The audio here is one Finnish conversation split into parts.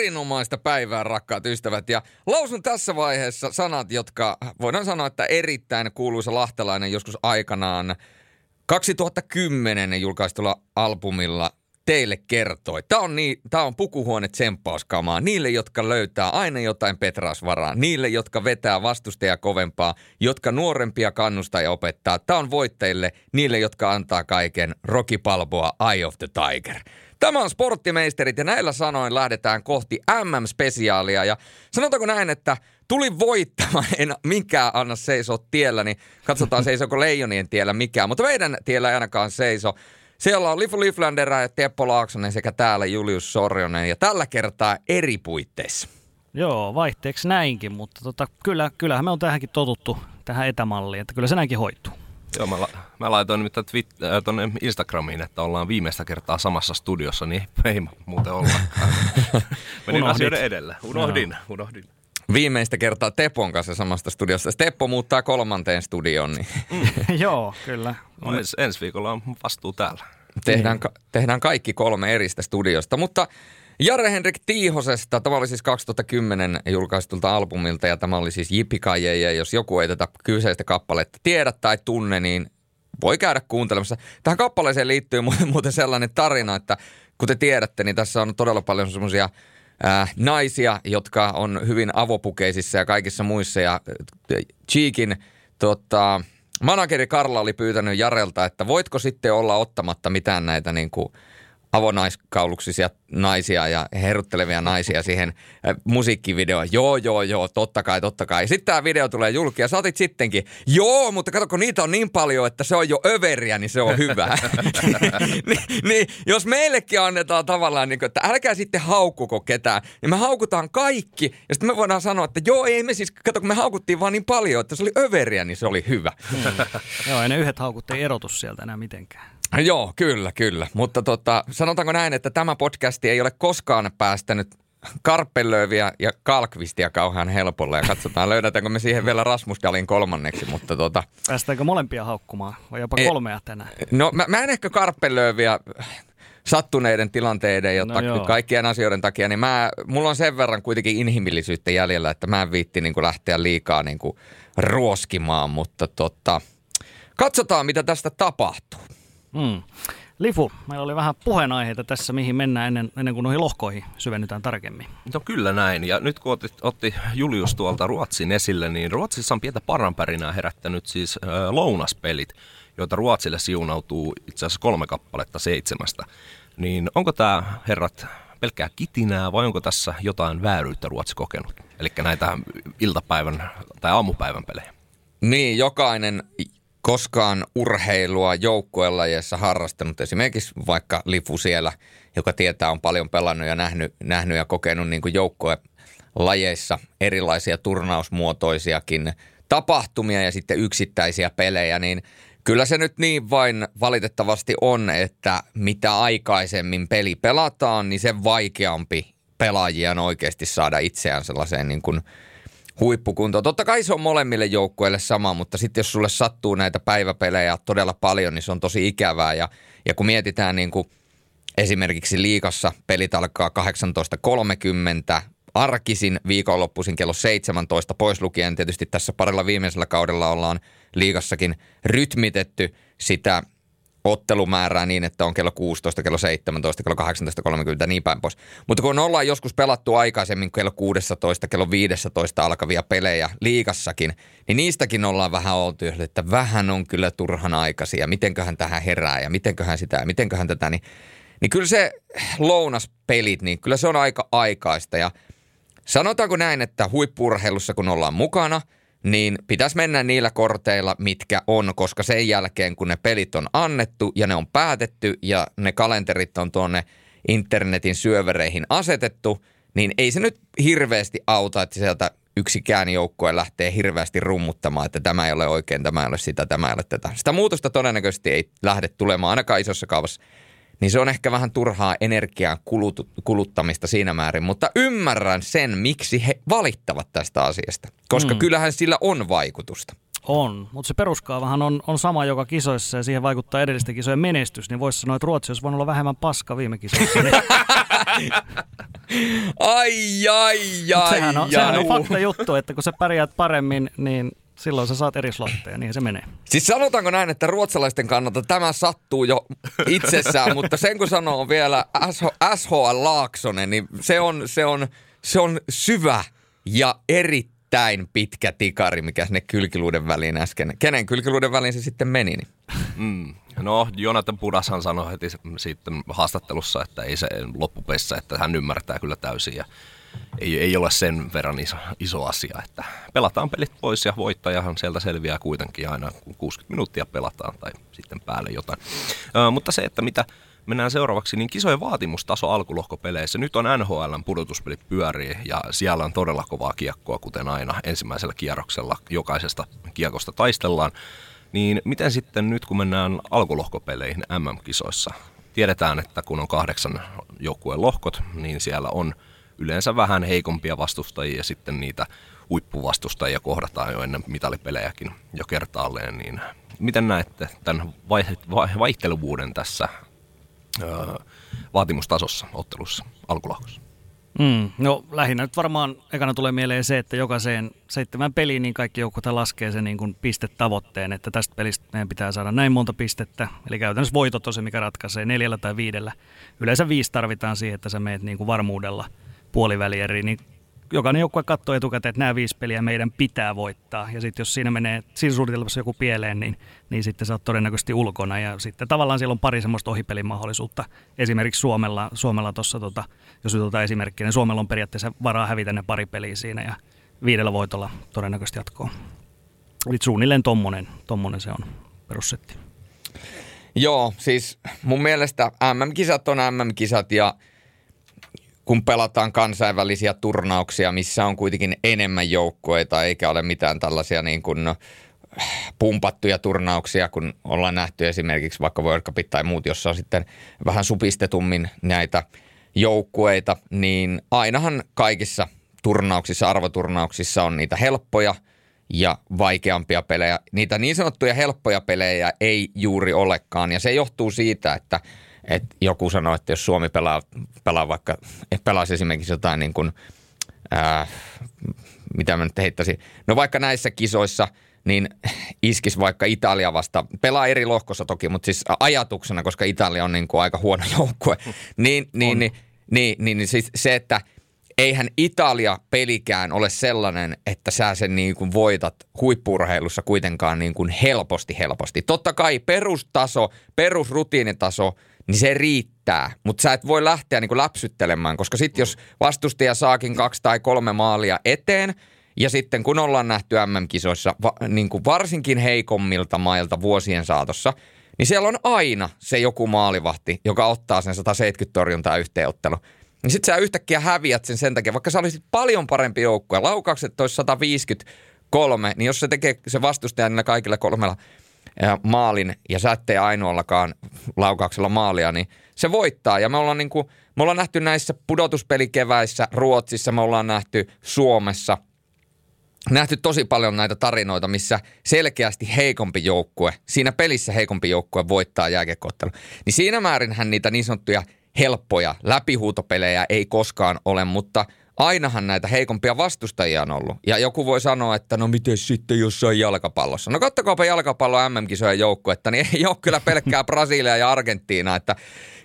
erinomaista päivää, rakkaat ystävät. Ja lausun tässä vaiheessa sanat, jotka voidaan sanoa, että erittäin kuuluisa lahtelainen joskus aikanaan 2010 julkaistulla albumilla teille kertoi. Tämä on, niin, tämä on pukuhuone tsemppauskamaa niille, jotka löytää aina jotain Petrasvaraa, niille, jotka vetää vastustajaa kovempaa, jotka nuorempia kannustaa ja opettaa. Tämä on voittajille, niille, jotka antaa kaiken Palboa Eye of the Tiger. Tämä on Sporttimeisterit ja näillä sanoin lähdetään kohti MM-spesiaalia ja sanotaanko näin, että tuli voittamaan, en minkään anna seisoa tiellä, niin katsotaan seisoko leijonien tiellä mikään, mutta meidän tiellä ei ainakaan seiso. Siellä on Lifu Liflander ja Teppo Laaksonen sekä täällä Julius Sorjonen ja tällä kertaa eri puitteissa. Joo, vaihteeksi näinkin, mutta tota, kyllä, kyllähän me on tähänkin totuttu, tähän etämalliin, että kyllä se näinkin hoituu. Joo, mä, la- mä laitoin nyt Twit- äh, tuonne Instagramiin, että ollaan viimeistä kertaa samassa studiossa, niin ei muuten olla. Menin asioiden edellä. Unohdin, no. unohdin. Viimeistä kertaa Tepon kanssa samasta studiosta. Teppo muuttaa kolmanteen studioon. Niin. Mm. Joo, kyllä. No, ens, ensi viikolla on vastuu täällä. Tehdään, ka- tehdään kaikki kolme eristä studiosta, mutta Jare-Henrik Tiihosesta, tämä oli siis 2010 julkaistulta albumilta ja tämä oli siis Jipikaje ja jos joku ei tätä kyseistä kappaletta tiedä tai tunne, niin voi käydä kuuntelemassa. Tähän kappaleeseen liittyy muuten sellainen tarina, että kuten tiedätte, niin tässä on todella paljon semmoisia naisia, jotka on hyvin avopukeisissa ja kaikissa muissa. Ja Cheekin tota, manageri Karla oli pyytänyt Jarelta, että voitko sitten olla ottamatta mitään näitä niin kuin – avonaiskauluksisia naisia ja heruttelevia naisia siihen äh, musiikkivideoon. Joo, joo, joo, totta kai, totta kai. Sitten tämä video tulee julki ja sä otit sittenkin, joo, mutta kato, kun niitä on niin paljon, että se on jo överiä, niin se on hyvä. niin, niin, jos meillekin annetaan tavallaan, niin kuin, että älkää sitten haukkuko ketään, niin me haukutaan kaikki. Ja sitten me voidaan sanoa, että joo, ei me siis, kato, kun me haukuttiin vaan niin paljon, että se oli överiä, niin se oli hyvä. joo, ja ne yhdet haukut ei erotu sieltä enää mitenkään. Joo, kyllä, kyllä. Mutta tota, sanotaanko näin, että tämä podcasti ei ole koskaan päästänyt Karppelööviä ja Kalkvistia kauhean helpolla ja katsotaan löydetäänkö me siihen vielä Rasmus Dalin kolmanneksi, mutta tota... Päästäänkö molempia haukkumaan vai jopa kolmea tänään? No mä, mä en ehkä Karppelööviä sattuneiden tilanteiden ja no kaikkien asioiden takia, niin mä, mulla on sen verran kuitenkin inhimillisyyttä jäljellä, että mä en viitti niin kuin lähteä liikaa niin kuin ruoskimaan, mutta tota, katsotaan mitä tästä tapahtuu. Mm. Lifu, meillä oli vähän puheenaiheita tässä, mihin mennään ennen, ennen kuin noihin lohkoihin syvennytään tarkemmin. No kyllä näin. Ja nyt kun otti, otti Julius tuolta Ruotsin esille, niin Ruotsissa on pientä paranpärinää herättänyt siis äh, lounaspelit, joita Ruotsille siunautuu itse asiassa kolme kappaletta seitsemästä. Niin onko tämä herrat pelkkää kitinää vai onko tässä jotain vääryyttä Ruotsi kokenut? Eli näitä iltapäivän tai aamupäivän pelejä. Niin, jokainen koskaan urheilua joukkuelajeissa harrastanut, esimerkiksi vaikka Lifu siellä, joka tietää on paljon pelannut ja nähnyt, nähnyt ja kokenut niin kuin joukkuelajeissa erilaisia turnausmuotoisiakin tapahtumia ja sitten yksittäisiä pelejä, niin kyllä se nyt niin vain valitettavasti on, että mitä aikaisemmin peli pelataan, niin se vaikeampi pelaajia on oikeasti saada itseään sellaiseen niin kuin – huippukuntoon. Totta kai se on molemmille joukkueille sama, mutta sitten jos sulle sattuu näitä päiväpelejä todella paljon, niin se on tosi ikävää. Ja, ja kun mietitään niin kuin esimerkiksi liikassa pelit alkaa 18.30, arkisin viikonloppuisin kello 17, pois lukien tietysti tässä parilla viimeisellä kaudella ollaan liikassakin rytmitetty sitä ottelumäärää niin, että on kello 16, kello 17, kello 18.30 niin päin pois. Mutta kun ollaan joskus pelattu aikaisemmin kello 16, kello 15 alkavia pelejä liikassakin, niin niistäkin ollaan vähän oltu, että vähän on kyllä turhan aikaisia, mitenköhän tähän herää ja mitenköhän sitä ja mitenköhän tätä, niin, niin kyllä se lounaspelit, niin kyllä se on aika aikaista ja sanotaanko näin, että huippurheilussa kun ollaan mukana – niin pitäisi mennä niillä korteilla, mitkä on, koska sen jälkeen, kun ne pelit on annettu ja ne on päätetty ja ne kalenterit on tuonne internetin syövereihin asetettu, niin ei se nyt hirveästi auta, että sieltä yksikään joukkue lähtee hirveästi rummuttamaan, että tämä ei ole oikein, tämä ei ole sitä, tämä ei ole tätä. Sitä muutosta todennäköisesti ei lähde tulemaan ainakaan isossa kaavassa niin se on ehkä vähän turhaa energiaa kulut, kuluttamista siinä määrin. Mutta ymmärrän sen, miksi he valittavat tästä asiasta, koska mm. kyllähän sillä on vaikutusta. On, mutta se peruskaavahan on, on sama joka kisoissa ja siihen vaikuttaa edellisten kisojen menestys, niin voisi sanoa, että Ruotsi olisi voinut olla vähemmän paska viime kisoissa. Niin ai, ai, ai, sehän on, ai. sehän on fakta juttu, että kun sä pärjäät paremmin, niin silloin sä saat eri slotteja, niin se menee. Siis sanotaanko näin, että ruotsalaisten kannalta tämä sattuu jo itsessään, mutta sen kun sanoo vielä SHL Laaksonen, niin se on, se on, se on syvä ja erittäin pitkä tikari, mikä sinne kylkiluuden väliin äsken. Kenen kylkiluuden väliin se sitten meni? Niin? Mm. No, Jonathan Pudashan sanoi heti sitten haastattelussa, että ei se loppupeissä, että hän ymmärtää kyllä täysin ja ei, ei ole sen verran iso, iso asia, että pelataan pelit pois ja voittajahan sieltä selviää kuitenkin aina, kun 60 minuuttia pelataan tai sitten päälle jotain. Ö, mutta se, että mitä mennään seuraavaksi, niin kisojen vaatimustaso alkulohkopeleissä. Nyt on NHLn pudotuspelit pyörii ja siellä on todella kovaa kiekkoa, kuten aina ensimmäisellä kierroksella jokaisesta kiekosta taistellaan. Niin miten sitten nyt, kun mennään alkulohkopeleihin MM-kisoissa? Tiedetään, että kun on kahdeksan joukkueen lohkot, niin siellä on yleensä vähän heikompia vastustajia sitten niitä huippuvastustajia kohdataan jo ennen mitalipelejäkin jo kertaalleen. Niin miten näette tämän vaihtelevuuden tässä vaatimustasossa ottelussa alkulohkossa? Mm, no lähinnä nyt varmaan ekana tulee mieleen se, että jokaiseen seitsemän peliin niin kaikki joukot laskee sen niin kuin pistetavoitteen, että tästä pelistä meidän pitää saada näin monta pistettä. Eli käytännössä voitot on se, mikä ratkaisee neljällä tai viidellä. Yleensä viisi tarvitaan siihen, että sä meet niin kuin varmuudella puolivälieriin, niin jokainen joukkue katsoo etukäteen, että nämä viisi peliä meidän pitää voittaa. Ja sitten jos siinä menee siinä suunnitelmassa joku pieleen, niin, niin sitten sä oot todennäköisesti ulkona. Ja sitten tavallaan siellä on pari semmoista ohipelin mahdollisuutta. Esimerkiksi Suomella, Suomella tuossa, tota, jos nyt otetaan esimerkkiä, niin Suomella on periaatteessa varaa hävitä ne pari peliä siinä ja viidellä voitolla todennäköisesti jatkoa. Eli suunnilleen tommonen, tommonen se on perussetti. Joo, siis mun mielestä MM-kisat on MM-kisat ja – kun pelataan kansainvälisiä turnauksia, missä on kuitenkin enemmän joukkueita, eikä ole mitään tällaisia niin kuin pumpattuja turnauksia, kun ollaan nähty esimerkiksi vaikka World Cupit tai muut, jossa on sitten vähän supistetummin näitä joukkueita, niin ainahan kaikissa turnauksissa, arvoturnauksissa on niitä helppoja ja vaikeampia pelejä. Niitä niin sanottuja helppoja pelejä ei juuri olekaan, ja se johtuu siitä, että – et joku sanoi, että jos Suomi pelaa, pelaa vaikka, pelaisi esimerkiksi jotain niin kuin, ää, mitä mä nyt heittäisin, no vaikka näissä kisoissa, niin iskisi vaikka Italia vasta, pelaa eri lohkossa toki, mutta siis ajatuksena, koska Italia on niin kuin aika huono joukkue, niin, niin, niin, niin, niin, niin siis se, että eihän Italia pelikään ole sellainen, että sä sen niin kuin voitat huippurheilussa kuitenkaan niin kuin helposti helposti. Totta kai perustaso, perusrutiinitaso – niin se riittää. Mutta sä et voi lähteä niinku läpsyttelemään, koska sitten jos vastustaja saakin kaksi tai kolme maalia eteen, ja sitten kun ollaan nähty MM-kisoissa va, niin kuin varsinkin heikommilta mailta vuosien saatossa, niin siellä on aina se joku maalivahti, joka ottaa sen 170 torjuntaa yhteenottelu. Niin sitten sä yhtäkkiä häviät sen sen takia, vaikka sä olisit paljon parempi joukkue. Laukaukset olisi 153, niin jos se tekee se vastustaja niillä kaikilla kolmella maalin ja sä ettei ainoallakaan laukauksella maalia, niin se voittaa. Ja me ollaan, niin kuin, me ollaan nähty näissä pudotuspelikeväissä Ruotsissa, me ollaan nähty Suomessa – nähty tosi paljon näitä tarinoita, missä selkeästi heikompi joukkue, siinä pelissä heikompi joukkue voittaa jääkiekkoottelu. Niin siinä määrinhän niitä niin sanottuja helppoja läpihuutopelejä ei koskaan ole, mutta – ainahan näitä heikompia vastustajia on ollut. Ja joku voi sanoa, että no miten sitten jossain jalkapallossa. No kattokaapa jalkapallo MM-kisojen joukkuetta, niin ei ole kyllä pelkkää Brasilia ja Argentiina, että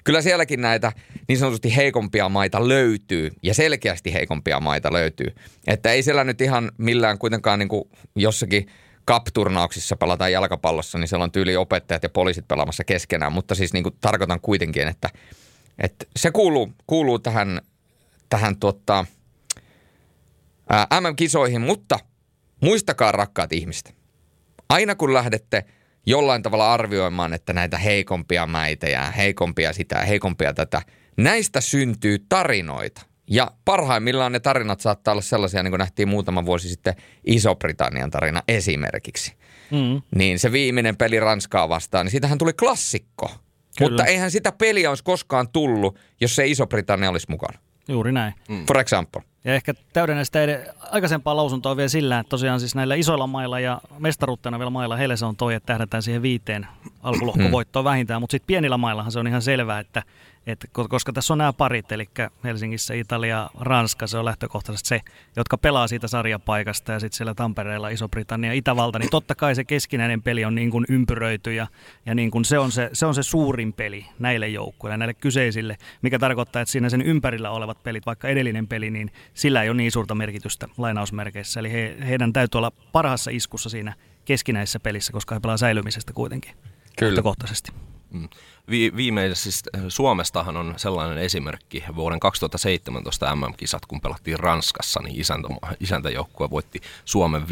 kyllä sielläkin näitä niin sanotusti heikompia maita löytyy ja selkeästi heikompia maita löytyy. Että ei siellä nyt ihan millään kuitenkaan niin kuin jossakin cup-turnauksissa pelataan jalkapallossa, niin siellä on tyyli opettajat ja poliisit pelaamassa keskenään, mutta siis niin kuin tarkoitan kuitenkin, että, että se kuuluu, kuuluu tähän, tähän tuottaa – MM-kisoihin, mutta muistakaa rakkaat ihmiset, aina kun lähdette jollain tavalla arvioimaan, että näitä heikompia mäitä ja heikompia sitä ja heikompia tätä, näistä syntyy tarinoita. Ja parhaimmillaan ne tarinat saattaa olla sellaisia, niin kuin nähtiin muutama vuosi sitten Iso-Britannian tarina esimerkiksi. Mm. Niin se viimeinen peli Ranskaa vastaan, niin siitähän tuli klassikko. Kyllä. Mutta eihän sitä peliä olisi koskaan tullut, jos se Iso-Britannia olisi mukana. Juuri näin. Mm. For example. Ja ehkä täydennä sitä ed- aikaisempaa lausuntoa vielä sillä, että tosiaan siis näillä isoilla mailla ja mestaruutteena vielä mailla, heille se on toi, että tähdätään siihen viiteen alkulohkovoittoa mm. vähintään, mutta sitten pienillä maillahan se on ihan selvää, että et, koska tässä on nämä parit, eli Helsingissä Italia, Ranska, se on lähtökohtaisesti se, jotka pelaa siitä sarjapaikasta ja sitten siellä Tampereella Iso-Britannia, Itävalta, niin totta kai se keskinäinen peli on niin kuin ympyröity ja, ja niin kuin se, on se, se on se suurin peli näille joukkueille, näille kyseisille, mikä tarkoittaa, että siinä sen ympärillä olevat pelit, vaikka edellinen peli, niin sillä ei ole niin suurta merkitystä lainausmerkeissä. Eli he, heidän täytyy olla parhaassa iskussa siinä keskinäisessä pelissä, koska he pelaa säilymisestä kuitenkin Kyllä. lähtökohtaisesti. Mm. Vi- viimeisessä siis äh, Suomestahan on sellainen esimerkki vuoden 2017 MM-kisat, kun pelattiin Ranskassa, niin isäntä, isäntäjoukkue voitti Suomen 5-1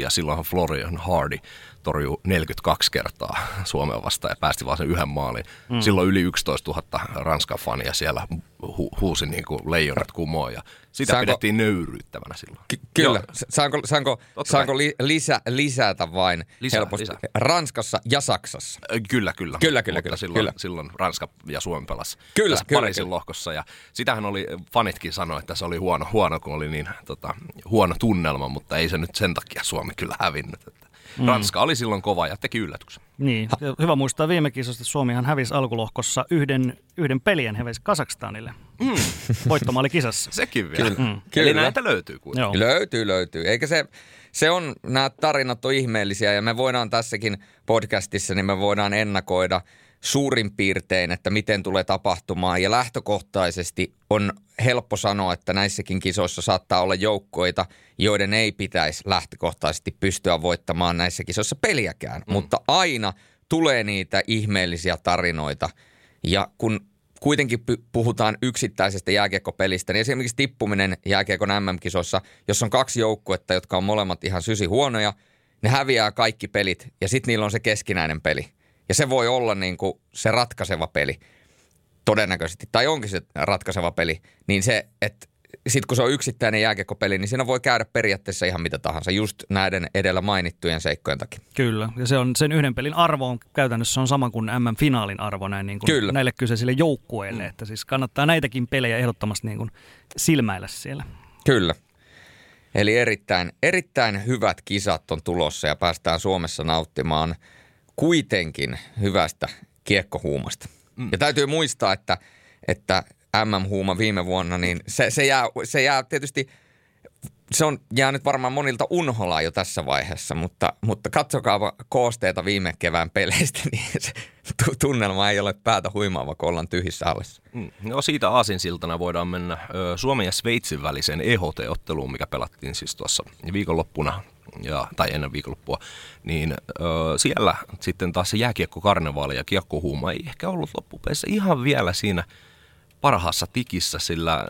ja silloinhan Florian Hardy torjui 42 kertaa Suomea vastaan ja päästi vaan sen yhden maalin. Mm. Silloin yli 11 000 Ranskan fania siellä hu- huusi niin kuin leijonat kumoon ja sitä saanko, pidettiin nöyryyttävänä silloin. Ky- kyllä. Joo. Saanko, saanko, saanko li- lisä, lisätä vain lisä, helposti? Lisä. Ranskassa ja Saksassa. Kyllä, kyllä. Kyllä, kyllä. kyllä, silloin, kyllä. silloin Ranska ja Suomi pelasi kyllä, kyllä, Pariisin kyllä. lohkossa. Ja sitähän oli, fanitkin sanoi, että se oli huono, huono kun oli niin tota, huono tunnelma, mutta ei se nyt sen takia Suomi kyllä hävinnyt. Että Mm. Ranska oli silloin kova ja teki yllätyksen. Niin, hyvä muistaa viime kisosta, että Suomihan hävisi alkulohkossa yhden, yhden pelien hävisi Kasakstanille. Mm. Voittomaali kisassa. Sekin vielä. Kyllä. Mm. Kyllä. Eli näitä löytyy kuitenkin. Joo. Löytyy, löytyy. Eikä se, se on, nämä tarinat on ihmeellisiä ja me voidaan tässäkin podcastissa, niin me voidaan ennakoida – suurin piirtein, että miten tulee tapahtumaan. Ja lähtökohtaisesti on helppo sanoa, että näissäkin kisoissa saattaa olla joukkoita, joiden ei pitäisi lähtökohtaisesti pystyä voittamaan näissä kisoissa peliäkään. Mm. Mutta aina tulee niitä ihmeellisiä tarinoita. Ja kun kuitenkin puhutaan yksittäisestä jääkiekkopelistä, niin esimerkiksi tippuminen jääkiekon MM-kisoissa, jos on kaksi joukkuetta, jotka on molemmat ihan sysi huonoja, ne häviää kaikki pelit ja sitten niillä on se keskinäinen peli – ja se voi olla niin kuin se ratkaiseva peli todennäköisesti, tai onkin se ratkaiseva peli, niin se, että sitten kun se on yksittäinen jääkiekkopeli, niin siinä voi käydä periaatteessa ihan mitä tahansa, just näiden edellä mainittujen seikkojen takia. Kyllä, ja se on, sen yhden pelin arvo on käytännössä on sama kuin MM-finaalin arvo näin niin kuin Kyllä. näille kyseisille joukkueille, mm. että siis kannattaa näitäkin pelejä ehdottomasti niin kuin silmäillä siellä. Kyllä. Eli erittäin, erittäin hyvät kisat on tulossa ja päästään Suomessa nauttimaan – kuitenkin hyvästä kiekkohuumasta. Mm. Ja täytyy muistaa, että, että MM-huuma viime vuonna, niin se, se, jää, se jää tietysti, se on jäänyt varmaan monilta unholaa jo tässä vaiheessa, mutta, mutta katsokaa koosteita viime kevään peleistä, niin se tunnelma ei ole päätä huimaava, kun ollaan tyhjissä allessa. Mm. No siitä aasinsiltana voidaan mennä Suomen ja Sveitsin väliseen EHT-otteluun, mikä pelattiin siis tuossa viikonloppuna ja, tai ennen viikonloppua, niin ö, siellä sitten taas se jääkiekkokarnevaali ja kiekkohuuma ei ehkä ollut loppupeissa ihan vielä siinä parhaassa tikissä, sillä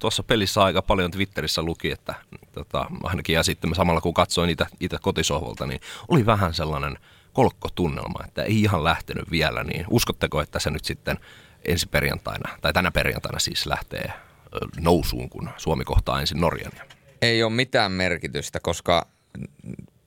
tuossa pelissä aika paljon Twitterissä luki, että tota, ainakin ja sitten samalla kun katsoin niitä itse kotisohvalta, niin oli vähän sellainen kolkkotunnelma, että ei ihan lähtenyt vielä, niin uskotteko, että se nyt sitten ensi perjantaina, tai tänä perjantaina siis lähtee nousuun, kun Suomi kohtaa ensin Norjan? Ei ole mitään merkitystä, koska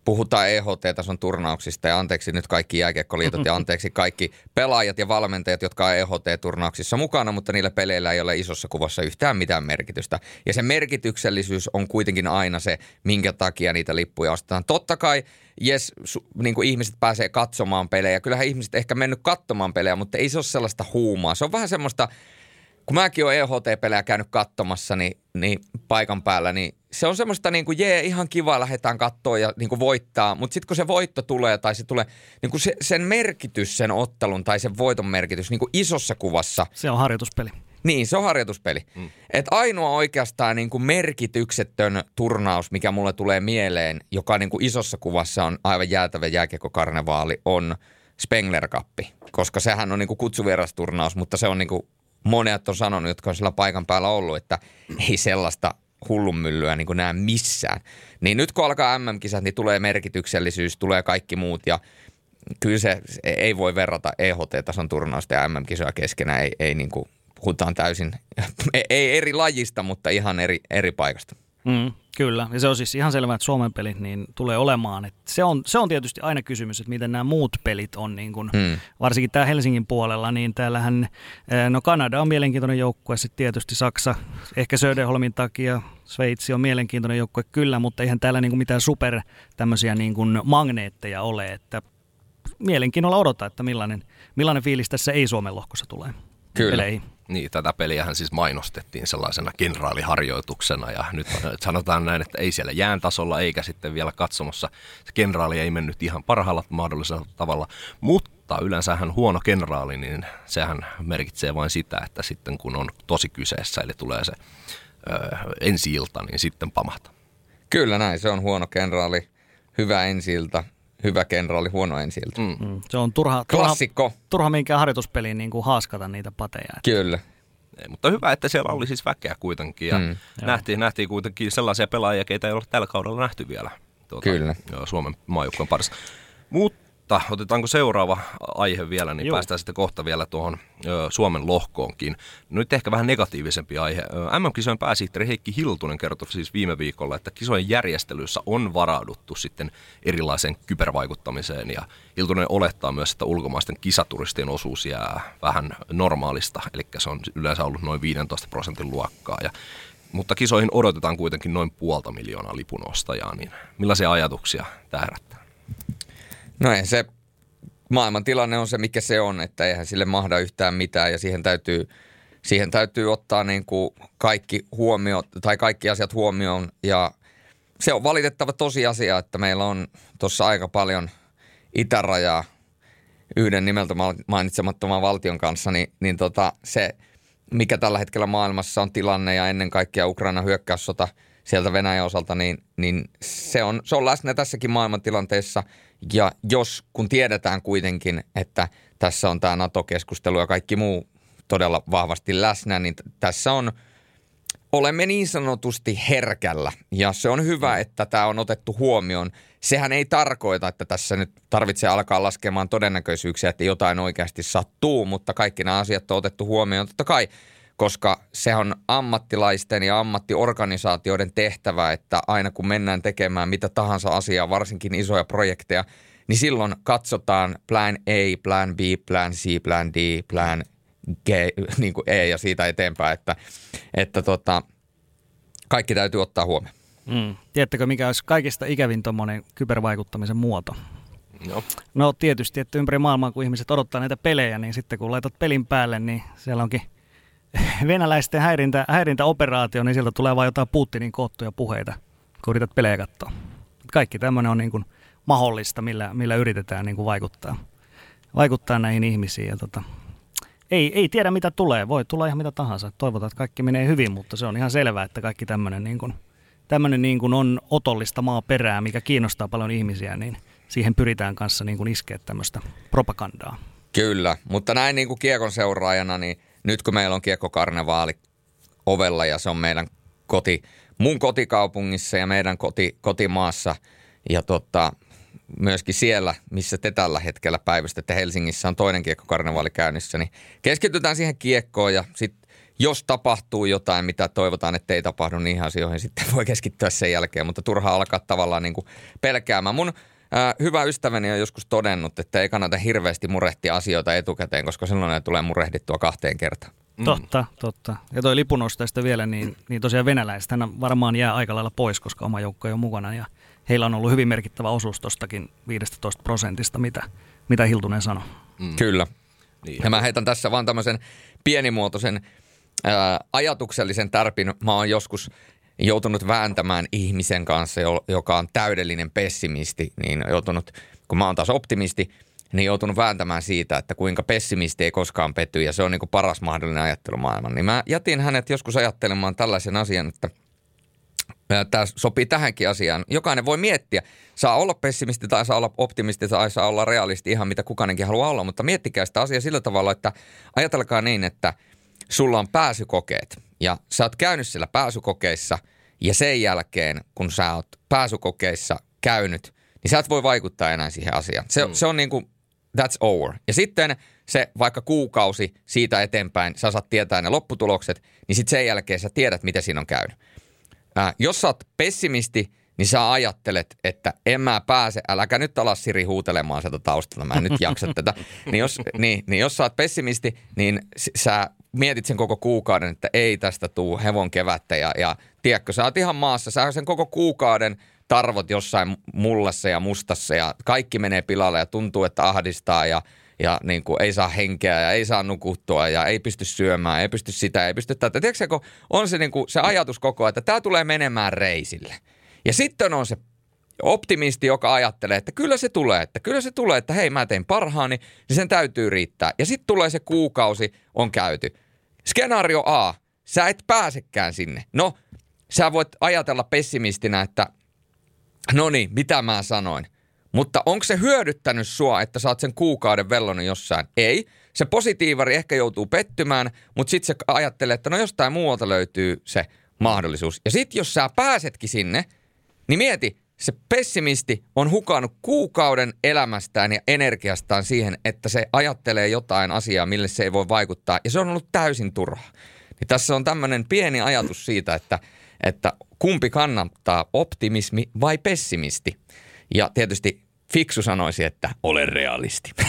puhutaan EHT-tason turnauksista ja anteeksi nyt kaikki jääkiekkoliitot ja anteeksi kaikki pelaajat ja valmentajat, jotka on EHT-turnauksissa mukana, mutta niillä peleillä ei ole isossa kuvassa yhtään mitään merkitystä. Ja se merkityksellisyys on kuitenkin aina se, minkä takia niitä lippuja ostetaan. Totta kai, jes, niin kuin ihmiset pääsee katsomaan pelejä. Kyllähän ihmiset ehkä mennyt katsomaan pelejä, mutta ei se ole sellaista huumaa. Se on vähän semmoista kun mäkin olen EHT-pelejä käynyt katsomassa niin, niin paikan päällä, niin se on semmoista niin kuin jee, ihan kiva, lähdetään katsoa ja niin kuin voittaa, mutta sitten kun se voitto tulee tai se tulee, niin kuin se, sen merkitys, sen ottelun tai sen voiton merkitys niin kuin isossa kuvassa. Se on harjoituspeli. Niin, se on harjoituspeli. Mm. Et ainoa oikeastaan niin kuin merkityksetön turnaus, mikä mulle tulee mieleen, joka niin kuin isossa kuvassa on aivan jäätävä jääkiekkokarnevaali, on Spengler Cup, koska sehän on niin kuin kutsuvierasturnaus, mutta se on niin kuin monet on sanonut, jotka on sillä paikan päällä ollut, että ei sellaista hullunmyllyä niin näe missään. Niin nyt kun alkaa MM-kisat, niin tulee merkityksellisyys, tulee kaikki muut ja kyllä se ei voi verrata EHT-tason turnausta ja MM-kisoja keskenään. Ei, ei niin kuin, puhutaan täysin, ei eri lajista, mutta ihan eri, eri paikasta. Mm, kyllä, ja se on siis ihan selvää, että Suomen pelit niin tulee olemaan. Että se, on, se on tietysti aina kysymys, että miten nämä muut pelit on, niin kun, mm. varsinkin tämä Helsingin puolella, niin täällähän, eh, no Kanada on mielenkiintoinen joukkue, sitten tietysti Saksa, ehkä Söderholmin takia, Sveitsi on mielenkiintoinen joukkue kyllä, mutta eihän täällä niin kuin mitään super tämmöisiä niin kuin magneetteja ole, että mielenkiinnolla odota, että millainen, millainen fiilis tässä ei-Suomen lohkossa tulee. Kyllä. Peleihin. Niin, tätä peliähän siis mainostettiin sellaisena kenraaliharjoituksena ja nyt sanotaan näin, että ei siellä jään tasolla eikä sitten vielä katsomossa. Se kenraali ei mennyt ihan parhaalla mahdollisella tavalla, mutta yleensähän huono kenraali, niin sehän merkitsee vain sitä, että sitten kun on tosi kyseessä, eli tulee se ö, ensi ilta, niin sitten pamahtaa. Kyllä näin, se on huono kenraali, hyvä ensi hyvä kenraali, huono ensi mm. Mm. Se on turha, Klassikko. turha, turha minkään harjoituspeliin niin kuin haaskata niitä pateja. Kyllä. Ei, mutta hyvä, että siellä oli siis väkeä kuitenkin ja mm. nähtiin, nähtiin kuitenkin sellaisia pelaajia, keitä ei ole tällä kaudella nähty vielä tuota, Kyllä. Suomen maajoukkueen parissa. Mutta mutta otetaanko seuraava aihe vielä, niin Joo. päästään sitten kohta vielä tuohon ö, Suomen lohkoonkin. Nyt ehkä vähän negatiivisempi aihe. MM-kisojen pääsihteeri Heikki Hiltunen kertoi siis viime viikolla, että kisojen järjestelyissä on varauduttu sitten erilaiseen kybervaikuttamiseen ja Hiltunen olettaa myös, että ulkomaisten kisaturistien osuus jää vähän normaalista, eli se on yleensä ollut noin 15 prosentin luokkaa ja mutta kisoihin odotetaan kuitenkin noin puolta miljoonaa lipunostajaa, niin millaisia ajatuksia tämä herättää? No ei se maailman tilanne on se, mikä se on, että eihän sille mahda yhtään mitään ja siihen täytyy, siihen täytyy ottaa niin kuin kaikki huomio, tai kaikki asiat huomioon. Ja se on valitettava tosiasia, että meillä on tuossa aika paljon itärajaa yhden nimeltä mainitsemattoman valtion kanssa, niin, niin tota, se, mikä tällä hetkellä maailmassa on tilanne ja ennen kaikkea Ukraina hyökkäyssota sieltä Venäjän osalta, niin, niin se, on, se on läsnä tässäkin maailmantilanteessa – ja jos, kun tiedetään kuitenkin, että tässä on tämä NATO-keskustelu ja kaikki muu todella vahvasti läsnä, niin tässä on, olemme niin sanotusti herkällä. Ja se on hyvä, että tämä on otettu huomioon. Sehän ei tarkoita, että tässä nyt tarvitsee alkaa laskemaan todennäköisyyksiä, että jotain oikeasti sattuu, mutta kaikki nämä asiat on otettu huomioon. Totta kai koska se on ammattilaisten ja ammattiorganisaatioiden tehtävä, että aina kun mennään tekemään mitä tahansa asiaa, varsinkin isoja projekteja, niin silloin katsotaan plan A, plan B, plan C, plan D, plan G, niin kuin E ja siitä eteenpäin, että, että tota, kaikki täytyy ottaa huomioon. Mm. Tiedättekö, mikä olisi kaikista ikävin tuommoinen kybervaikuttamisen muoto? No. no tietysti, että ympäri maailmaa kun ihmiset odottaa näitä pelejä, niin sitten kun laitat pelin päälle, niin siellä onkin – venäläisten häirintä, häirintäoperaatio, niin sieltä tulee vain jotain Putinin koottuja puheita, kun yrität pelejä katsoa. Kaikki tämmöinen on niin kuin mahdollista, millä, millä yritetään niin kuin vaikuttaa, vaikuttaa näihin ihmisiin. Ja tota, ei, ei tiedä mitä tulee, voi tulla ihan mitä tahansa. Toivotaan, että kaikki menee hyvin, mutta se on ihan selvää, että kaikki tämmöinen, niin kuin, tämmöinen niin kuin on otollista maaperää, mikä kiinnostaa paljon ihmisiä, niin siihen pyritään kanssa niin kuin iskeä tämmöistä propagandaa. Kyllä, mutta näin niin kuin kiekon seuraajana, niin nyt kun meillä on kiekkokarnevaali ovella ja se on meidän koti, mun kotikaupungissa ja meidän koti, kotimaassa ja tota, myöskin siellä, missä te tällä hetkellä päivystätte Helsingissä on toinen kiekkokarnevaali käynnissä, niin keskitytään siihen kiekkoon ja sitten jos tapahtuu jotain, mitä toivotaan, että ei tapahdu niihin asioihin, sitten voi keskittyä sen jälkeen, mutta turhaa alkaa tavallaan niin kuin pelkäämään. Mun Äh, hyvä ystäväni on joskus todennut, että ei kannata hirveästi murehtia asioita etukäteen, koska silloin ne tulee murehdittua kahteen kertaan. Mm. Totta, totta. Ja toi lipunostajista vielä, niin, niin tosiaan venäläiset hän varmaan jää aika lailla pois, koska oma joukko on mukana. Ja heillä on ollut hyvin merkittävä osuus tuostakin 15 prosentista, mitä, mitä Hiltunen sanoi. Mm. Kyllä. Niin. Ja mä heitän tässä vaan tämmöisen pienimuotoisen ää, ajatuksellisen tärpin. Mä oon joskus joutunut vääntämään ihmisen kanssa, joka on täydellinen pessimisti, niin joutunut, kun mä oon taas optimisti, niin joutunut vääntämään siitä, että kuinka pessimisti ei koskaan petty ja se on niin kuin paras mahdollinen ajattelumaailma. Niin mä jätin hänet joskus ajattelemaan tällaisen asian, että tämä sopii tähänkin asiaan. Jokainen voi miettiä, saa olla pessimisti tai saa olla optimisti tai saa olla realisti, ihan mitä kukainenkin haluaa olla, mutta miettikää sitä asiaa sillä tavalla, että ajatelkaa niin, että sulla on pääsykokeet – ja sä oot käynyt siellä pääsykokeissa ja sen jälkeen, kun sä oot pääsykokeissa käynyt, niin sä et voi vaikuttaa enää siihen asiaan. Se, mm. se on niin kuin, that's over. Ja sitten se vaikka kuukausi siitä eteenpäin, sä saat tietää ne lopputulokset, niin sitten sen jälkeen sä tiedät, mitä siinä on käynyt. Ää, jos sä oot pessimisti, niin sä ajattelet, että en mä pääse, äläkä nyt alas Siri huutelemaan sieltä taustalta, mä en nyt jaksa tätä. Niin jos, niin, niin jos sä oot pessimisti, niin sä mietit sen koko kuukauden, että ei tästä tuu hevon kevättä ja, ja tiedätkö, sä oot ihan maassa, sä sen koko kuukauden tarvot jossain mullassa ja mustassa ja kaikki menee pilalle ja tuntuu, että ahdistaa ja, ja niin kuin ei saa henkeä ja ei saa nukuttua ja ei pysty syömään, ei pysty sitä, ei pysty tätä. Tiedätkö, kun on se, niin kuin, se ajatus koko ajan, että tämä tulee menemään reisille. Ja sitten on se optimisti, joka ajattelee, että kyllä se tulee, että kyllä se tulee, että hei mä tein parhaani, niin sen täytyy riittää. Ja sitten tulee se kuukausi, on käyty. Skenaario A, sä et pääsekään sinne. No, sä voit ajatella pessimistinä, että no niin, mitä mä sanoin. Mutta onko se hyödyttänyt sua, että oot sen kuukauden vellonut jossain? Ei. Se positiivari ehkä joutuu pettymään, mutta sitten se ajattelee, että no jostain muualta löytyy se mahdollisuus. Ja sitten jos sä pääsetkin sinne, niin mieti, se pessimisti on hukannut kuukauden elämästään ja energiastaan siihen, että se ajattelee jotain asiaa, mille se ei voi vaikuttaa. Ja se on ollut täysin turhaa. Niin tässä on tämmöinen pieni ajatus siitä, että, että kumpi kannattaa, optimismi vai pessimisti. Ja tietysti fiksu sanoisi, että ole realisti.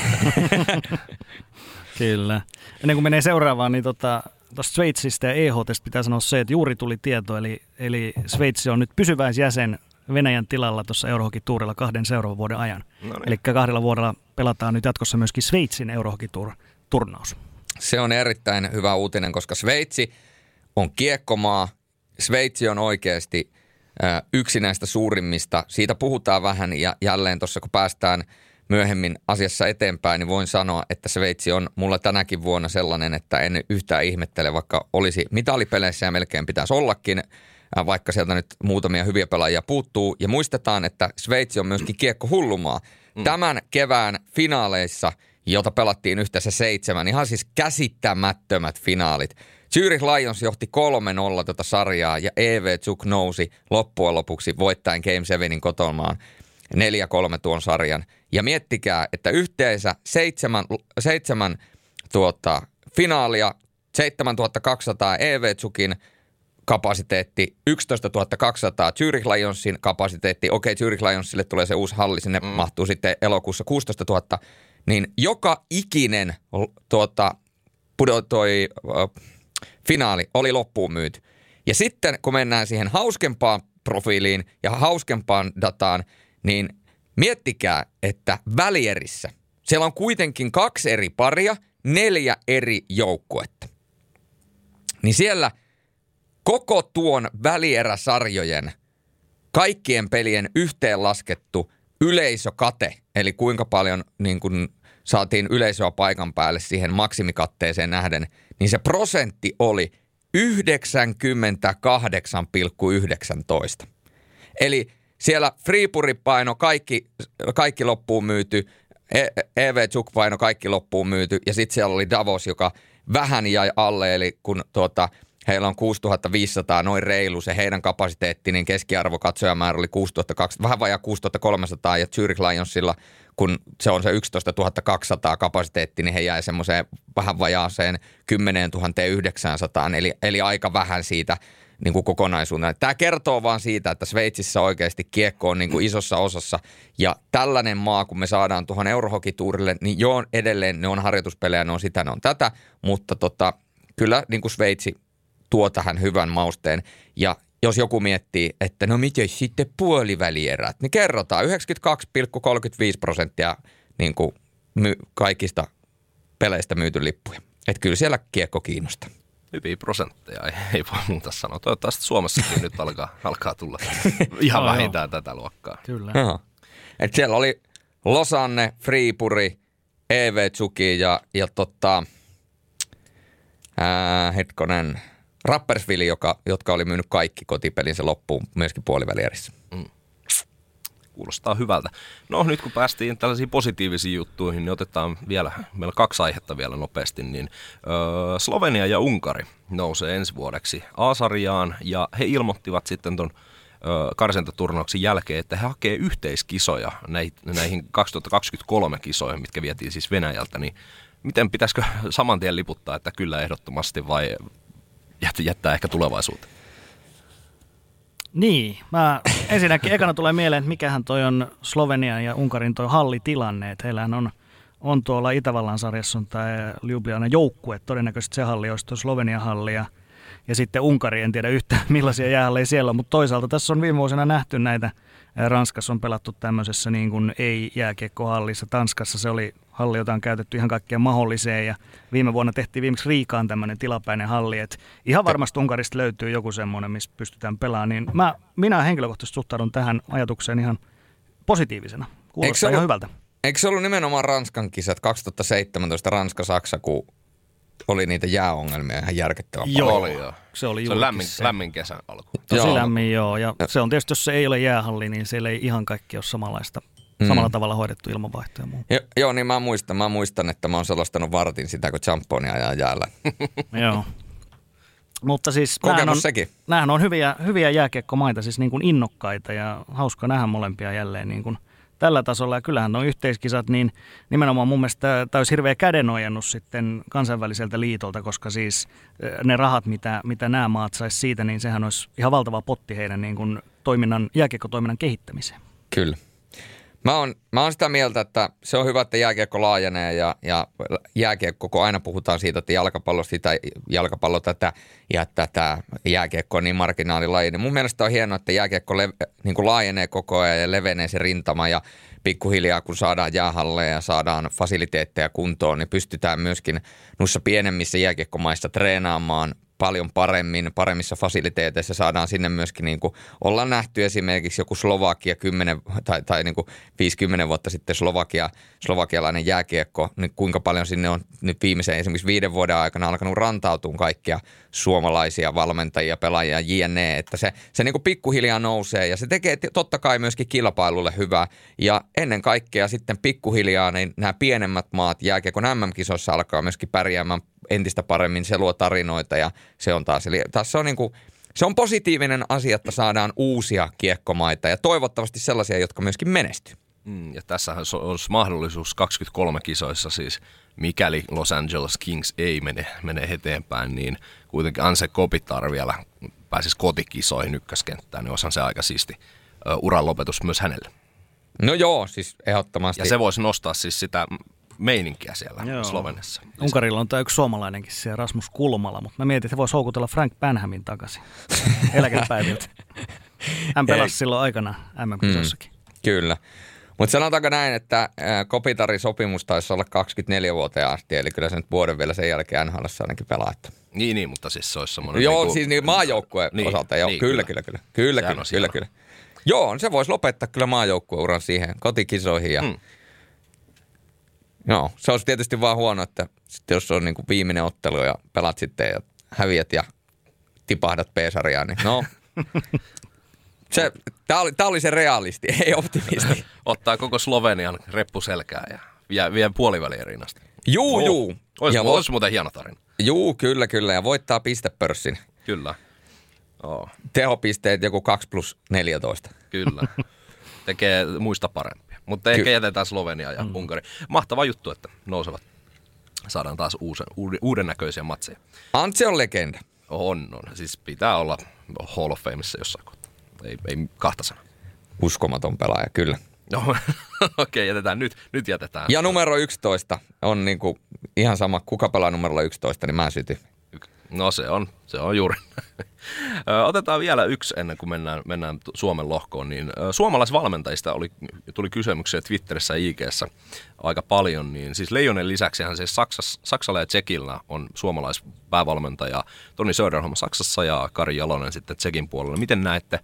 Kyllä. Ennen kuin menee seuraavaan, niin tota, tuosta Sveitsistä ja EHT pitää sanoa se, että juuri tuli tieto, eli, eli Sveitsi on nyt pysyväisjäsen Venäjän tilalla tuossa Eurohockey-tuurilla kahden seuraavan vuoden ajan. No niin. Eli kahdella vuodella pelataan nyt jatkossa myöskin Sveitsin Eurohockey-turnaus. Se on erittäin hyvä uutinen, koska Sveitsi on kiekkomaa. Sveitsi on oikeasti yksi näistä suurimmista. Siitä puhutaan vähän ja jälleen tuossa kun päästään myöhemmin asiassa eteenpäin, niin voin sanoa, että Sveitsi on mulla tänäkin vuonna sellainen, että en yhtään ihmettele, vaikka olisi mitalipeleissä ja melkein pitäisi ollakin, vaikka sieltä nyt muutamia hyviä pelaajia puuttuu. Ja muistetaan, että Sveitsi on myöskin kiekko hullumaa. Mm. Tämän kevään finaaleissa, jota pelattiin yhteensä seitsemän, ihan siis käsittämättömät finaalit. Zürich Lions johti 3-0 tätä sarjaa ja EV Zug nousi loppujen lopuksi voittaen Game 7 kotonaan 4-3 tuon sarjan. Ja miettikää, että yhteensä seitsemän, seitsemän tuota, finaalia, 7200 EV Zugin kapasiteetti, 11 200 Zurich Lionsin kapasiteetti, okei Zurich Lionsille tulee se uusi halli, sinne mm. mahtuu sitten elokuussa 16 000, niin joka ikinen tuota, pudotoi, äh, finaali oli loppuun myyty. Ja sitten kun mennään siihen hauskempaan profiiliin ja hauskempaan dataan, niin miettikää, että välierissä siellä on kuitenkin kaksi eri paria, neljä eri joukkuetta. Niin siellä – koko tuon välieräsarjojen kaikkien pelien yhteenlaskettu yleisökate, eli kuinka paljon niin kun saatiin yleisöä paikan päälle siihen maksimikatteeseen nähden, niin se prosentti oli 98,19. Eli siellä Freepuri paino kaikki, kaikki loppuun myyty, EV e Zuk paino kaikki loppuun myyty ja sitten siellä oli Davos, joka vähän jäi alle, eli kun tuota, Heillä on 6500, noin reilu se heidän kapasiteetti, niin keskiarvo katsojamäärä oli 6200, vähän vajaa 6300 ja Zurich Lionsilla, kun se on se 11 200 kapasiteetti, niin he jäi semmoiseen vähän vajaaseen 10 900, eli, eli aika vähän siitä niin kuin kokonaisuutena. Tämä kertoo vaan siitä, että Sveitsissä oikeasti kiekko on niin kuin isossa osassa ja tällainen maa, kun me saadaan tuohon Eurohokituurille, niin joo, edelleen ne on harjoituspelejä, ne on sitä, ne on tätä, mutta tota, kyllä niin kuin Sveitsi tuo tähän hyvän mausteen. Ja jos joku miettii, että no miten sitten puolivälierät, niin kerrotaan 92,35 prosenttia niin kuin my, kaikista peleistä myyty lippuja. Että kyllä siellä kiekko kiinnostaa. Hyviä prosentteja, ei, ei voi muuta sanoa. Toivottavasti Suomessakin nyt alkaa, alkaa tulla ihan vähintään tätä luokkaa. Kyllä. Et siellä oli Losanne, Freepuri, EV Tsuki ja, ja tota, ää, hetkonen, Rappersville, joka, jotka oli myynyt kaikki kotipelinsä loppuun myöskin puolivälierissä. Mm. Kuulostaa hyvältä. No nyt kun päästiin tällaisiin positiivisiin juttuihin, niin otetaan vielä, meillä kaksi aihetta vielä nopeasti, niin öö, Slovenia ja Unkari nousee ensi vuodeksi A-sarjaan ja he ilmoittivat sitten ton karsintaturnauksen jälkeen, että he hakee yhteiskisoja näihin 2023 kisoihin, mitkä vietiin siis Venäjältä, niin miten pitäisikö saman tien liputtaa, että kyllä ehdottomasti vai jättää ehkä tulevaisuuteen? Niin, mä ensinnäkin ekana tulee mieleen, että mikähän toi on Slovenian ja Unkarin toi hallitilanne, että heillähän on, on tuolla Itävallan sarjassa on tämä Ljubljana joukkue, todennäköisesti se halli olisi tuo Slovenian halli ja, ja sitten Unkari, en tiedä yhtään millaisia jäähalleja siellä on, mutta toisaalta tässä on viime vuosina nähty näitä Ranskassa on pelattu tämmöisessä niin kuin ei-jääkiekkohallissa. Tanskassa se oli halli, jota on käytetty ihan kaikkeen mahdolliseen ja viime vuonna tehtiin viimeksi Riikaan tämmöinen tilapäinen halli, että ihan varmasti Unkarista löytyy joku semmoinen, missä pystytään pelaamaan, niin mä, minä henkilökohtaisesti suhtaudun tähän ajatukseen ihan positiivisena. Kuulostaa se ihan ollut- hyvältä. Eikö se ollut nimenomaan Ranskan kisat 2017 Ranska-Saksa, kun oli niitä jääongelmia ihan järkyttävän Joo. paljon? Oli joo. Se oli Se lämmin, se. lämmin kesän alku. Tosi Joo. lämmin, joo. Ja se on tietysti, jos se ei ole jäähalli, niin siellä ei ihan kaikki ole samanlaista, Mm. samalla tavalla hoidettu ilmanvaihto ja muu. Jo, joo, niin mä muistan, mä muistan, että mä oon selostanut vartin sitä, kun champonia ajaa jäällä. joo. Mutta siis Kokemus on, sekin. nämähän on hyviä, hyviä jääkiekkomaita, siis niin kuin innokkaita ja hauska nähdä molempia jälleen niin kuin tällä tasolla. Ja kyllähän nuo yhteiskisat, niin nimenomaan mun mielestä tämä olisi hirveä kädenojennus sitten kansainväliseltä liitolta, koska siis eh, ne rahat, mitä, mitä nämä maat sais siitä, niin sehän olisi ihan valtava potti heidän niin kuin toiminnan, jääkiekkotoiminnan kehittämiseen. Kyllä. Mä oon, mä oon sitä mieltä, että se on hyvä, että jääkiekko laajenee ja, ja jääkiekko, kun aina puhutaan siitä, että jalkapallo sitä, jalkapallo tätä ja tätä jääkiekko on niin marginaalilaji, niin mun mielestä on hienoa, että jääkiekko le, niin kuin laajenee koko ajan ja levenee se rintama ja pikkuhiljaa kun saadaan jäähalleja ja saadaan fasiliteetteja kuntoon, niin pystytään myöskin noissa pienemmissä jääkiekkomaissa treenaamaan paljon paremmin, paremmissa fasiliteeteissa saadaan sinne myöskin, niin kuin ollaan nähty esimerkiksi joku Slovakia 10 tai, tai niin kuin 50 vuotta sitten Slovakia, slovakialainen jääkiekko, niin kuinka paljon sinne on nyt viimeisen esimerkiksi viiden vuoden aikana alkanut rantautua kaikkia suomalaisia valmentajia, pelaajia, jne, että se, se niin kuin pikkuhiljaa nousee ja se tekee totta kai myöskin kilpailulle hyvää. Ja ennen kaikkea sitten pikkuhiljaa niin nämä pienemmät maat jääkiekon MM-kisoissa alkaa myöskin pärjäämään entistä paremmin, se luo tarinoita ja se on taas, eli taas se on niin kuin, se on positiivinen asia, että saadaan uusia kiekkomaita ja toivottavasti sellaisia, jotka myöskin menestyy. Mm, ja tässähän olisi mahdollisuus 23 kisoissa siis, mikäli Los Angeles Kings ei mene, mene eteenpäin, niin kuitenkin Anse Kopitar vielä pääsisi kotikisoihin ykköskenttään, niin olisihan se aika siisti uran lopetus myös hänelle. No joo, siis ehdottomasti. Ja se voisi nostaa siis sitä meininkiä siellä Joo. Slovenessa. Unkarilla on tämä yksi suomalainenkin siellä Rasmus Kulmala, mutta mä mietin, että he voisi houkutella Frank Banhamin takaisin eläkepäiviltä. Hän pelasi Ei. silloin aikana MM-kisossakin. Kyllä. Mutta sanotaanko näin, että Kopitarin sopimus taisi olla 24 vuoteen asti, eli kyllä se nyt vuoden vielä sen jälkeen NHL ainakin pelaa. Että. Niin, niin, mutta siis se olisi semmoinen... Joo, niinku- siis niin maajoukkueen Niin, osalta, joo, niin, kyllä, kyllä, kyllä. Kyllä, kyllä, kyllä, hienoa. kyllä. Joo, se voisi lopettaa kyllä maajoukkueuran siihen kotikisoihin ja Mm. Joo, se olisi tietysti vaan huono, että sitten jos on niin kuin viimeinen ottelu ja pelat sitten ja häviät ja tipahdat P-sarjaan, niin no. Se, tää, oli, tää oli se realisti, ei optimisti. Ottaa koko Slovenian reppu selkää ja vie, vie puoliväliin rinnasta. Juu, juu. Olisi, Ja ja vo- olisi muuten hieno tarina. Juu, kyllä, kyllä. Ja voittaa pistepörssin. Kyllä. Oo, Tehopisteet joku 2 plus 14. kyllä. Tekee muista parempia. Mutta ehkä Ky- jätetään Slovenia ja mm. Unkari. Mahtava juttu, että nousevat. Saadaan taas uusen, uuden, uuden näköisiä matseja. Antse on legenda. On, on. Siis pitää olla Hall of Fameissa jossain kohtaa. Ei, ei kahta sanaa. Uskomaton pelaaja, kyllä. No, okei, okay, jätetään nyt. Nyt jätetään. Ja numero 11 on niinku ihan sama, kuka pelaa numerolla 11, niin mä sytyn. No se on, se on juuri. Otetaan vielä yksi ennen kuin mennään, mennään Suomen lohkoon. Niin, suomalaisvalmentajista oli, tuli kysymyksiä Twitterissä ja IGssä aika paljon. Niin, siis Leijonen lisäksihän siis Saksas, Saksalla ja Tsekillä on suomalaispäävalmentaja Toni Söderholm Saksassa ja Kari Jalonen sitten Tsekin puolella. Miten näette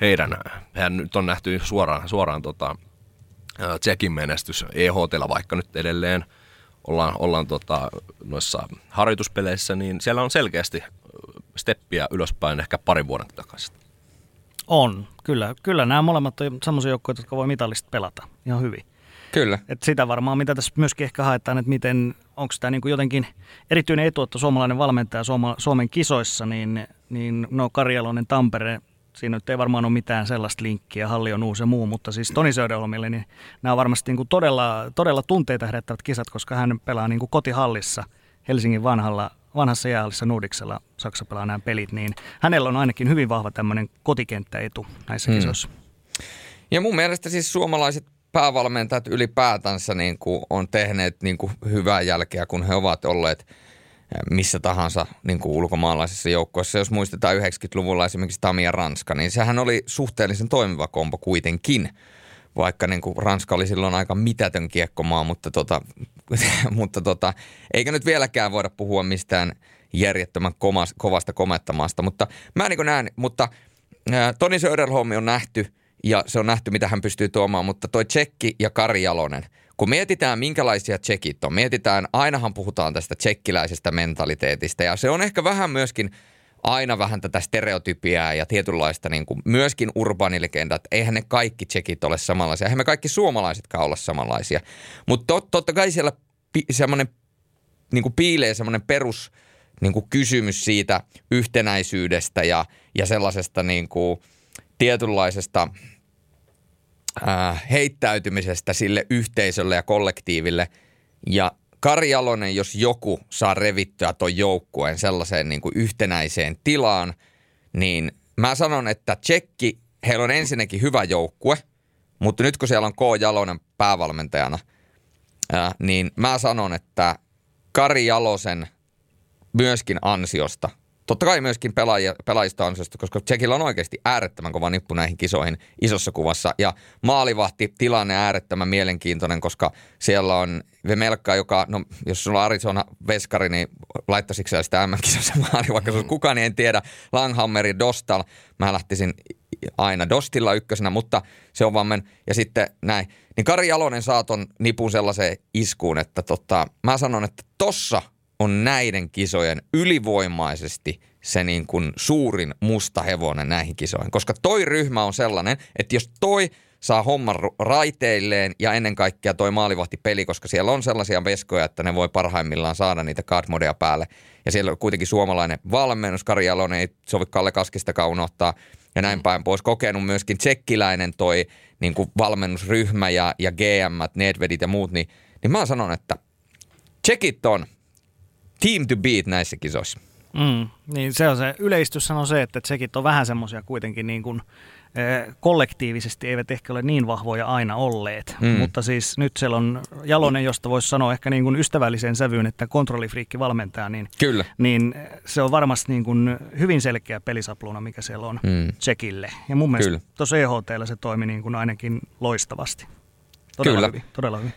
heidän, hän nyt on nähty suoraan, suoraan tota, Tsekin menestys EHTllä vaikka nyt edelleen ollaan, ollaan tota, noissa harjoituspeleissä, niin siellä on selkeästi steppiä ylöspäin ehkä parin vuoden takaisin. On, kyllä. Kyllä nämä molemmat on semmoisia joukkoja, jotka voi mitallista pelata ihan hyvin. Kyllä. Et sitä varmaan, mitä tässä myöskin ehkä haetaan, että miten, onko tämä niinku jotenkin erityinen etu, että suomalainen valmentaja Suoma, Suomen kisoissa, niin, niin no Karjalonen, Tampere, siinä nyt ei varmaan ole mitään sellaista linkkiä, Halli on uusi ja muu, mutta siis Toni Söderholmille, niin nämä on varmasti niinku todella, todella tunteita herättävät kisat, koska hän pelaa niinku kotihallissa Helsingin vanhalla, vanhassa jäähallissa Nordiksella, Saksa pelaa nämä pelit, niin hänellä on ainakin hyvin vahva tämmöinen kotikenttäetu näissä Hmm. kisoissa. Ja mun mielestä siis suomalaiset päävalmentajat ylipäätänsä niin kuin on tehneet niin kuin hyvää jälkeä, kun he ovat olleet missä tahansa niin kuin ulkomaalaisessa joukkoissa. Jos muistetaan 90-luvulla esimerkiksi Tamia Ranska, niin sehän oli suhteellisen toimiva kompo kuitenkin. Vaikka niin kuin Ranska oli silloin aika mitätön kiekkomaa, mutta, tota, mutta tota, eikä nyt vieläkään voida puhua mistään järjettömän komas, kovasta komettamasta. Mutta mä niin näen, mutta ää, Toni Söderholmi on nähty ja se on nähty, mitä hän pystyy tuomaan, mutta toi Tsekki ja Kari Jalonen – kun mietitään, minkälaisia tsekit on, mietitään, ainahan puhutaan tästä tsekkiläisestä mentaliteetista ja se on ehkä vähän myöskin aina vähän tätä stereotypiaa ja tietynlaista niin kuin myöskin urbaanilegendat. Eihän ne kaikki tsekit ole samanlaisia, eihän me kaikki suomalaisetkaan ole samanlaisia. Mutta tot, totta kai siellä pi, semmoinen niin kuin piilee semmoinen perus niin kuin kysymys siitä yhtenäisyydestä ja, ja sellaisesta niin kuin tietynlaisesta – äh, heittäytymisestä sille yhteisölle ja kollektiiville. Ja Kari Jalonen, jos joku saa revittyä tuon joukkueen sellaiseen niin kuin yhtenäiseen tilaan, niin mä sanon, että Tsekki, heillä on ensinnäkin hyvä joukkue, mutta nyt kun siellä on K. Jalonen päävalmentajana, ää, niin mä sanon, että Kari Jalosen myöskin ansiosta totta kai myöskin pelaajia, pelaajista ansiosta, koska Tsekillä on oikeasti äärettömän kova nippu näihin kisoihin isossa kuvassa. Ja maalivahti tilanne äärettömän mielenkiintoinen, koska siellä on Vemelka, joka, no jos sulla on Arizona veskari, niin laittaisitko sä sitä MM-kisossa maali, vaikka se kukaan niin en tiedä. Langhammeri, Dostal, mä lähtisin aina Dostilla ykkösenä, mutta se on vaan men, ja sitten näin. Niin Kari Jalonen saa ton nipun sellaiseen iskuun, että tota, mä sanon, että tossa – on näiden kisojen ylivoimaisesti se niin kuin suurin musta hevonen näihin kisoihin. Koska toi ryhmä on sellainen, että jos toi saa homman raiteilleen ja ennen kaikkea toi peli, koska siellä on sellaisia veskoja, että ne voi parhaimmillaan saada niitä card päälle. Ja siellä on kuitenkin suomalainen valmennus, Kari Jalonen ei sovi Kalle Kaskistakaan unohtaa ja näin päin pois. Kokenut myöskin tsekkiläinen toi niin kuin valmennusryhmä ja, ja GM, Nedvedit ja muut, niin, niin mä sanon, että tsekit on – team to beat näissä kisoissa. Mm, niin se on se, yleistys on se, että tsekit on vähän semmoisia kuitenkin niin kuin, eh, kollektiivisesti eivät ehkä ole niin vahvoja aina olleet, mm. mutta siis nyt siellä on Jalonen, josta voisi sanoa ehkä niin kuin ystävällisen sävyyn, että kontrollifriikki valmentaa, niin, Kyllä. niin se on varmasti niin kuin hyvin selkeä pelisapluna, mikä siellä on mm. tsekille. Ja mun mielestä tuossa EHTllä se toimi niin kuin ainakin loistavasti. Todella Kyllä. hyvin, todella hyvin.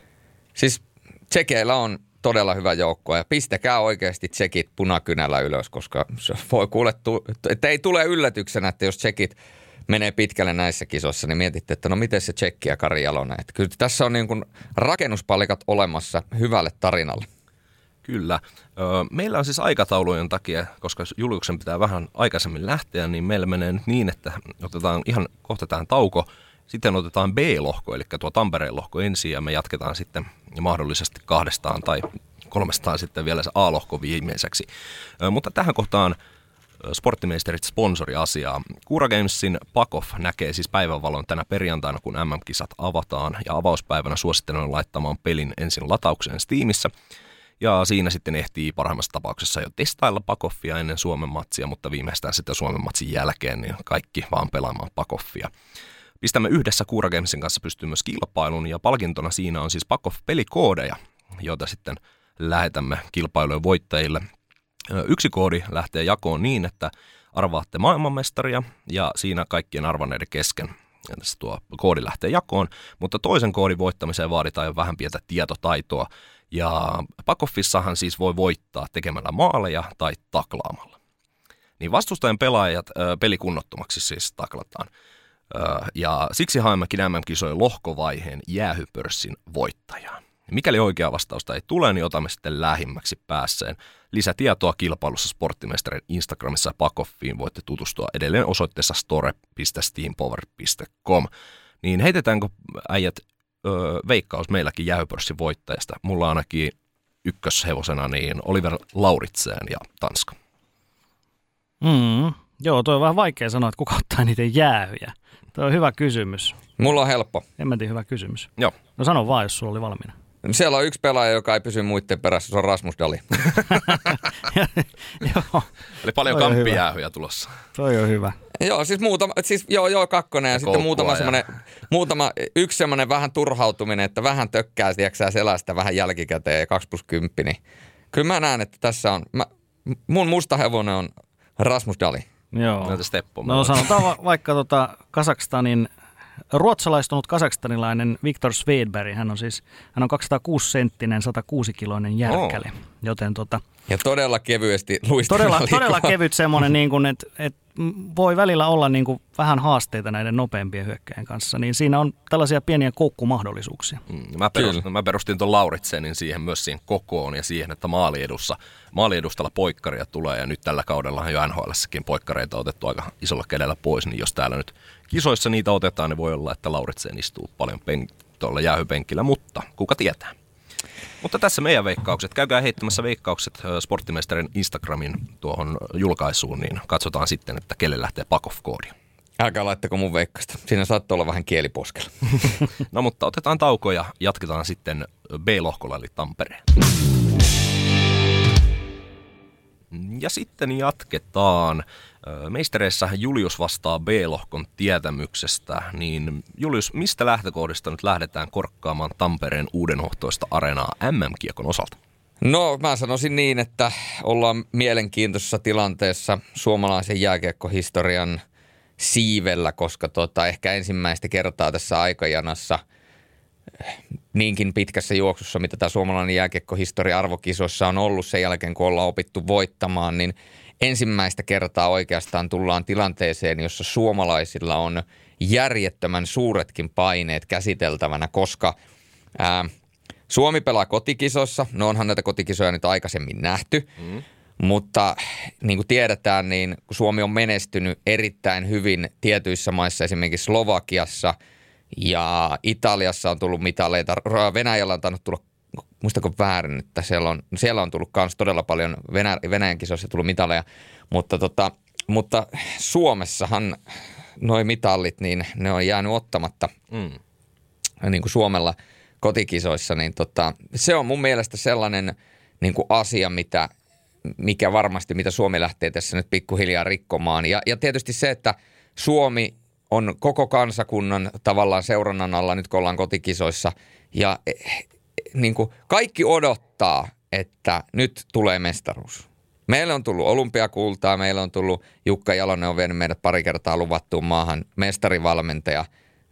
Siis tsekeillä on todella hyvä joukko ja pistäkää oikeasti tsekit punakynällä ylös, koska se voi kuule, että ei tule yllätyksenä, että jos tsekit menee pitkälle näissä kisoissa, niin mietitte, että no miten se tsekki ja Kari Jalonen. Että kyllä tässä on niin kuin rakennuspalikat olemassa hyvälle tarinalle. Kyllä. Meillä on siis aikataulujen takia, koska julkuksen pitää vähän aikaisemmin lähteä, niin meillä menee nyt niin, että otetaan ihan kohta tähän tauko – sitten otetaan B-lohko, eli tuo Tampereen lohko ensin ja me jatketaan sitten mahdollisesti kahdestaan tai kolmestaan sitten vielä se A-lohko viimeiseksi. Mutta tähän kohtaan sporttimeisterit sponsoriasiaa. Kura Gamesin Pakoff näkee siis päivänvalon tänä perjantaina, kun MM-kisat avataan. Ja avauspäivänä suosittelen laittamaan pelin ensin lataukseen Steamissa. Ja siinä sitten ehtii parhaimmassa tapauksessa jo testailla Pakoffia ennen Suomen matsia, mutta viimeistään sitten Suomen matsin jälkeen niin kaikki vaan pelaamaan Pakoffia. Pistämme yhdessä Kuura Gamesin kanssa pystyyn myös kilpailun ja palkintona siinä on siis Pack of pelikoodeja, joita sitten lähetämme kilpailujen voittajille. Yksi koodi lähtee jakoon niin, että arvaatte maailmanmestaria ja siinä kaikkien arvanneiden kesken tuo koodi lähtee jakoon, mutta toisen koodin voittamiseen vaaditaan jo vähän pientä tietotaitoa. Ja Pakoffissahan siis voi voittaa tekemällä maaleja tai taklaamalla. Niin vastustajan pelaajat pelikunnottomaksi siis taklataan. Ja siksi haemmekin MM-kisojen lohkovaiheen jäähypörssin voittajaan. Mikäli oikea vastausta ei tule, niin otamme sitten lähimmäksi päässeen. Lisätietoa kilpailussa sporttimestarin Instagramissa ja Pakoffiin voitte tutustua edelleen osoitteessa store.steampower.com. Niin heitetäänkö äijät öö, veikkaus meilläkin jäähypörssin voittajasta? Mulla ainakin ykköshevosena niin Oliver Lauritseen ja Tanska. Mm, joo, toi on vähän vaikea sanoa, että kuka ottaa niitä jäähyjä. Tuo on hyvä kysymys. Mulla on helppo. En mä tiedä, hyvä kysymys. Joo. No sano vaan, jos sulla oli valmiina. Siellä on yksi pelaaja, joka ei pysy muiden perässä, se on Rasmus Dali. joo. Eli paljon kamppijäähyjä tulossa. Toi on hyvä. Joo, siis muutama, siis joo, joo, kakkonen ja, ja sitten muutama semmoinen, muutama, yksi semmoinen vähän turhautuminen, että vähän tökkää, tiedätkö selästä vähän jälkikäteen, 2 plus 10, niin Kyllä mä näen, että tässä on, mä, mun musta hevonen on Rasmus Dali. Joo. Näitä Steppo. No sanotaan va- vaikka tota Kasakstanin ruotsalaistunut kasakstanilainen Viktor Svedberg, hän on siis hän on 206 senttinen, 106 kiloinen järkäle, oh. joten tota, Ja todella kevyesti luistella todella, todella kevyt semmoinen, niin kuin, että, että voi välillä olla niin kuin vähän haasteita näiden nopeampien hyökkäjien kanssa, niin siinä on tällaisia pieniä koukkumahdollisuuksia. Mm, Mä perustin, mä perustin tuon Lauritsenin siihen myös siihen kokoon ja siihen, että maaliedussa, maaliedustalla poikkaria tulee ja nyt tällä kaudella jo NHLssäkin poikkareita on otettu aika isolla kädellä pois, niin jos täällä nyt kisoissa niitä otetaan, niin voi olla, että Lauritsen istuu paljon pen, tuolla jäähypenkillä, mutta kuka tietää. Mutta tässä meidän veikkaukset. Käykää heittämässä veikkaukset Sporttimestarin Instagramin tuohon julkaisuun, niin katsotaan sitten, että kelle lähtee pakoff-koodi. Älkää laittako mun veikkasta. Siinä saattaa olla vähän kieliposkella. No mutta otetaan tauko ja jatketaan sitten B-lohkolla eli Tampereen. Ja sitten jatketaan. Meistereissä Julius vastaa B-lohkon tietämyksestä, niin Julius, mistä lähtökohdista nyt lähdetään korkkaamaan Tampereen uudenhohtoista areenaa MM-kiekon osalta? No mä sanoisin niin, että ollaan mielenkiintoisessa tilanteessa suomalaisen jääkiekkohistorian siivellä, koska tota, ehkä ensimmäistä kertaa tässä aikajanassa niinkin pitkässä juoksussa, mitä tämä suomalainen jääkiekkohistoria arvokisoissa on ollut sen jälkeen, kun ollaan opittu voittamaan, niin ensimmäistä kertaa oikeastaan tullaan tilanteeseen, jossa suomalaisilla on järjettömän suuretkin paineet käsiteltävänä, koska ää, Suomi pelaa kotikisoissa. No onhan näitä kotikisoja nyt aikaisemmin nähty. Mm. Mutta niin kuin tiedetään, niin Suomi on menestynyt erittäin hyvin tietyissä maissa, esimerkiksi Slovakiassa ja Italiassa on tullut mitaleita. Venäjällä on tainnut tulla, muistako väärin, että siellä on, siellä on tullut myös todella paljon Venä, Venäjän kisoissa tullut mitaleja. Mutta, tota, mutta Suomessahan noi mitallit, niin ne on jäänyt ottamatta Mm. niin kuin Suomella kotikisoissa, niin tota, se on mun mielestä sellainen niin kuin asia, mitä, mikä varmasti, mitä Suomi lähtee tässä nyt pikkuhiljaa rikkomaan. Ja, ja tietysti se, että Suomi on koko kansakunnan tavallaan seurannan alla nyt kun ollaan kotikisoissa ja eh, niin kuin kaikki odottaa, että nyt tulee mestaruus. Meillä on tullut olympiakultaa, meillä on tullut Jukka Jalonen on vienyt meidät pari kertaa luvattuun maahan, mestarivalmentaja.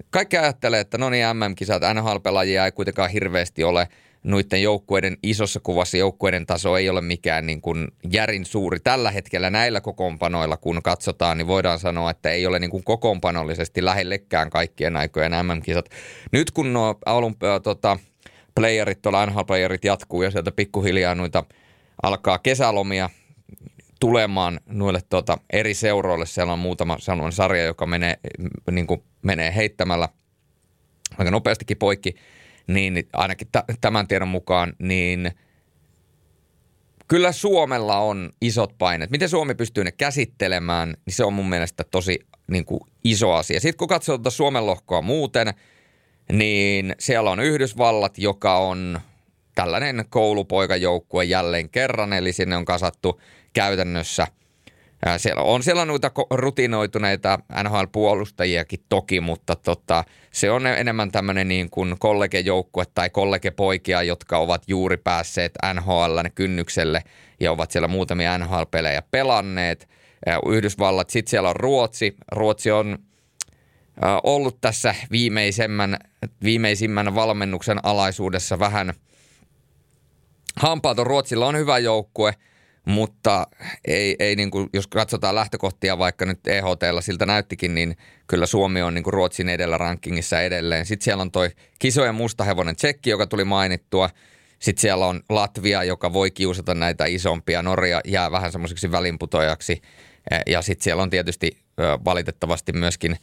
Kaikki ajattelee, että no niin MM-kisat, NHL-pelaajia ei kuitenkaan hirveästi ole. Noiden joukkueiden isossa kuvassa joukkueiden taso ei ole mikään niin kuin järin suuri. Tällä hetkellä näillä kokoonpanoilla, kun katsotaan, niin voidaan sanoa, että ei ole niin kuin kokoonpanollisesti lähellekään kaikkien aikojen MM-kisat. Nyt kun nuo olympia, tota, playerit, tuolla NHL-playerit jatkuu ja sieltä pikkuhiljaa noita alkaa kesälomia tulemaan noille tuota, eri seuroille. Siellä on muutama sellainen sarja, joka menee, niin kuin menee heittämällä aika nopeastikin poikki, niin ainakin t- tämän tiedon mukaan, niin kyllä Suomella on isot paineet. Miten Suomi pystyy ne käsittelemään, niin se on mun mielestä tosi niin kuin iso asia. Sitten kun katsoo tuota Suomen lohkoa muuten, niin siellä on Yhdysvallat, joka on tällainen koulupoikajoukkue jälleen kerran, eli sinne on kasattu käytännössä Siellä on siellä noita rutinoituneita NHL-puolustajiakin toki, mutta tota, se on enemmän tämmöinen niin kuin kollegejoukkue tai kollegepoikia, jotka ovat juuri päässeet NHLn kynnykselle ja ovat siellä muutamia NHL-pelejä pelanneet. Yhdysvallat, sitten siellä on Ruotsi. Ruotsi on ollut tässä viimeisemmän, viimeisimmän valmennuksen alaisuudessa vähän hampaaton. Ruotsilla on hyvä joukkue, mutta ei, ei niin kuin, jos katsotaan lähtökohtia vaikka nyt EHTllä siltä näyttikin, niin kyllä Suomi on niin kuin Ruotsin edellä rankingissa edelleen. Sitten siellä on toi kisojen mustahevonen Tsekki, joka tuli mainittua. Sitten siellä on Latvia, joka voi kiusata näitä isompia. Norja jää vähän semmoiseksi välinputojaksi. Ja sitten siellä on tietysti valitettavasti myöskin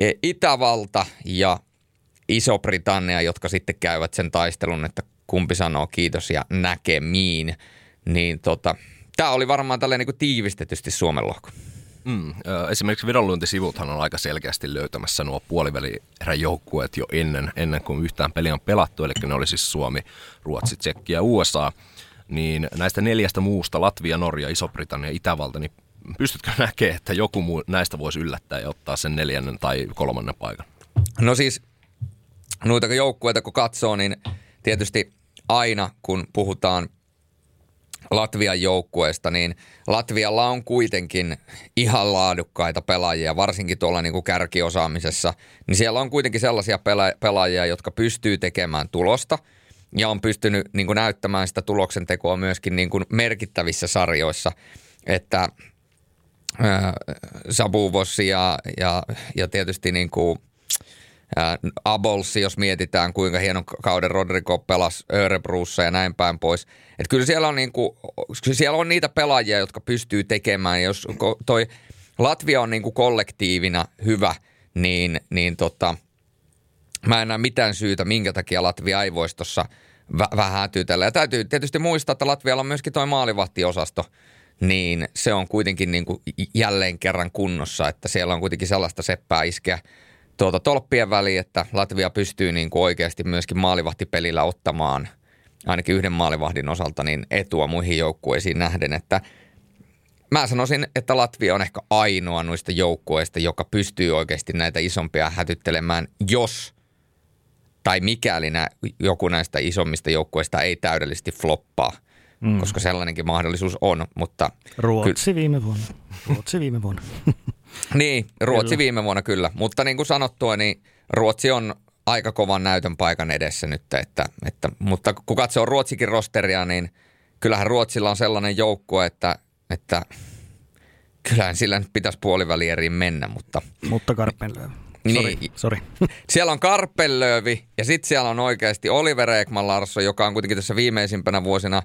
e, Itävalta ja Iso-Britannia, jotka sitten käyvät sen taistelun, että kumpi sanoo kiitos ja näkemiin. Niin tota, tämä oli varmaan tällainen niin kuin tiivistetysti Suomen lohko. Mm, esimerkiksi vedonlyöntisivuthan on aika selkeästi löytämässä nuo puolivälierän joukkueet jo ennen, ennen kuin yhtään peliä on pelattu, eli ne oli siis Suomi, Ruotsi, Tsekki ja USA. Niin näistä neljästä muusta, Latvia, Norja, Iso-Britannia, Itävalta, niin pystytkö näkemään, että joku muu näistä voisi yllättää ja ottaa sen neljännen tai kolmannen paikan? No siis noita joukkueita kun katsoo, niin tietysti aina kun puhutaan Latvian joukkueesta, niin Latvialla on kuitenkin ihan laadukkaita pelaajia, varsinkin tuolla niin kuin kärkiosaamisessa. Niin siellä on kuitenkin sellaisia pela- pelaajia, jotka pystyy tekemään tulosta ja on pystynyt niin kuin näyttämään sitä tuloksen tekoa myöskin niin kuin merkittävissä sarjoissa. Että äh, Sabuvossi ja, ja, ja tietysti niin kuin – Abolsi, jos mietitään kuinka hieno kauden Rodrigo pelasi Örebruussa ja näin päin pois. Että kyllä siellä on, niinku, kyllä siellä on niitä pelaajia, jotka pystyy tekemään. Jos toi Latvia on niinku kollektiivina hyvä, niin, niin tota, mä en näe mitään syytä, minkä takia Latvia ei voisi tuossa vä- vähän tytellä. Ja täytyy tietysti muistaa, että Latvialla on myöskin toi maalivahtiosasto, niin se on kuitenkin niinku jälleen kerran kunnossa, että siellä on kuitenkin sellaista seppää iskeä – tuota tolppien väliin, että Latvia pystyy niin kuin oikeasti myöskin maalivahtipelillä ottamaan ainakin yhden maalivahdin osalta niin etua muihin joukkueisiin nähden, että mä sanoisin, että Latvia on ehkä ainoa noista joukkueista, joka pystyy oikeasti näitä isompia hätyttelemään, jos tai mikäli nää, joku näistä isommista joukkueista ei täydellisesti floppaa, mm. koska sellainenkin mahdollisuus on, mutta... Ruotsi ky- viime vuonna. Ruotsi viime vuonna. Niin, Ruotsi kyllä. viime vuonna kyllä. Mutta niin kuin sanottua, niin Ruotsi on aika kovan näytön paikan edessä nyt. Että, että, mutta kun katsoo Ruotsikin rosteria, niin kyllähän Ruotsilla on sellainen joukkue, että, että kyllähän sillä nyt pitäisi puolivälieriin mennä. Mutta, mutta Karpenlöövi. Niin. Sorry. Siellä on Karpellöövi ja sitten siellä on oikeasti Oliver Ekman Larsson, joka on kuitenkin tässä viimeisimpänä vuosina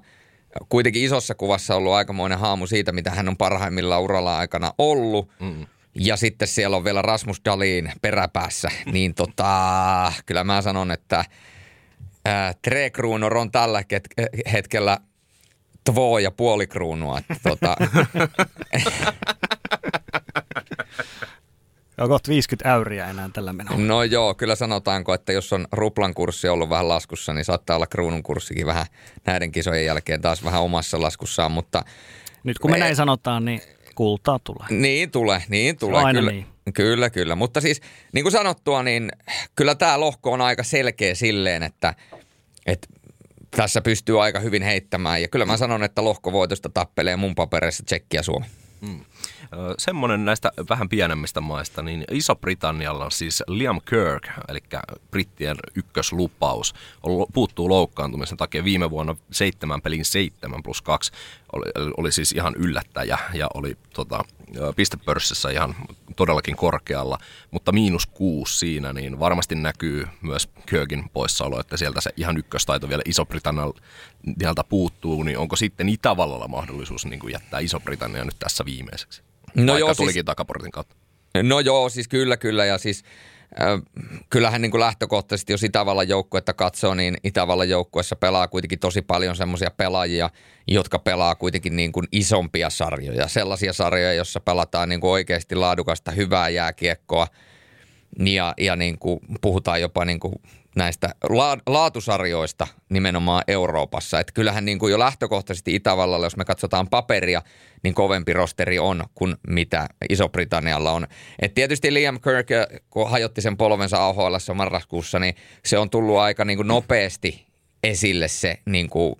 kuitenkin isossa kuvassa ollut aikamoinen haamu siitä, mitä hän on parhaimmillaan uralla aikana ollut. Mm. Ja sitten siellä on vielä Rasmus Dalin peräpäässä. Niin tota, kyllä mä sanon, että ää, tre kruunor on tällä hetkellä två ja puoli kruunua. Tota. on kohta 50 äyriä enää tällä menolla. No joo, kyllä sanotaanko, että jos on ruplan kurssi ollut vähän laskussa, niin saattaa olla kruunun kurssikin vähän näiden kisojen jälkeen taas vähän omassa laskussaan, mutta... Nyt kun me, me näin sanotaan, niin kultaa tulee. Niin tulee, niin tulee. Aina kyllä, niin. Kyllä, kyllä. Mutta siis niin kuin sanottua, niin kyllä tämä lohko on aika selkeä silleen, että, että tässä pystyy aika hyvin heittämään. Ja kyllä mä sanon, että lohkovoitosta tappelee mun papereissa Tsekki ja Suomi. Mm. Semmoinen näistä vähän pienemmistä maista, niin Iso-Britannialla on siis Liam Kirk, eli brittien ykköslupaus, puuttuu loukkaantumisen takia. Viime vuonna seitsemän pelin seitsemän plus kaksi oli, oli siis ihan yllättäjä ja oli tota, pistepörssissä ihan todellakin korkealla, mutta miinus kuusi siinä, niin varmasti näkyy myös Kirkin poissaolo, että sieltä se ihan ykköstaito vielä Iso-Britannialta puuttuu, niin onko sitten Itävallalla mahdollisuus niin kuin jättää Iso-Britannia nyt tässä viimeiseksi? No Vaikka joo, siis- tulikin siis, takaportin kautta. No joo, siis kyllä, kyllä ja siis äh, kyllähän niin kuin lähtökohtaisesti, jos Itävallan joukkuetta katsoo, niin Itävallan joukkuessa pelaa kuitenkin tosi paljon semmoisia pelaajia, jotka pelaa kuitenkin niin kuin isompia sarjoja. Sellaisia sarjoja, joissa pelataan niin kuin oikeasti laadukasta hyvää jääkiekkoa ja, ja niin kuin puhutaan jopa niin kuin näistä laatusarjoista nimenomaan Euroopassa. Että kyllähän niin kuin jo lähtökohtaisesti Itävallalla, jos me katsotaan paperia, niin kovempi rosteri on kuin mitä Iso-Britannialla on. Et tietysti Liam Kirk, kun hajotti sen polvensa AHL marraskuussa, niin se on tullut aika niin kuin nopeasti esille se niin kuin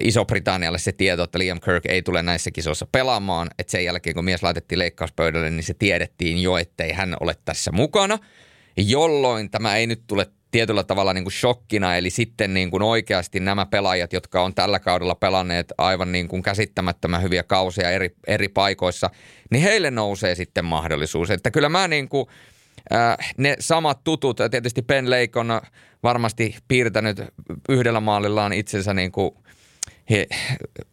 Iso-Britannialle se tieto, että Liam Kirk ei tule näissä kisoissa pelaamaan. Että sen jälkeen, kun mies laitettiin leikkauspöydälle, niin se tiedettiin jo, ettei hän ole tässä mukana – jolloin tämä ei nyt tule tietyllä tavalla niin kuin shokkina, eli sitten niin kuin oikeasti nämä pelaajat, jotka on tällä kaudella pelanneet aivan niin kuin käsittämättömän hyviä kausia eri, eri paikoissa, niin heille nousee sitten mahdollisuus. Että kyllä mä niin kuin, äh, ne samat tutut, tietysti Ben Lake on varmasti piirtänyt yhdellä maalillaan itsensä niin kuin he,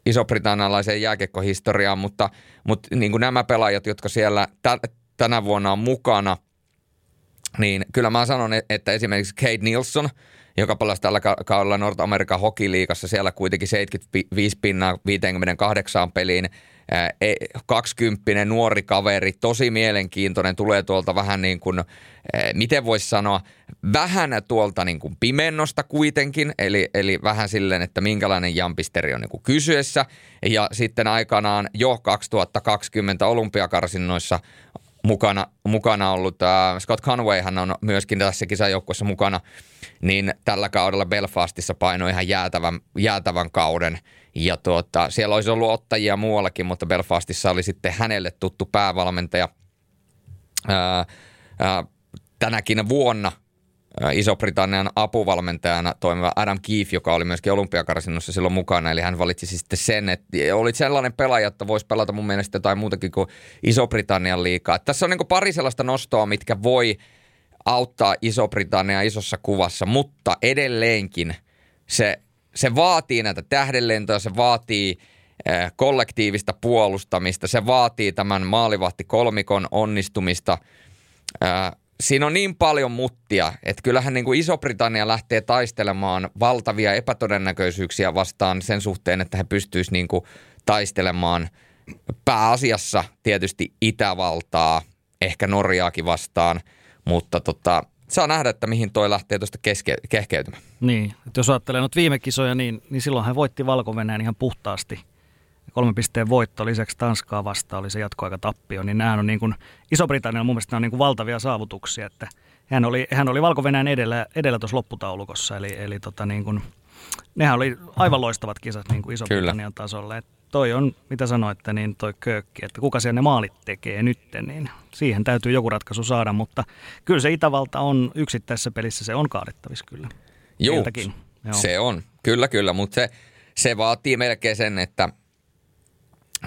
iso-britannialaiseen jääkekkohistoriaan, mutta, mutta niin kuin nämä pelaajat, jotka siellä tä, tänä vuonna on mukana – niin kyllä mä sanon, että esimerkiksi Kate Nilsson, joka pelasi tällä kaudella North-Amerikan hokiliikassa, siellä kuitenkin 75 pinnaa 58 peliin, 20 e, nuori kaveri, tosi mielenkiintoinen, tulee tuolta vähän niin kuin, miten voisi sanoa, vähän tuolta niin kuin pimennosta kuitenkin, eli, eli vähän silleen, että minkälainen jampisteri on niin kuin kysyessä. Ja sitten aikanaan jo 2020 olympiakarsinnoissa mukana, mukana ollut. Äh, Scott Conwayhan on myöskin tässä kisajoukkueessa mukana, niin tällä kaudella Belfastissa painoi ihan jäätävän, jäätävän kauden. Ja tuota, siellä olisi ollut ottajia muuallakin, mutta Belfastissa oli sitten hänelle tuttu päävalmentaja. Ää, ää, tänäkin vuonna Iso-Britannian apuvalmentajana toimiva Adam Keefe, joka oli myöskin olympiakarsinnossa silloin mukana. Eli hän valitsi sitten sen, että oli sellainen pelaaja, että voisi pelata mun mielestä jotain muutakin kuin Iso-Britannian liikaa. Tässä on niin pari sellaista nostoa, mitkä voi auttaa Iso-Britannia isossa kuvassa, mutta edelleenkin se, se vaatii näitä tähdenlentoja, se vaatii kollektiivista puolustamista, se vaatii tämän maalivahti kolmikon onnistumista – siinä on niin paljon muttia, että kyllähän niin kuin Iso-Britannia lähtee taistelemaan valtavia epätodennäköisyyksiä vastaan sen suhteen, että he pystyisivät niin kuin taistelemaan pääasiassa tietysti Itävaltaa, ehkä Norjaakin vastaan, mutta tota, saa nähdä, että mihin toi lähtee tuosta keske- kehkeytymään. Niin, että jos ajattelee nyt viime kisoja, niin, niin silloin hän voitti valko ihan puhtaasti – kolmen pisteen voitto lisäksi Tanskaa vastaan oli se jatkoaikatappio, niin nämä on niin kuin, Iso-Britannian mun mielestä on niin kuin valtavia saavutuksia, että hän oli, hän oli valko edellä, edellä tuossa lopputaulukossa, eli, eli tota niin kuin, nehän oli aivan loistavat kisat niin kuin Iso-Britannian Kyllä. tasolle. Et toi on, mitä sanoitte, niin toi köökki, että kuka siellä ne maalit tekee nytten, niin siihen täytyy joku ratkaisu saada, mutta kyllä se Itävalta on yksittäisessä pelissä, se on kaadettavissa kyllä. Joo, se on, kyllä kyllä, mutta se, se vaatii melkein sen, että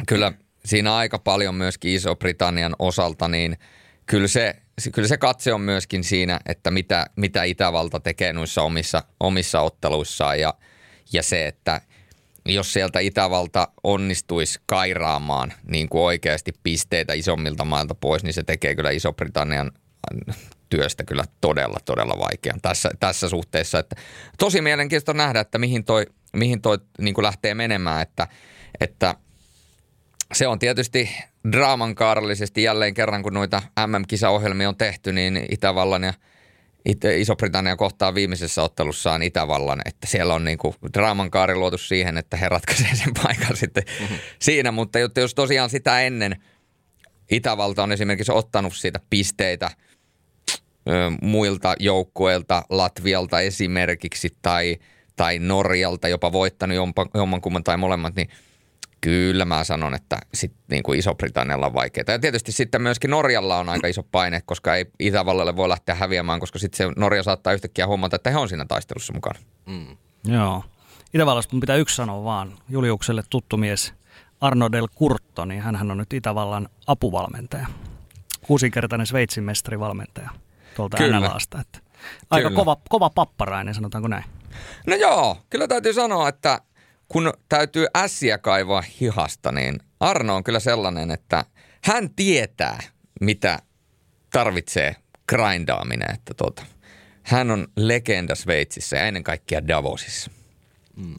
kyllä siinä aika paljon myöskin Iso-Britannian osalta, niin kyllä se, kyllä se katse on myöskin siinä, että mitä, mitä Itävalta tekee noissa omissa, omissa otteluissaan ja, ja se, että jos sieltä Itävalta onnistuisi kairaamaan niin kuin oikeasti pisteitä isommilta mailta pois, niin se tekee kyllä Iso-Britannian työstä kyllä todella, todella vaikean tässä, tässä suhteessa. Että tosi mielenkiintoista nähdä, että mihin toi, mihin toi niin kuin lähtee menemään, että, että – se on tietysti draamankaarallisesti jälleen kerran, kun noita MM-kisaohjelmia on tehty, niin Itävallan ja Iso-Britannia kohtaa viimeisessä ottelussaan Itävallan, että siellä on niinku draamankaari luotu siihen, että he ratkaisee sen paikan sitten mm-hmm. siinä, mutta jos tosiaan sitä ennen Itävalta on esimerkiksi ottanut siitä pisteitä ö, muilta joukkueilta, Latvialta esimerkiksi tai, tai Norjalta, jopa voittanut jommankumman tai molemmat, niin – Kyllä mä sanon, että sit niin kuin Iso-Britannialla on vaikeaa. Ja tietysti sitten myöskin Norjalla on aika iso paine, koska ei Itävallalle voi lähteä häviämään, koska sitten se Norja saattaa yhtäkkiä huomata, että he on siinä taistelussa mukana. Mm. Joo. Itävallasta mun pitää yksi sanoa vaan. Juliukselle tuttu mies Arno Del Curto, niin hän on nyt Itävallan apuvalmentaja. Kuusinkertainen Sveitsin mestarivalmentaja tuolta kyllä. NLAsta. Että aika kova, kova papparainen, sanotaanko näin. No joo, kyllä täytyy sanoa, että kun täytyy ässiä kaivaa hihasta, niin Arno on kyllä sellainen, että hän tietää, mitä tarvitsee grindaaminen. Että tota, hän on legenda Sveitsissä ja ennen kaikkea Davosissa. Mm.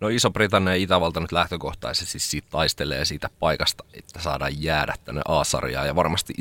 No Iso-Britannia ja Itävalta nyt lähtökohtaisesti siitä taistelee siitä paikasta, että saadaan jäädä tänne A-sarjaan. Ja varmasti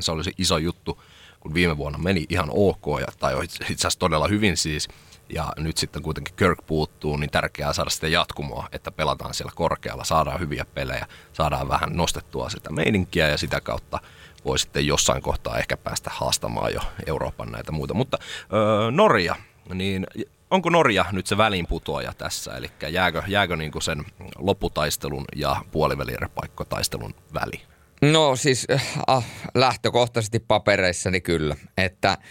se oli se iso juttu, kun viime vuonna meni ihan ok, ja, tai itse asiassa todella hyvin siis – ja nyt sitten kuitenkin Kirk puuttuu, niin tärkeää saada sitä jatkumoa, että pelataan siellä korkealla, saadaan hyviä pelejä, saadaan vähän nostettua sitä meininkiä ja sitä kautta voi sitten jossain kohtaa ehkä päästä haastamaan jo Euroopan näitä muita. Mutta öö, Norja, niin onko Norja nyt se väliinputoaja tässä, eli jääkö, jääkö niin kuin sen lopputaistelun ja puolivälirepaikkotaistelun väli? No siis äh, lähtökohtaisesti papereissani kyllä, että –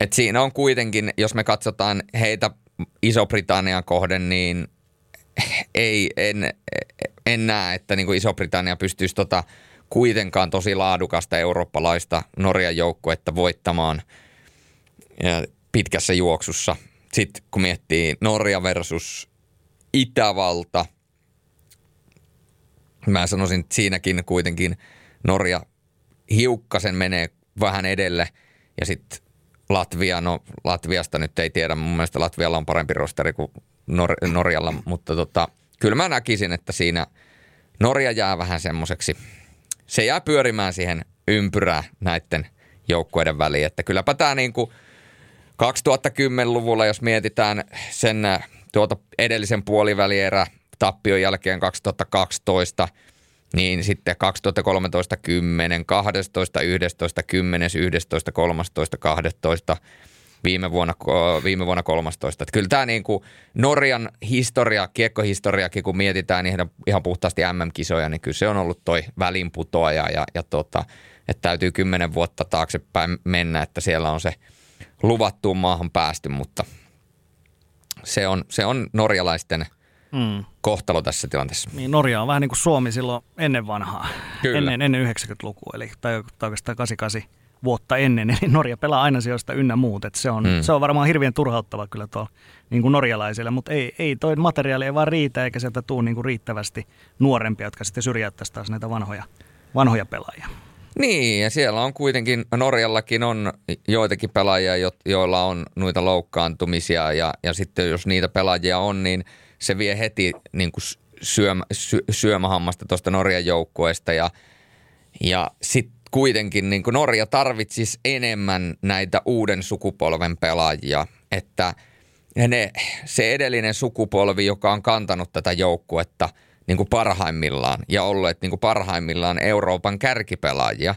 et siinä on kuitenkin, jos me katsotaan heitä Iso-Britannian kohden, niin ei, en, en näe, että niin kuin Iso-Britannia pystyisi tota kuitenkaan tosi laadukasta eurooppalaista Norjan joukkuetta voittamaan pitkässä juoksussa. Sitten kun miettii Norja versus Itävalta, mä sanoisin, että siinäkin kuitenkin Norja hiukkasen menee vähän edelle ja sitten Latvia, no Latviasta nyt ei tiedä, mun mielestä Latvialla on parempi rosteri kuin Nor- Norjalla, mutta tota, kyllä mä näkisin, että siinä Norja jää vähän semmoiseksi, se jää pyörimään siihen ympyrää näiden joukkueiden väliin, että kylläpä tämä niin kuin 2010-luvulla, jos mietitään sen tuota edellisen puolivälierä tappion jälkeen 2012, niin sitten 2013 10, 12, 11, 10, 11, 13, 12, viime vuonna, viime vuonna 13. Että kyllä tämä niin kuin Norjan historia, kiekkohistoriakin, kun mietitään ihan, ihan puhtaasti MM-kisoja, niin kyllä se on ollut toi välinputoaja ja, ja tota, että täytyy kymmenen vuotta taaksepäin mennä, että siellä on se luvattuun maahan päästy, mutta se on, se on norjalaisten mm. kohtalo tässä tilanteessa. Niin, Norja on vähän niin kuin Suomi silloin ennen vanhaa, Kyllä. ennen, ennen 90-lukua, eli tai, oikeastaan 88 vuotta ennen, eli Norja pelaa aina sijoista ynnä muut. Et se, on, mm. se on varmaan hirveän turhauttava kyllä tuolla niin kuin norjalaisille, mutta ei, ei toi materiaali ei vaan riitä, eikä sieltä tule niin kuin riittävästi nuorempia, jotka sitten syrjäyttäisi taas näitä vanhoja, vanhoja pelaajia. Niin, ja siellä on kuitenkin, Norjallakin on joitakin pelaajia, joilla on noita loukkaantumisia, ja, ja sitten jos niitä pelaajia on, niin se vie heti niin kuin syömä, sy, syömähammasta tuosta Norjan joukkueesta, ja, ja sitten kuitenkin niin kuin Norja tarvitsisi enemmän näitä uuden sukupolven pelaajia, että ne, se edellinen sukupolvi, joka on kantanut tätä joukkuetta niin kuin parhaimmillaan ja olleet niin kuin parhaimmillaan Euroopan kärkipelaajia,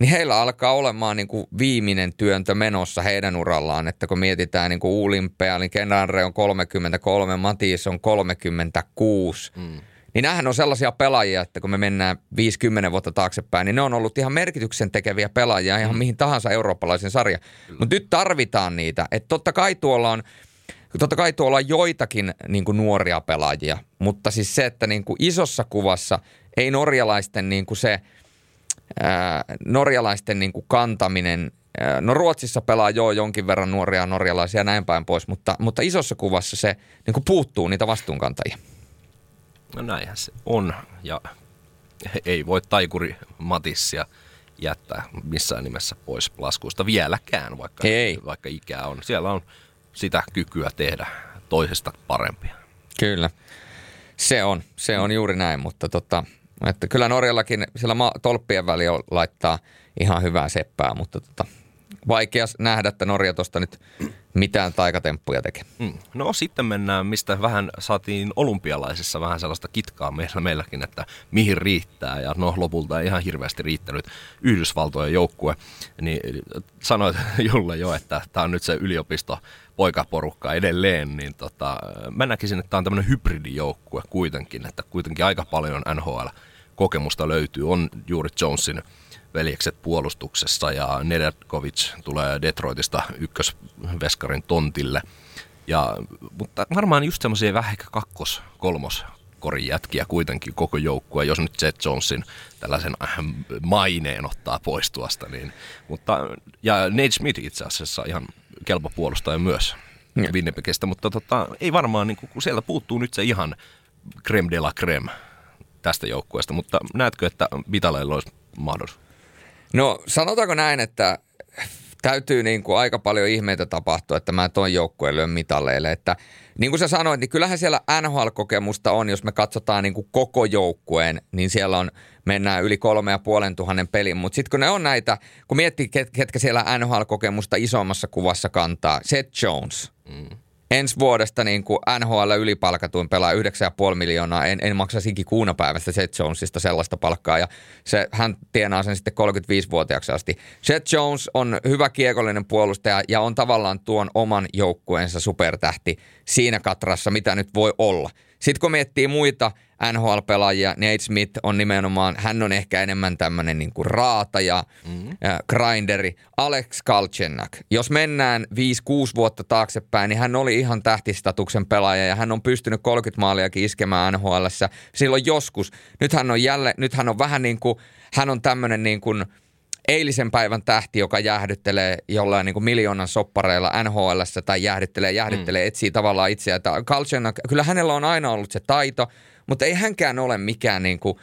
niin heillä alkaa olemaan niin kuin viimeinen työntö menossa heidän urallaan, että kun mietitään niin kuin Uulimpea, niin Kenanre on 33, Matis on 36, mm niin nämähän on sellaisia pelaajia, että kun me mennään 50 vuotta taaksepäin, niin ne on ollut ihan merkityksen tekeviä pelaajia ihan mm. mihin tahansa eurooppalaisen sarja. Mutta nyt tarvitaan niitä. Että totta kai tuolla on, totta kai tuolla on joitakin niin kuin nuoria pelaajia, mutta siis se, että niin kuin isossa kuvassa ei norjalaisten niin kuin se, norjalaisten niin kuin kantaminen No Ruotsissa pelaa jo jonkin verran nuoria norjalaisia ja näin päin pois, mutta, mutta isossa kuvassa se niin kuin puuttuu niitä vastuunkantajia. No näinhän se on ja ei voi taikuri Matissia jättää missään nimessä pois laskuista vieläkään, vaikka, ei. vaikka ikää on. Siellä on sitä kykyä tehdä toisesta parempia. Kyllä, se on, se on juuri näin, mutta tota, että kyllä Norjallakin siellä ma- tolppien väli laittaa ihan hyvää seppää, mutta tota, vaikea nähdä, että Norja tuosta nyt mitään taikatemppuja tekee. Mm. No sitten mennään, mistä vähän saatiin olympialaisissa vähän sellaista kitkaa meillä, meilläkin, että mihin riittää. Ja no lopulta ei ihan hirveästi riittänyt Yhdysvaltojen joukkue. Niin sanoit Julle jo, että tämä on nyt se yliopisto poikaporukka edelleen, niin tota, mä näkisin, että tämä on tämmöinen hybridijoukkue kuitenkin, että kuitenkin aika paljon NHL-kokemusta löytyy. On juuri Jonesin veljekset puolustuksessa ja Nedekovic tulee Detroitista ykkösveskarin tontille. Ja, mutta varmaan just semmoisia vähän ehkä kakkos, kolmos korin jätkiä kuitenkin koko joukkue, jos nyt Jet Jonesin tällaisen äh, maineen ottaa pois tuosta. Niin, mutta, ja Nate Smith itse asiassa ihan kelpo puolustaja myös mm. Winnipegistä, mutta tota, ei varmaan, niin kun sieltä puuttuu nyt se ihan creme de la creme tästä joukkueesta, mutta näetkö, että Vitaleilla olisi mahdollisuus? No sanotaanko näin, että täytyy niin kuin aika paljon ihmeitä tapahtua, että mä ton joukkueen lyön mitalleille. Että niin kuin sä sanoit, niin kyllähän siellä NHL-kokemusta on, jos me katsotaan niin kuin koko joukkueen, niin siellä on, mennään yli kolme ja puolen tuhannen pelin. Mutta sitten kun ne on näitä, kun miettii ketkä siellä NHL-kokemusta isommassa kuvassa kantaa, Seth Jones, mm ensi vuodesta niin kuin NHL ylipalkatuin pelaa 9,5 miljoonaa. En, en maksaisi kuuna päivästä Seth Jonesista sellaista palkkaa ja se, hän tienaa sen sitten 35-vuotiaaksi asti. Seth Jones on hyvä kiekollinen puolustaja ja on tavallaan tuon oman joukkueensa supertähti siinä katrassa, mitä nyt voi olla. Sitten kun miettii muita NHL-pelaajia, Nate Smith on nimenomaan, hän on ehkä enemmän tämmöinen niin kuin raata ja, mm-hmm. ja grinderi. Alex Kalchenak, jos mennään 5-6 vuotta taaksepäin, niin hän oli ihan tähtistatuksen pelaaja ja hän on pystynyt 30 maaliakin iskemään NHL. Silloin joskus. Nyt hän on jälleen, nyt hän on vähän niin kuin, hän on tämmöinen niin kuin – eilisen päivän tähti, joka jäähdyttelee jollain niin kuin miljoonan soppareilla NHL tai jäähdyttelee, jäähdyttelee, mm. etsii tavallaan itseä. Kaltsena, kyllä hänellä on aina ollut se taito, mutta ei hänkään ole mikään niin kuin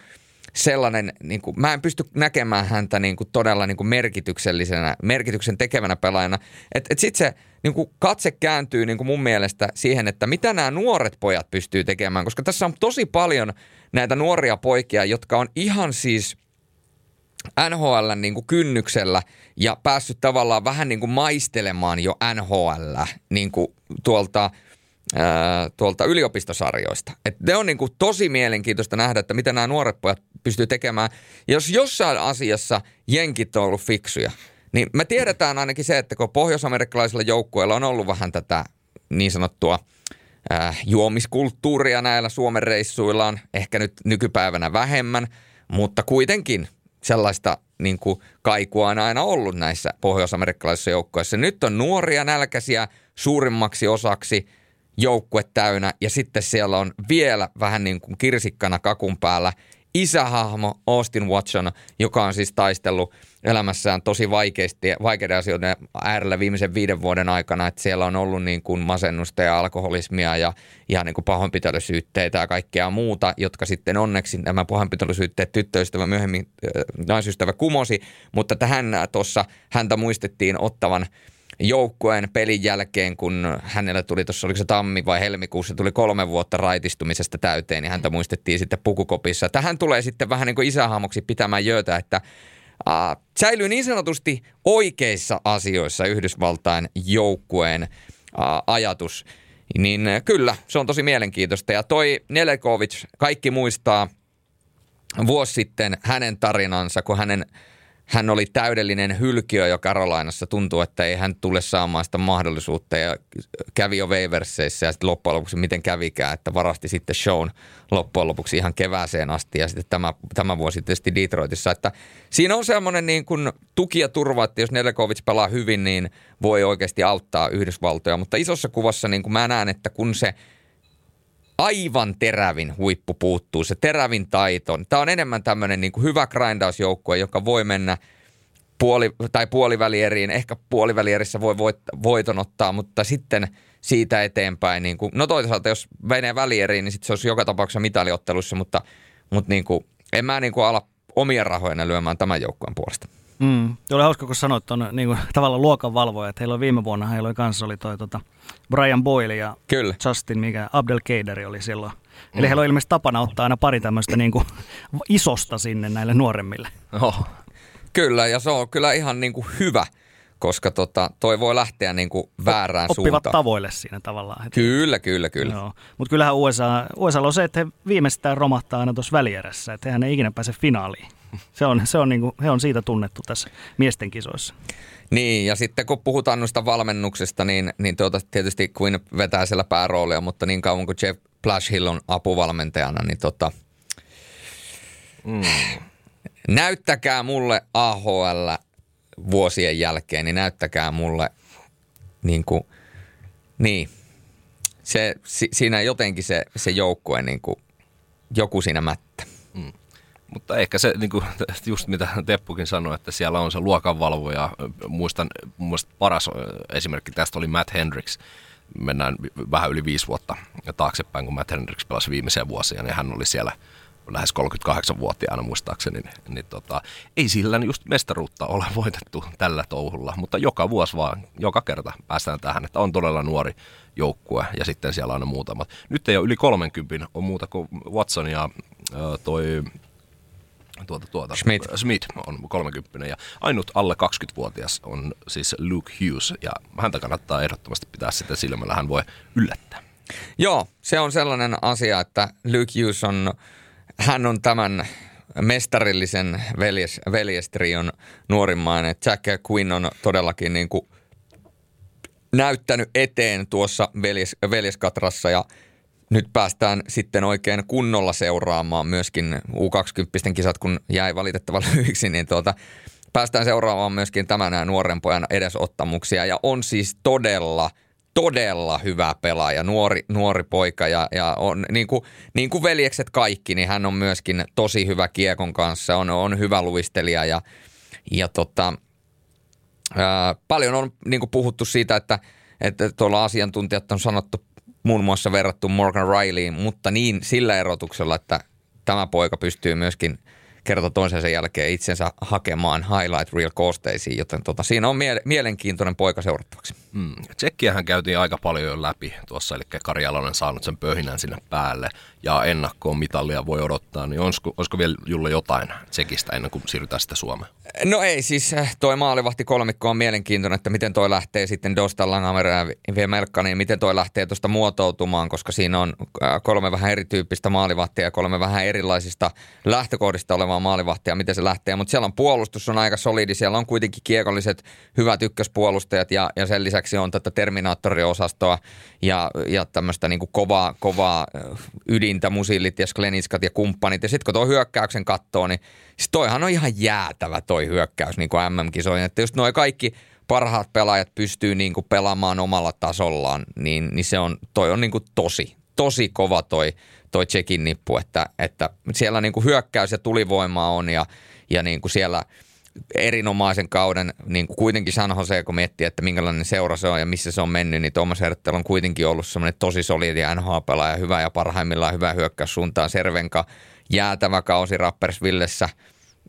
sellainen, niin kuin, mä en pysty näkemään häntä niin kuin todella niin kuin merkityksellisenä, merkityksen tekevänä pelaajana. Että et sitten se niin kuin katse kääntyy niin kuin mun mielestä siihen, että mitä nämä nuoret pojat pystyy tekemään, koska tässä on tosi paljon näitä nuoria poikia, jotka on ihan siis – NHL niin kuin kynnyksellä ja päässyt tavallaan vähän niin kuin maistelemaan jo NHL niin kuin tuolta, ää, tuolta yliopistosarjoista. Et ne on niin kuin tosi mielenkiintoista nähdä, että mitä nämä nuoret pojat pystyy tekemään. Jos jossain asiassa jenkit on ollut fiksuja, niin me tiedetään ainakin se, että kun pohjoisamerikkalaisilla joukkueilla on ollut vähän tätä niin sanottua äh, juomiskulttuuria näillä Suomen reissuillaan, ehkä nyt nykypäivänä vähemmän, mutta kuitenkin sellaista niin kuin kaikua on aina ollut näissä pohjoisamerikkalaisissa joukkoissa. Nyt on nuoria nälkäisiä suurimmaksi osaksi joukkue täynnä ja sitten siellä on vielä vähän niin kuin kirsikkana kakun päällä isähahmo Austin Watson, joka on siis taistellut elämässään tosi vaikeasti, vaikeiden asioiden äärellä viimeisen viiden vuoden aikana, että siellä on ollut niin kuin masennusta ja alkoholismia ja ihan niin kuin pahoinpitelysyytteitä ja kaikkea muuta, jotka sitten onneksi nämä pahoinpitelysyytteet tyttöystävä myöhemmin äh, naisystävä kumosi, mutta tähän tuossa häntä muistettiin ottavan joukkueen pelin jälkeen, kun hänellä tuli tuossa, oliko se tammi vai helmikuussa, tuli kolme vuotta raitistumisesta täyteen, niin häntä muistettiin sitten pukukopissa. Tähän tulee sitten vähän niin kuin isähahmoksi pitämään jöötä, että äh, säilyy niin sanotusti oikeissa asioissa Yhdysvaltain joukkueen äh, ajatus. Niin kyllä, se on tosi mielenkiintoista. Ja toi Nelekovic, kaikki muistaa vuosi sitten hänen tarinansa, kun hänen hän oli täydellinen hylkiö jo Karolainassa. Tuntuu, että ei hän tule saamaan sitä mahdollisuutta ja kävi jo Waversissä ja sitten loppujen lopuksi miten kävikään, että varasti sitten shown loppujen lopuksi ihan kevääseen asti ja sitten tämä, tämä vuosi tietysti Detroitissa. Että siinä on semmoinen niin kuin tuki ja turva, että jos Nelekovic pelaa hyvin, niin voi oikeasti auttaa Yhdysvaltoja. Mutta isossa kuvassa niin kuin mä näen, että kun se – aivan terävin huippu puuttuu, se terävin taito. Tämä on enemmän tämmöinen niin hyvä grindausjoukkue, joka voi mennä puoli, tai puolivälieriin. Ehkä puolivälierissä voi voit, voiton ottaa, mutta sitten siitä eteenpäin. Niin kuin, no toisaalta, jos menee välieriin, niin sitten se olisi joka tapauksessa mitaliottelussa, mutta, mutta niin kuin, en mä niin kuin ala omia rahoja lyömään tämän joukkueen puolesta. Mm. Oli hauska, kun sanoit tuon niin tavallaan luokanvalvoja, että heillä oli viime vuonna, heillä oli kanssa oli toi tota, Brian Boyle ja Kyllä. Justin, mikä Abdel Keideri oli silloin. Mm. Eli heillä on ilmeisesti tapana ottaa aina pari tämmöistä niin kuin, isosta sinne näille nuoremmille. Oh. Kyllä, ja se on kyllä ihan niin kuin hyvä, koska tota, toi voi lähteä niin kuin väärään Oppivat suuntaan. tavoille siinä tavallaan. Heti. Kyllä, kyllä, kyllä. Mutta kyllähän USA, USA on se, että he viimeistään romahtaa aina tuossa välierässä, että hehän ei ikinä pääse finaaliin. Se on, se on niin kuin, he on siitä tunnettu tässä miesten kisoissa. Niin, ja sitten kun puhutaan noista valmennuksesta, niin, niin tuota, tietysti Quinn vetää siellä pääroolia, mutta niin kauan kuin Jeff Hill on apuvalmentajana, niin tota, mm. näyttäkää mulle AHL vuosien jälkeen, niin näyttäkää mulle niin kuin, niin, se, si, siinä jotenkin se, se joukkue, niin kuin, joku siinä mättä. Mm. Mutta ehkä se, niin kuin, just mitä Teppukin sanoi, että siellä on se luokanvalvoja. Muistan, muistan paras esimerkki tästä oli Matt Hendricks. Mennään vähän yli viisi vuotta taaksepäin, kun Matt Hendricks pelasi viimeisiä vuosia, niin hän oli siellä lähes 38-vuotiaana muistaakseni, niin, niin tota, ei sillä just mestaruutta ole voitettu tällä touhulla, mutta joka vuosi vaan, joka kerta päästään tähän, että on todella nuori joukkue ja sitten siellä on muutamat. Nyt ei ole yli 30, on muuta kuin Watson ja toi tuota, tuota, Schmidt. Schmidt on 30 ja ainut alle 20-vuotias on siis Luke Hughes ja häntä kannattaa ehdottomasti pitää sitten silmällä, hän voi yllättää. Joo, se on sellainen asia, että Luke Hughes on, hän on tämän mestarillisen veljes, veljestrion nuorimmainen. Jack Quinn on todellakin niin kuin näyttänyt eteen tuossa veljes, veljeskatrassa ja – nyt päästään sitten oikein kunnolla seuraamaan myöskin U20 kisat, kun jäi valitettavan lyhyiksi, niin tuota, päästään seuraamaan myöskin tämän nuoren pojan edesottamuksia. Ja on siis todella todella hyvä pelaaja, nuori, nuori poika ja, ja on, niin, kuin, niin kuin veljekset kaikki, niin hän on myöskin tosi hyvä kiekon kanssa, on, on hyvä luistelija ja, ja tota, ää, paljon on niin kuin puhuttu siitä, että, että tuolla asiantuntijat on sanottu muun muassa verrattu Morgan Rileyin, mutta niin sillä erotuksella, että tämä poika pystyy myöskin kerta toisensa jälkeen itsensä hakemaan highlight real koosteisiin, joten tota, siinä on mie- mielenkiintoinen poika seurattavaksi. Mm. Tsekkiähän käytiin aika paljon jo läpi tuossa, eli Kari Jalonen saanut sen pöhinän sinne päälle ja ennakkoon mitallia voi odottaa, niin olisiko, olisiko vielä Julle jotain Tsekistä ennen kuin siirrytään sitten Suomeen? No ei siis, äh, toi maalivahti kolmikko on mielenkiintoinen, että miten toi lähtee sitten Dostan Langamer ja Melkka, niin miten toi lähtee tuosta muotoutumaan, koska siinä on äh, kolme vähän erityyppistä maalivahtia ja kolme vähän erilaisista lähtökohdista olevaa maalivahtia, miten se lähtee. Mutta siellä on puolustus on aika solidi, siellä on kuitenkin kiekolliset hyvät ykköspuolustajat ja, ja sen lisäksi on tätä Terminaattoriosastoa ja, ja tämmöistä niin kovaa, kovaa ydintä, musillit ja skleniskat ja kumppanit. Ja sitten kun tuo hyökkäyksen katsoo, niin siis toihan on ihan jäätävä toi hyökkäys niin kuin MM-kisoihin. Että just noin kaikki parhaat pelaajat pystyy niin kuin pelaamaan omalla tasollaan, niin, niin se on, toi on niin kuin tosi, tosi kova toi, toi Tsekin nippu, että, että siellä niin kuin hyökkäys ja tulivoimaa on ja, ja niin kuin siellä – erinomaisen kauden, niin kuin kuitenkin San Jose, kun miettii, että minkälainen seura se on ja missä se on mennyt, niin Tuomas Herttel on kuitenkin ollut semmoinen tosi solidi NHL-pelaaja, hyvä ja parhaimmillaan hyvä hyökkäyssuuntaan. Servenka jäätävä kausi Rappersvillessä,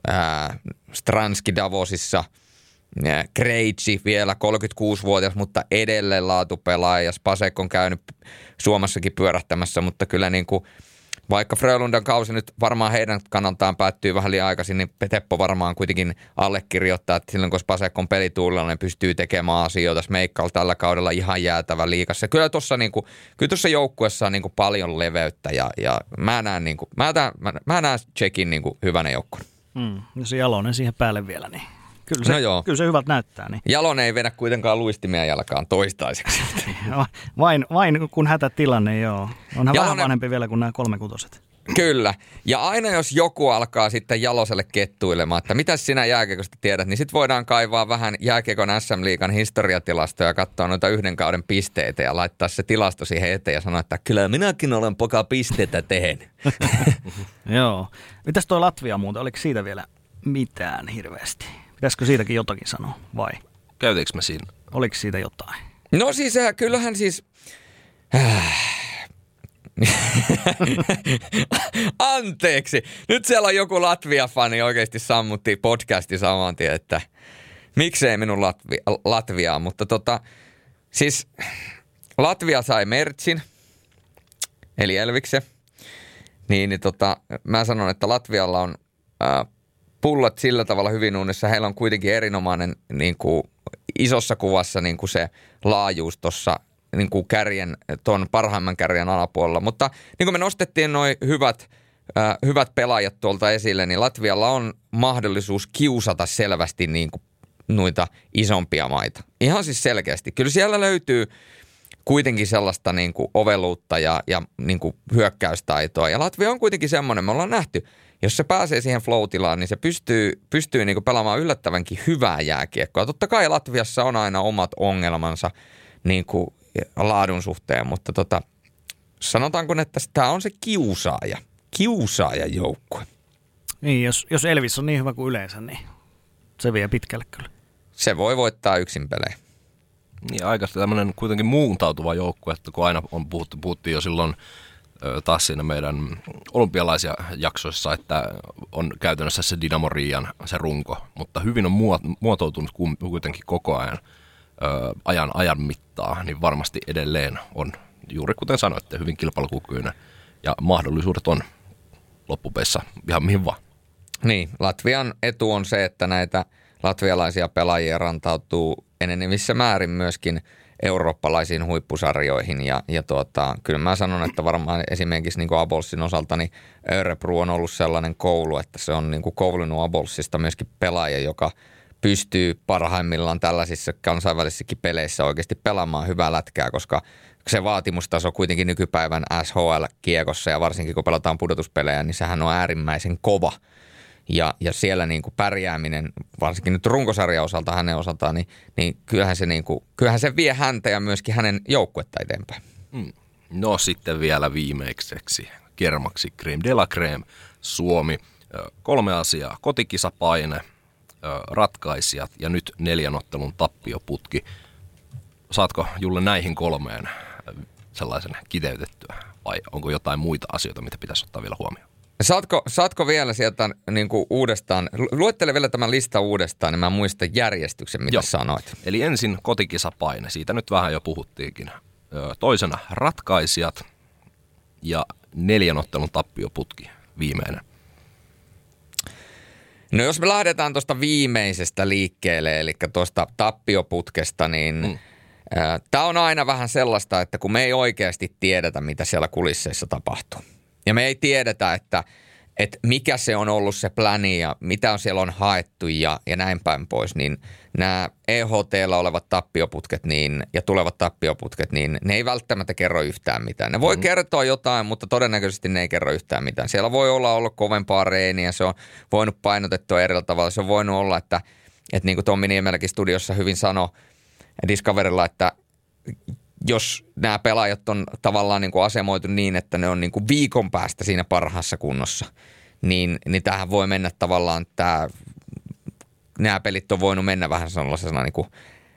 ää, Stranski Davosissa, Krejci vielä 36-vuotias, mutta edelleen laatupelaaja. Spasek on käynyt Suomessakin pyörähtämässä, mutta kyllä niin kuin – vaikka Frölundan kausi nyt varmaan heidän kannaltaan päättyy vähän liian aikaisin, niin Teppo varmaan kuitenkin allekirjoittaa, että silloin kun Spasek on pelituulilla, niin pystyy tekemään asioita. Smeikkalla tällä kaudella ihan jäätävä liikassa. Kyllä tuossa niinku, kyllä joukkuessa on niinku paljon leveyttä ja, ja mä näen, niinku, mä, tämän, mä, mä näen Tsekin niinku hyvänä joukkueen. Mm, jos Jalonen siihen päälle vielä, niin Kyllä se, no joo. kyllä se hyvät näyttää. Niin. Jalon ei vedä kuitenkaan luistimia jalkaan toistaiseksi. vain, vain kun hätätilanne, joo. Onhan Jalonen... vähän vanhempi vielä kuin nämä kolmekutoset. Kyllä. Ja aina jos joku alkaa sitten Jaloselle kettuilemaan, että mitä sinä jääkiekosta tiedät, niin sitten voidaan kaivaa vähän jääkiekon SM-liigan historiatilastoja ja katsoa noita yhden kauden pisteitä ja laittaa se tilasto siihen eteen ja sanoa, että kyllä minäkin olen poka pisteitä tehnyt. Joo. Mitäs tuo Latvia muuten, oliko siitä vielä mitään hirveästi? Pitäisikö siitäkin jotakin sanoa vai? Käytiinkö me siinä? Oliko siitä jotain? No siis äh, kyllähän siis... Äh. Anteeksi. Nyt siellä on joku Latvia-fani oikeasti sammutti podcasti saman tien, että miksei minun Latvia, Latviaa. Mutta tota, siis Latvia sai Mertsin, eli Elvikse. Niin, niin tota, mä sanon, että Latvialla on äh, pullat sillä tavalla hyvin uunissa. Heillä on kuitenkin erinomainen niin kuin, isossa kuvassa niin kuin se laajuus tuossa niin kuin kärjen, tuon parhaimman kärjen alapuolella. Mutta niin kuin me nostettiin noin hyvät, äh, hyvät pelaajat tuolta esille, niin Latvialla on mahdollisuus kiusata selvästi niin kuin noita isompia maita. Ihan siis selkeästi. Kyllä siellä löytyy kuitenkin sellaista niin kuin oveluutta ja, ja niin kuin hyökkäystaitoa. Ja Latvia on kuitenkin semmoinen, me ollaan nähty – jos se pääsee siihen flow niin se pystyy, pystyy niinku pelaamaan yllättävänkin hyvää jääkiekkoa. Totta kai Latviassa on aina omat ongelmansa niinku laadun suhteen, mutta tota, sanotaanko, että tämä on se kiusaaja, kiusaaja joukkue. Niin, jos, jos Elvis on niin hyvä kuin yleensä, niin se vie pitkälle kyllä. Se voi voittaa yksin pelejä. Niin, aika tämmöinen kuitenkin muuntautuva joukkue, että kun aina on puhuttu, puhuttiin jo silloin – taas siinä meidän olympialaisia jaksoissa, että on käytännössä se Dynamo Riian se runko, mutta hyvin on muotoutunut kuitenkin koko ajan ajan, ajan mittaa, niin varmasti edelleen on, juuri kuten sanoitte, hyvin kilpailukykyinen ja mahdollisuudet on loppupeissa ihan mihin vaan. Niin, Latvian etu on se, että näitä latvialaisia pelaajia rantautuu enenevissä määrin myöskin – eurooppalaisiin huippusarjoihin. Ja, ja tuota, kyllä mä sanon, että varmaan esimerkiksi niin kuin Abolsin osalta niin Örebro on ollut sellainen koulu, että se on niin kuin koulunut Abolsista myöskin pelaaja, joka pystyy parhaimmillaan tällaisissa kansainvälisissäkin peleissä oikeasti pelaamaan hyvää lätkää, koska se vaatimustaso kuitenkin nykypäivän SHL-kiekossa ja varsinkin kun pelataan pudotuspelejä, niin sehän on äärimmäisen kova – ja, ja siellä niin kuin pärjääminen, varsinkin nyt runkosarjan osalta hänen osaltaan, niin, niin kyllähän, se niin kuin, kyllähän se vie häntä ja myöskin hänen joukkuetta eteenpäin. Mm. No sitten vielä viimeikseksi kermaksi Creme de la Creme, Suomi. Kolme asiaa, kotikisapaine, ratkaisijat ja nyt neljän ottelun tappioputki. Saatko Julle näihin kolmeen sellaisen kiteytettyä vai onko jotain muita asioita, mitä pitäisi ottaa vielä huomioon? Saatko, saatko vielä sieltä niin kuin uudestaan, luettele vielä tämän lista uudestaan, niin mä muistan järjestyksen, mitä Joo. sanoit. Eli ensin kotikisapaine, siitä nyt vähän jo puhuttiinkin. Toisena ratkaisijat ja neljän ottelun tappioputki viimeinen. No jos me lähdetään tuosta viimeisestä liikkeelle, eli tuosta tappioputkesta, niin mm. tämä on aina vähän sellaista, että kun me ei oikeasti tiedetä, mitä siellä kulisseissa tapahtuu. Ja me ei tiedetä, että, että mikä se on ollut se pläni ja mitä siellä on haettu ja, ja näin päin pois, niin nämä EHTllä olevat tappioputket niin, ja tulevat tappioputket, niin ne ei välttämättä kerro yhtään mitään. Ne voi mm. kertoa jotain, mutta todennäköisesti ne ei kerro yhtään mitään. Siellä voi olla ollut kovempaa reeniä, se on voinut painotettua eri tavalla. Se on voinut olla, että, että niin kuin Tommi Niemelläkin studiossa hyvin sanoi Discoverilla, että jos nämä pelaajat on tavallaan niin kuin asemoitu niin, että ne on niin kuin viikon päästä siinä parhaassa kunnossa, niin, niin tähän voi mennä tavallaan tämä, nämä pelit on voinut mennä vähän sellaisena niin kuin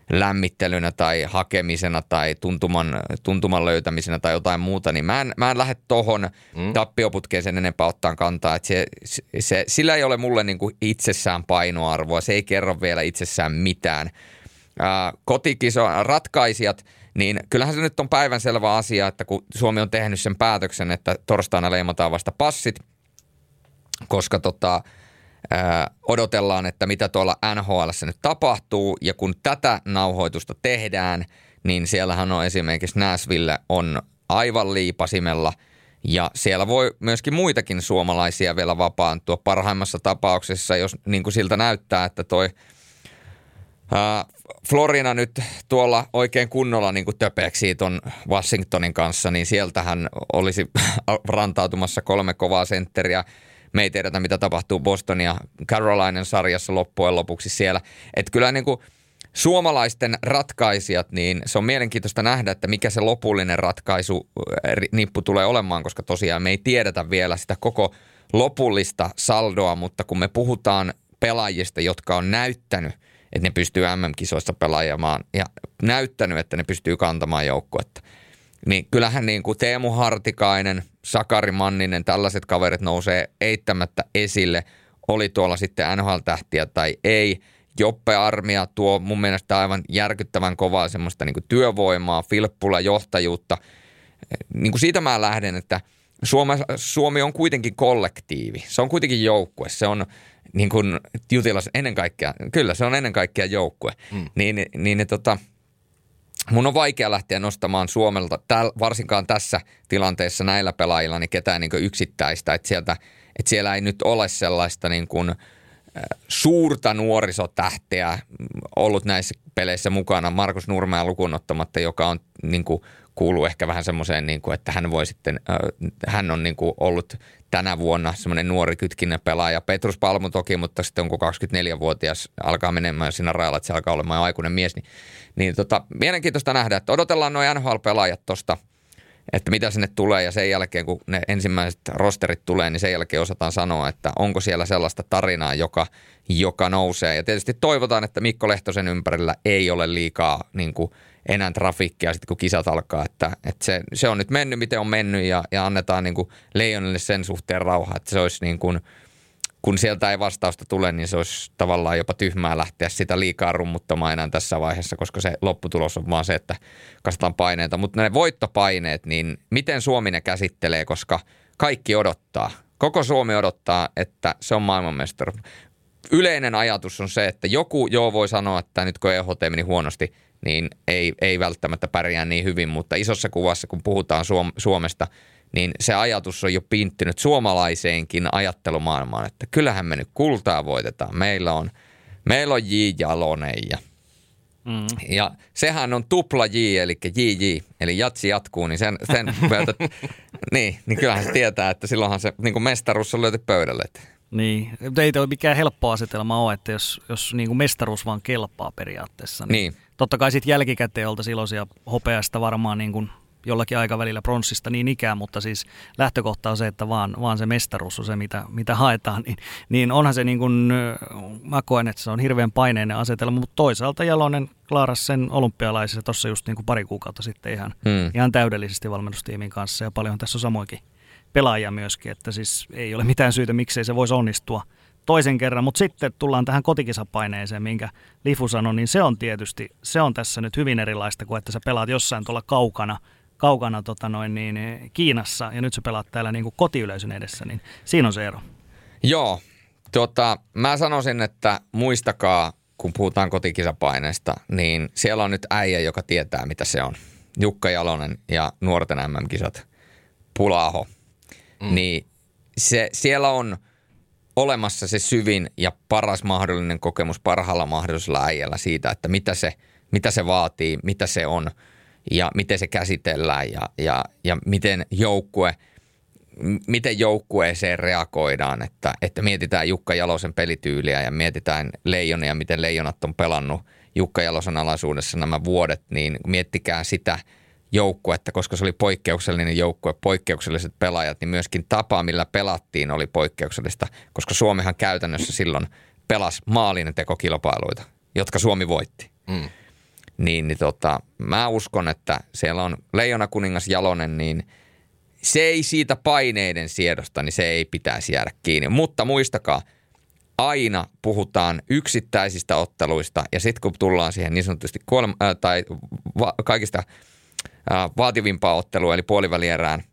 lämmittelynä tai hakemisena tai tuntuman, tuntuman löytämisenä tai jotain muuta, niin mä en, mä en lähde tohon mm. tappioputkeen sen enempää ottaa kantaa. Että se, se, sillä ei ole mulle niin kuin itsessään painoarvoa, se ei kerro vielä itsessään mitään. Ää, kotikiso, ratkaisijat – niin kyllähän se nyt on päivänselvä asia, että kun Suomi on tehnyt sen päätöksen, että torstaina leimataan vasta passit, koska tota, ää, odotellaan, että mitä tuolla NHL nyt tapahtuu. Ja kun tätä nauhoitusta tehdään, niin siellähän on esimerkiksi Nashville on aivan liipasimella – ja siellä voi myöskin muitakin suomalaisia vielä vapaantua. Parhaimmassa tapauksessa, jos niin kuin siltä näyttää, että toi Florina nyt tuolla oikein kunnolla niin töpeäksi ton Washingtonin kanssa, niin sieltähän olisi rantautumassa kolme kovaa sentteriä. Me ei tiedetä, mitä tapahtuu Boston ja Carolinen sarjassa loppujen lopuksi siellä. Että kyllä niin kuin suomalaisten ratkaisijat, niin se on mielenkiintoista nähdä, että mikä se lopullinen ratkaisu nippu tulee olemaan, koska tosiaan me ei tiedetä vielä sitä koko lopullista saldoa, mutta kun me puhutaan pelaajista, jotka on näyttänyt – että ne pystyy MM-kisoissa pelaajamaan ja näyttänyt, että ne pystyy kantamaan joukkuetta. Niin kyllähän niin kuin Teemu Hartikainen, Sakari Manninen, tällaiset kaverit nousee eittämättä esille, oli tuolla sitten NHL-tähtiä tai ei. Joppe Armia tuo mun mielestä aivan järkyttävän kovaa semmoista niin kuin työvoimaa, filppula, johtajuutta. Niin kuin siitä mä lähden, että Suomi, on kuitenkin kollektiivi. Se on kuitenkin joukkue. Se on, niin kuin Jutilas ennen kaikkea, kyllä se on ennen kaikkea joukkue, mm. niin, niin ne, tota, mun on vaikea lähteä nostamaan Suomelta, täl, varsinkaan tässä tilanteessa näillä pelaajilla, niin ketään niin yksittäistä, että, sieltä, että siellä ei nyt ole sellaista niin kuin, suurta nuorisotähteä ollut näissä peleissä mukana, Markus Nurmea lukuun ottamatta, joka on niin kuin, kuuluu ehkä vähän semmoiseen, niin kuin, että hän voi sitten, hän on niin kuin ollut tänä vuonna semmoinen nuori kytkinnä pelaaja. Petrus Palmu toki, mutta sitten onko 24-vuotias, alkaa menemään siinä rajalla, että se alkaa olemaan jo aikuinen mies. Niin, niin tota, mielenkiintoista nähdä, että odotellaan noin NHL-pelaajat tuosta, että mitä sinne tulee ja sen jälkeen, kun ne ensimmäiset rosterit tulee, niin sen jälkeen osataan sanoa, että onko siellä sellaista tarinaa, joka, joka nousee. Ja tietysti toivotaan, että Mikko Lehtosen ympärillä ei ole liikaa niin kuin – enää trafikkia sitten kun kisat alkaa. Että, että se, se, on nyt mennyt miten on mennyt ja, ja annetaan niin kuin Leijonille sen suhteen rauha, että se olisi niin kuin, kun sieltä ei vastausta tule, niin se olisi tavallaan jopa tyhmää lähteä sitä liikaa rummuttamaan enää tässä vaiheessa, koska se lopputulos on vaan se, että kastetaan paineita. Mutta ne voittopaineet, niin miten Suomi ne käsittelee, koska kaikki odottaa. Koko Suomi odottaa, että se on maailmanmestari. Yleinen ajatus on se, että joku joo voi sanoa, että nyt kun EHT meni huonosti, niin ei, ei välttämättä pärjää niin hyvin, mutta isossa kuvassa, kun puhutaan Suom- Suomesta, niin se ajatus on jo pinttynyt suomalaiseenkin ajattelumaailmaan, että kyllähän me nyt kultaa voitetaan. Meillä on, meillä on J. Jalonen ja, mm. ja sehän on tupla J, eli JJ, eli jatsi jatkuu, niin sen, sen myötä, niin, niin kyllähän se tietää, että silloinhan se niin kuin mestaruus on löyty pöydälle. Niin, mutta ei toi mikään helppo asetelma ole, että jos, jos niin kuin mestaruus vaan kelpaa periaatteessa, niin, niin totta kai sitten jälkikäteen oltaisiin iloisia hopeasta varmaan niin kuin jollakin aikavälillä pronssista niin ikään, mutta siis lähtökohta on se, että vaan, vaan se mestaruus on se, mitä, mitä haetaan, niin, niin onhan se niin kuin, mä koen, että se on hirveän paineinen asetelma, mutta toisaalta Jalonen klaaras sen olympialaisissa tuossa just niin kuin pari kuukautta sitten ihan, hmm. ihan täydellisesti valmennustiimin kanssa. Ja paljon tässä on samoinkin pelaajia myöskin, että siis ei ole mitään syytä, miksei se voisi onnistua toisen kerran. Mutta sitten tullaan tähän kotikisapaineeseen, minkä Lifu sanoi, niin se on tietysti, se on tässä nyt hyvin erilaista kuin että sä pelaat jossain tuolla kaukana, kaukana tota noin, niin, Kiinassa ja nyt sä pelaat täällä niin kuin kotiyleisön edessä, niin siinä on se ero. Joo, tota, mä sanoisin, että muistakaa, kun puhutaan kotikisapaineesta, niin siellä on nyt äijä, joka tietää, mitä se on. Jukka Jalonen ja nuorten MM-kisat, Pulaho. Mm. Niin se, siellä on olemassa se syvin ja paras mahdollinen kokemus parhaalla mahdollisella äijällä siitä, että mitä se, mitä se vaatii, mitä se on ja miten se käsitellään ja, ja, ja miten joukkue – miten joukkueeseen reagoidaan, että, että mietitään Jukka Jalosen pelityyliä ja mietitään Leijonia, miten Leijonat on pelannut Jukka Jalosen alaisuudessa nämä vuodet, niin miettikää sitä joukkuetta, koska se oli poikkeuksellinen joukkue, poikkeukselliset pelaajat, niin myöskin tapa, millä pelattiin, oli poikkeuksellista, koska Suomihan käytännössä silloin pelasi maalin tekokilpailuita, jotka Suomi voitti. Mm. Niin, niin tota, mä uskon, että siellä on Leijona kuningas Jalonen, niin – se ei siitä paineiden siedosta, niin se ei pitäisi jäädä kiinni. Mutta muistakaa, aina puhutaan yksittäisistä otteluista ja sitten kun tullaan siihen niin sanotusti kuolema, äh, tai va, kaikista vaativimpaa ottelua eli puolivälierään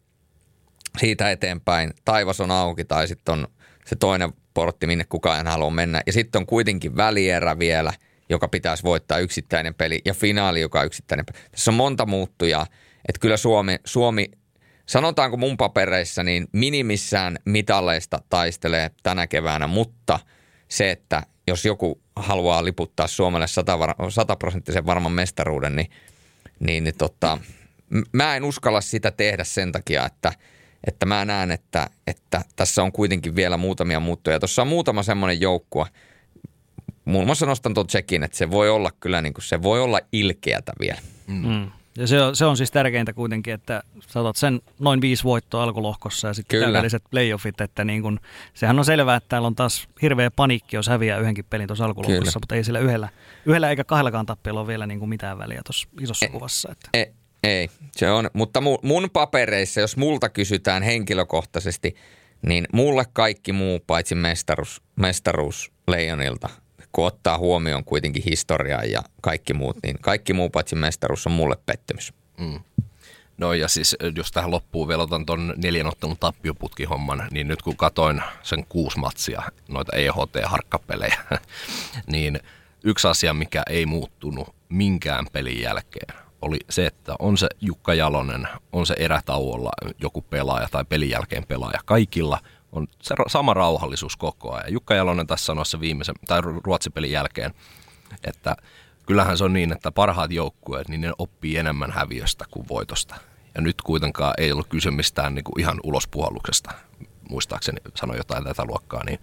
siitä eteenpäin taivas on auki tai sitten on se toinen portti, minne kukaan ei halua mennä. Ja sitten on kuitenkin välierä vielä, joka pitäisi voittaa yksittäinen peli ja finaali, joka on yksittäinen peli. Tässä on monta muuttujaa, että kyllä Suomi, Suomi sanotaanko mun papereissa, niin minimissään mitaleista taistelee tänä keväänä, mutta se, että jos joku haluaa liputtaa Suomelle sataprosenttisen varman mestaruuden, niin, niin, niin tota, mä en uskalla sitä tehdä sen takia, että, että mä näen, että, että tässä on kuitenkin vielä muutamia muuttuja. Tuossa on muutama semmoinen joukkue, muun muassa nostan tuon tsekin, että se voi olla kyllä niin kuin, se voi olla ilkeätä vielä. Mm. Ja se on, se on siis tärkeintä kuitenkin, että saatat sen noin viisi voittoa alkulohkossa ja sitten täydelliset playoffit, että niin kun, sehän on selvää, että täällä on taas hirveä panikki, jos häviää yhdenkin pelin tuossa alkulohkossa, Kyllä. mutta ei sillä yhdellä, yhdellä eikä kahdellakaan tappialla ole vielä niin kuin mitään väliä tuossa isossa e, kuvassa. Että. E, ei, se on, mutta mu, mun papereissa, jos multa kysytään henkilökohtaisesti, niin mulle kaikki muu paitsi mestaruus, mestaruus Leijonilta – kun ottaa huomioon kuitenkin historiaa ja kaikki muut, niin kaikki muu paitsi mestaruus on mulle pettymys. Mm. No ja siis jos tähän loppuun vielä otan tuon neljän ottelun tappioputkihomman, niin nyt kun katoin sen kuusi matsia, noita EHT-harkkapelejä, niin yksi asia, mikä ei muuttunut minkään pelin jälkeen, oli se, että on se Jukka Jalonen, on se erätauolla joku pelaaja tai pelin jälkeen pelaaja. Kaikilla – on se sama rauhallisuus koko ajan. Jukka Jalonen tässä sanoi se viimeisen, tai Ruotsipelin jälkeen, että kyllähän se on niin, että parhaat joukkueet, niin ne oppii enemmän häviöstä kuin voitosta. Ja nyt kuitenkaan ei ollut kyse mistään niin kuin ihan ulospuhalluksesta, muistaakseni sanoi jotain tätä luokkaa, niin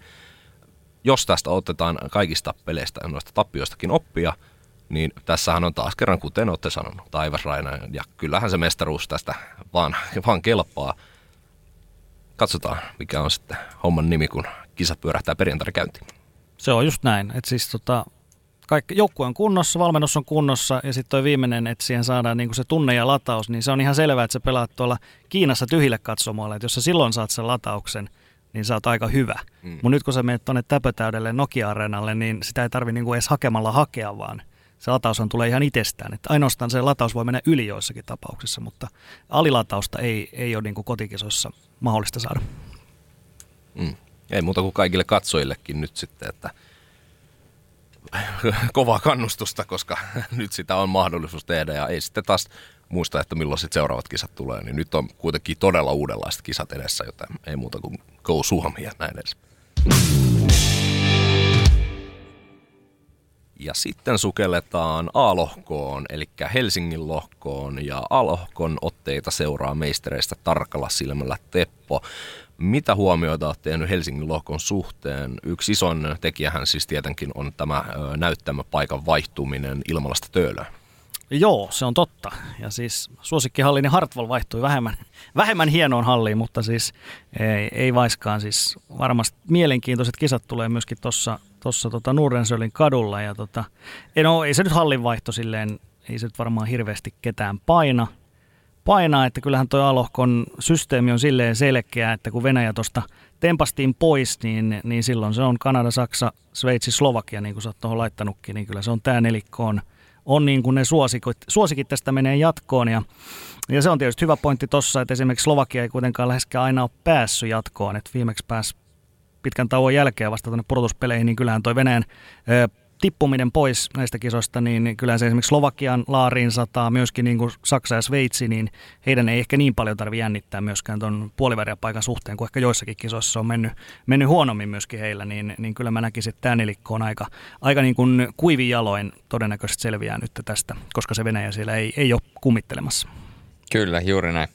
jos tästä otetaan kaikista peleistä ja noista tappioistakin oppia, niin tässähän on taas kerran, kuten olette sanonut, taivas Raina, ja kyllähän se mestaruus tästä vaan, vaan kelpaa katsotaan, mikä on sitten homman nimi, kun kisa pyörähtää perjantaina käyntiin. Se on just näin. Että siis tota, kaikki, joukkue on kunnossa, valmennus on kunnossa ja sitten toi viimeinen, että siihen saadaan niinku se tunne ja lataus, niin se on ihan selvää, että sä pelaat tuolla Kiinassa tyhjille katsomoille. Että jos sä silloin saat sen latauksen, niin sä oot aika hyvä. Mm. Mutta nyt kun sä menet tuonne täpötäydelle Nokia-areenalle, niin sitä ei tarvi niinku edes hakemalla hakea, vaan se lataushan tulee ihan itsestään. Että ainoastaan se lataus voi mennä yli joissakin tapauksissa, mutta alilatausta ei, ei ole niinku kotikisossa mahdollista saada. Mm. Ei muuta kuin kaikille katsojillekin nyt sitten, että kovaa kannustusta, koska nyt sitä on mahdollisuus tehdä ja ei sitten taas muista, että milloin sitten seuraavat kisat tulee, niin nyt on kuitenkin todella uudenlaiset kisat edessä, joten ei muuta kuin go Suomi ja näin edes. Ja sitten sukelletaan A-lohkoon, eli Helsingin lohkoon, ja A-lohkon otteita seuraa meistereistä tarkalla silmällä Teppo. Mitä huomioita olet tehnyt Helsingin lohkon suhteen? Yksi ison tekijähän siis tietenkin on tämä näyttämöpaikan vaihtuminen Ilmalasta Töölöön. Joo, se on totta. Ja siis suosikkihallini Hartwall vaihtui vähemmän, vähemmän hienoon halliin, mutta siis ei, ei vaiskaan. Siis varmasti mielenkiintoiset kisat tulee myöskin tuossa tossa tota Nurensölin kadulla. Ja tota, ei, no, ei se nyt hallin vaihto silleen, ei se nyt varmaan hirveästi ketään paina. painaa, että kyllähän tuo Alohkon systeemi on silleen selkeä, että kun Venäjä tuosta tempastiin pois, niin, niin silloin se on Kanada, Saksa, Sveitsi, Slovakia, niin kuin sä oot tuohon laittanutkin, niin kyllä se on tämä nelikko on, on niin kuin ne suosikit, suosikit tästä menee jatkoon ja ja se on tietysti hyvä pointti tuossa, että esimerkiksi Slovakia ei kuitenkaan läheskään aina ole päässyt jatkoon, että viimeksi pääsi pitkän tauon jälkeen vasta tuonne pudotuspeleihin, niin kyllähän toi Venäjän tippuminen pois näistä kisoista, niin kyllä se esimerkiksi Slovakian laariin sataa, myöskin niin kuin Saksa ja Sveitsi, niin heidän ei ehkä niin paljon tarvitse jännittää myöskään tuon puolivärjäpaikan suhteen, kuin ehkä joissakin kisoissa on mennyt, mennyt huonommin myöskin heillä, niin, niin kyllä mä näkisin, että tämä nelikko on aika, aika niin kuin kuivin jaloin todennäköisesti selviää nyt tästä, koska se Venäjä siellä ei, ei ole kummittelemassa. Kyllä, juuri näin.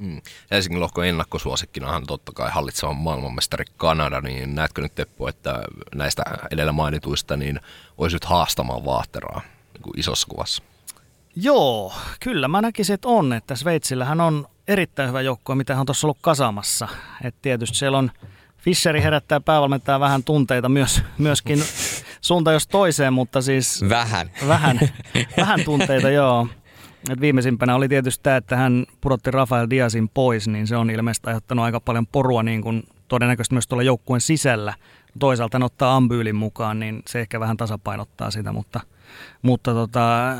Mm. Helsingin lohkon ennakkosuosikkinahan totta kai hallitseva maailmanmestari Kanada, niin näetkö nyt Teppo, että näistä edellä mainituista niin olisi nyt haastamaan vaahteraa niin kuin isossa kuvassa? Joo, kyllä mä näkisin, että on, että Sveitsillähän on erittäin hyvä joukko, mitä hän on tuossa ollut kasamassa. Et tietysti siellä on Fischeri herättää päävalmentaa vähän tunteita myös, myöskin suunta jos toiseen, mutta siis... Vähän. Vähän, vähän tunteita, joo. Et viimeisimpänä oli tietysti tämä, että hän pudotti Rafael Diazin pois, niin se on ilmeisesti aiheuttanut aika paljon porua niin kuin todennäköisesti myös tuolla joukkueen sisällä. Toisaalta hän ottaa Ambyylin mukaan, niin se ehkä vähän tasapainottaa sitä, mutta, mutta tota,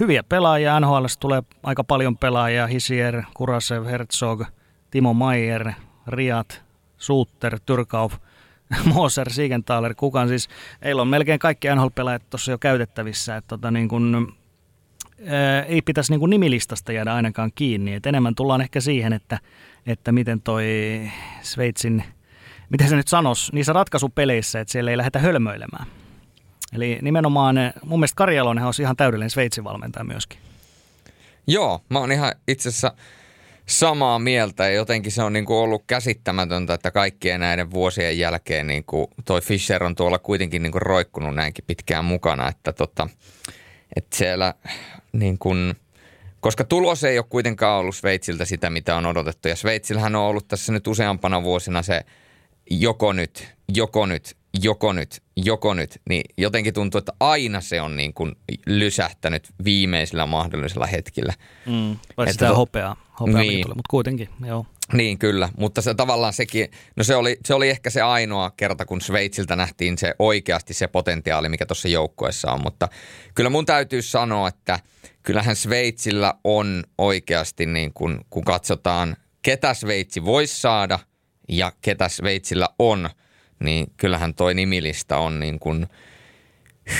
hyviä pelaajia. NHL tulee aika paljon pelaajia. Hisier, Kurasev, Herzog, Timo Maier, Riat, Suutter, Tyrkauf, Moser, Siegenthaler, kukaan siis. Heillä on melkein kaikki NHL-pelaajat tuossa jo käytettävissä. Että tota, niin kun, ei pitäisi niin kuin nimilistasta jäädä ainakaan kiinni. Et enemmän tullaan ehkä siihen, että, että miten toi Sveitsin, miten se nyt sanoisi, niissä ratkaisupeleissä, että siellä ei lähdetä hölmöilemään. Eli nimenomaan mun mielestä Karjalonen on ihan täydellinen Sveitsin valmentaja myöskin. Joo, mä oon ihan itse asiassa samaa mieltä ja jotenkin se on niin kuin ollut käsittämätöntä, että kaikkien näiden vuosien jälkeen niin kuin toi Fischer on tuolla kuitenkin niin kuin roikkunut näinkin pitkään mukana, että tota, että siellä niin kuin, koska tulos ei ole kuitenkaan ollut Sveitsiltä sitä, mitä on odotettu. Ja Sveitsillähän on ollut tässä nyt useampana vuosina se joko nyt, joko nyt, joko nyt, joko nyt. Niin jotenkin tuntuu, että aina se on niin kuin lysähtänyt viimeisillä mahdollisilla hetkillä. Mm, vai sitä to... hopeaa, hopeaa niin. mutta kuitenkin, joo. Niin kyllä, mutta se tavallaan sekin, no se oli, se oli ehkä se ainoa kerta, kun Sveitsiltä nähtiin se oikeasti se potentiaali, mikä tuossa joukkueessa on, mutta kyllä mun täytyy sanoa, että kyllähän Sveitsillä on oikeasti niin kun, kun katsotaan, ketä Sveitsi voisi saada ja ketä Sveitsillä on, niin kyllähän toi nimilista on niin kuin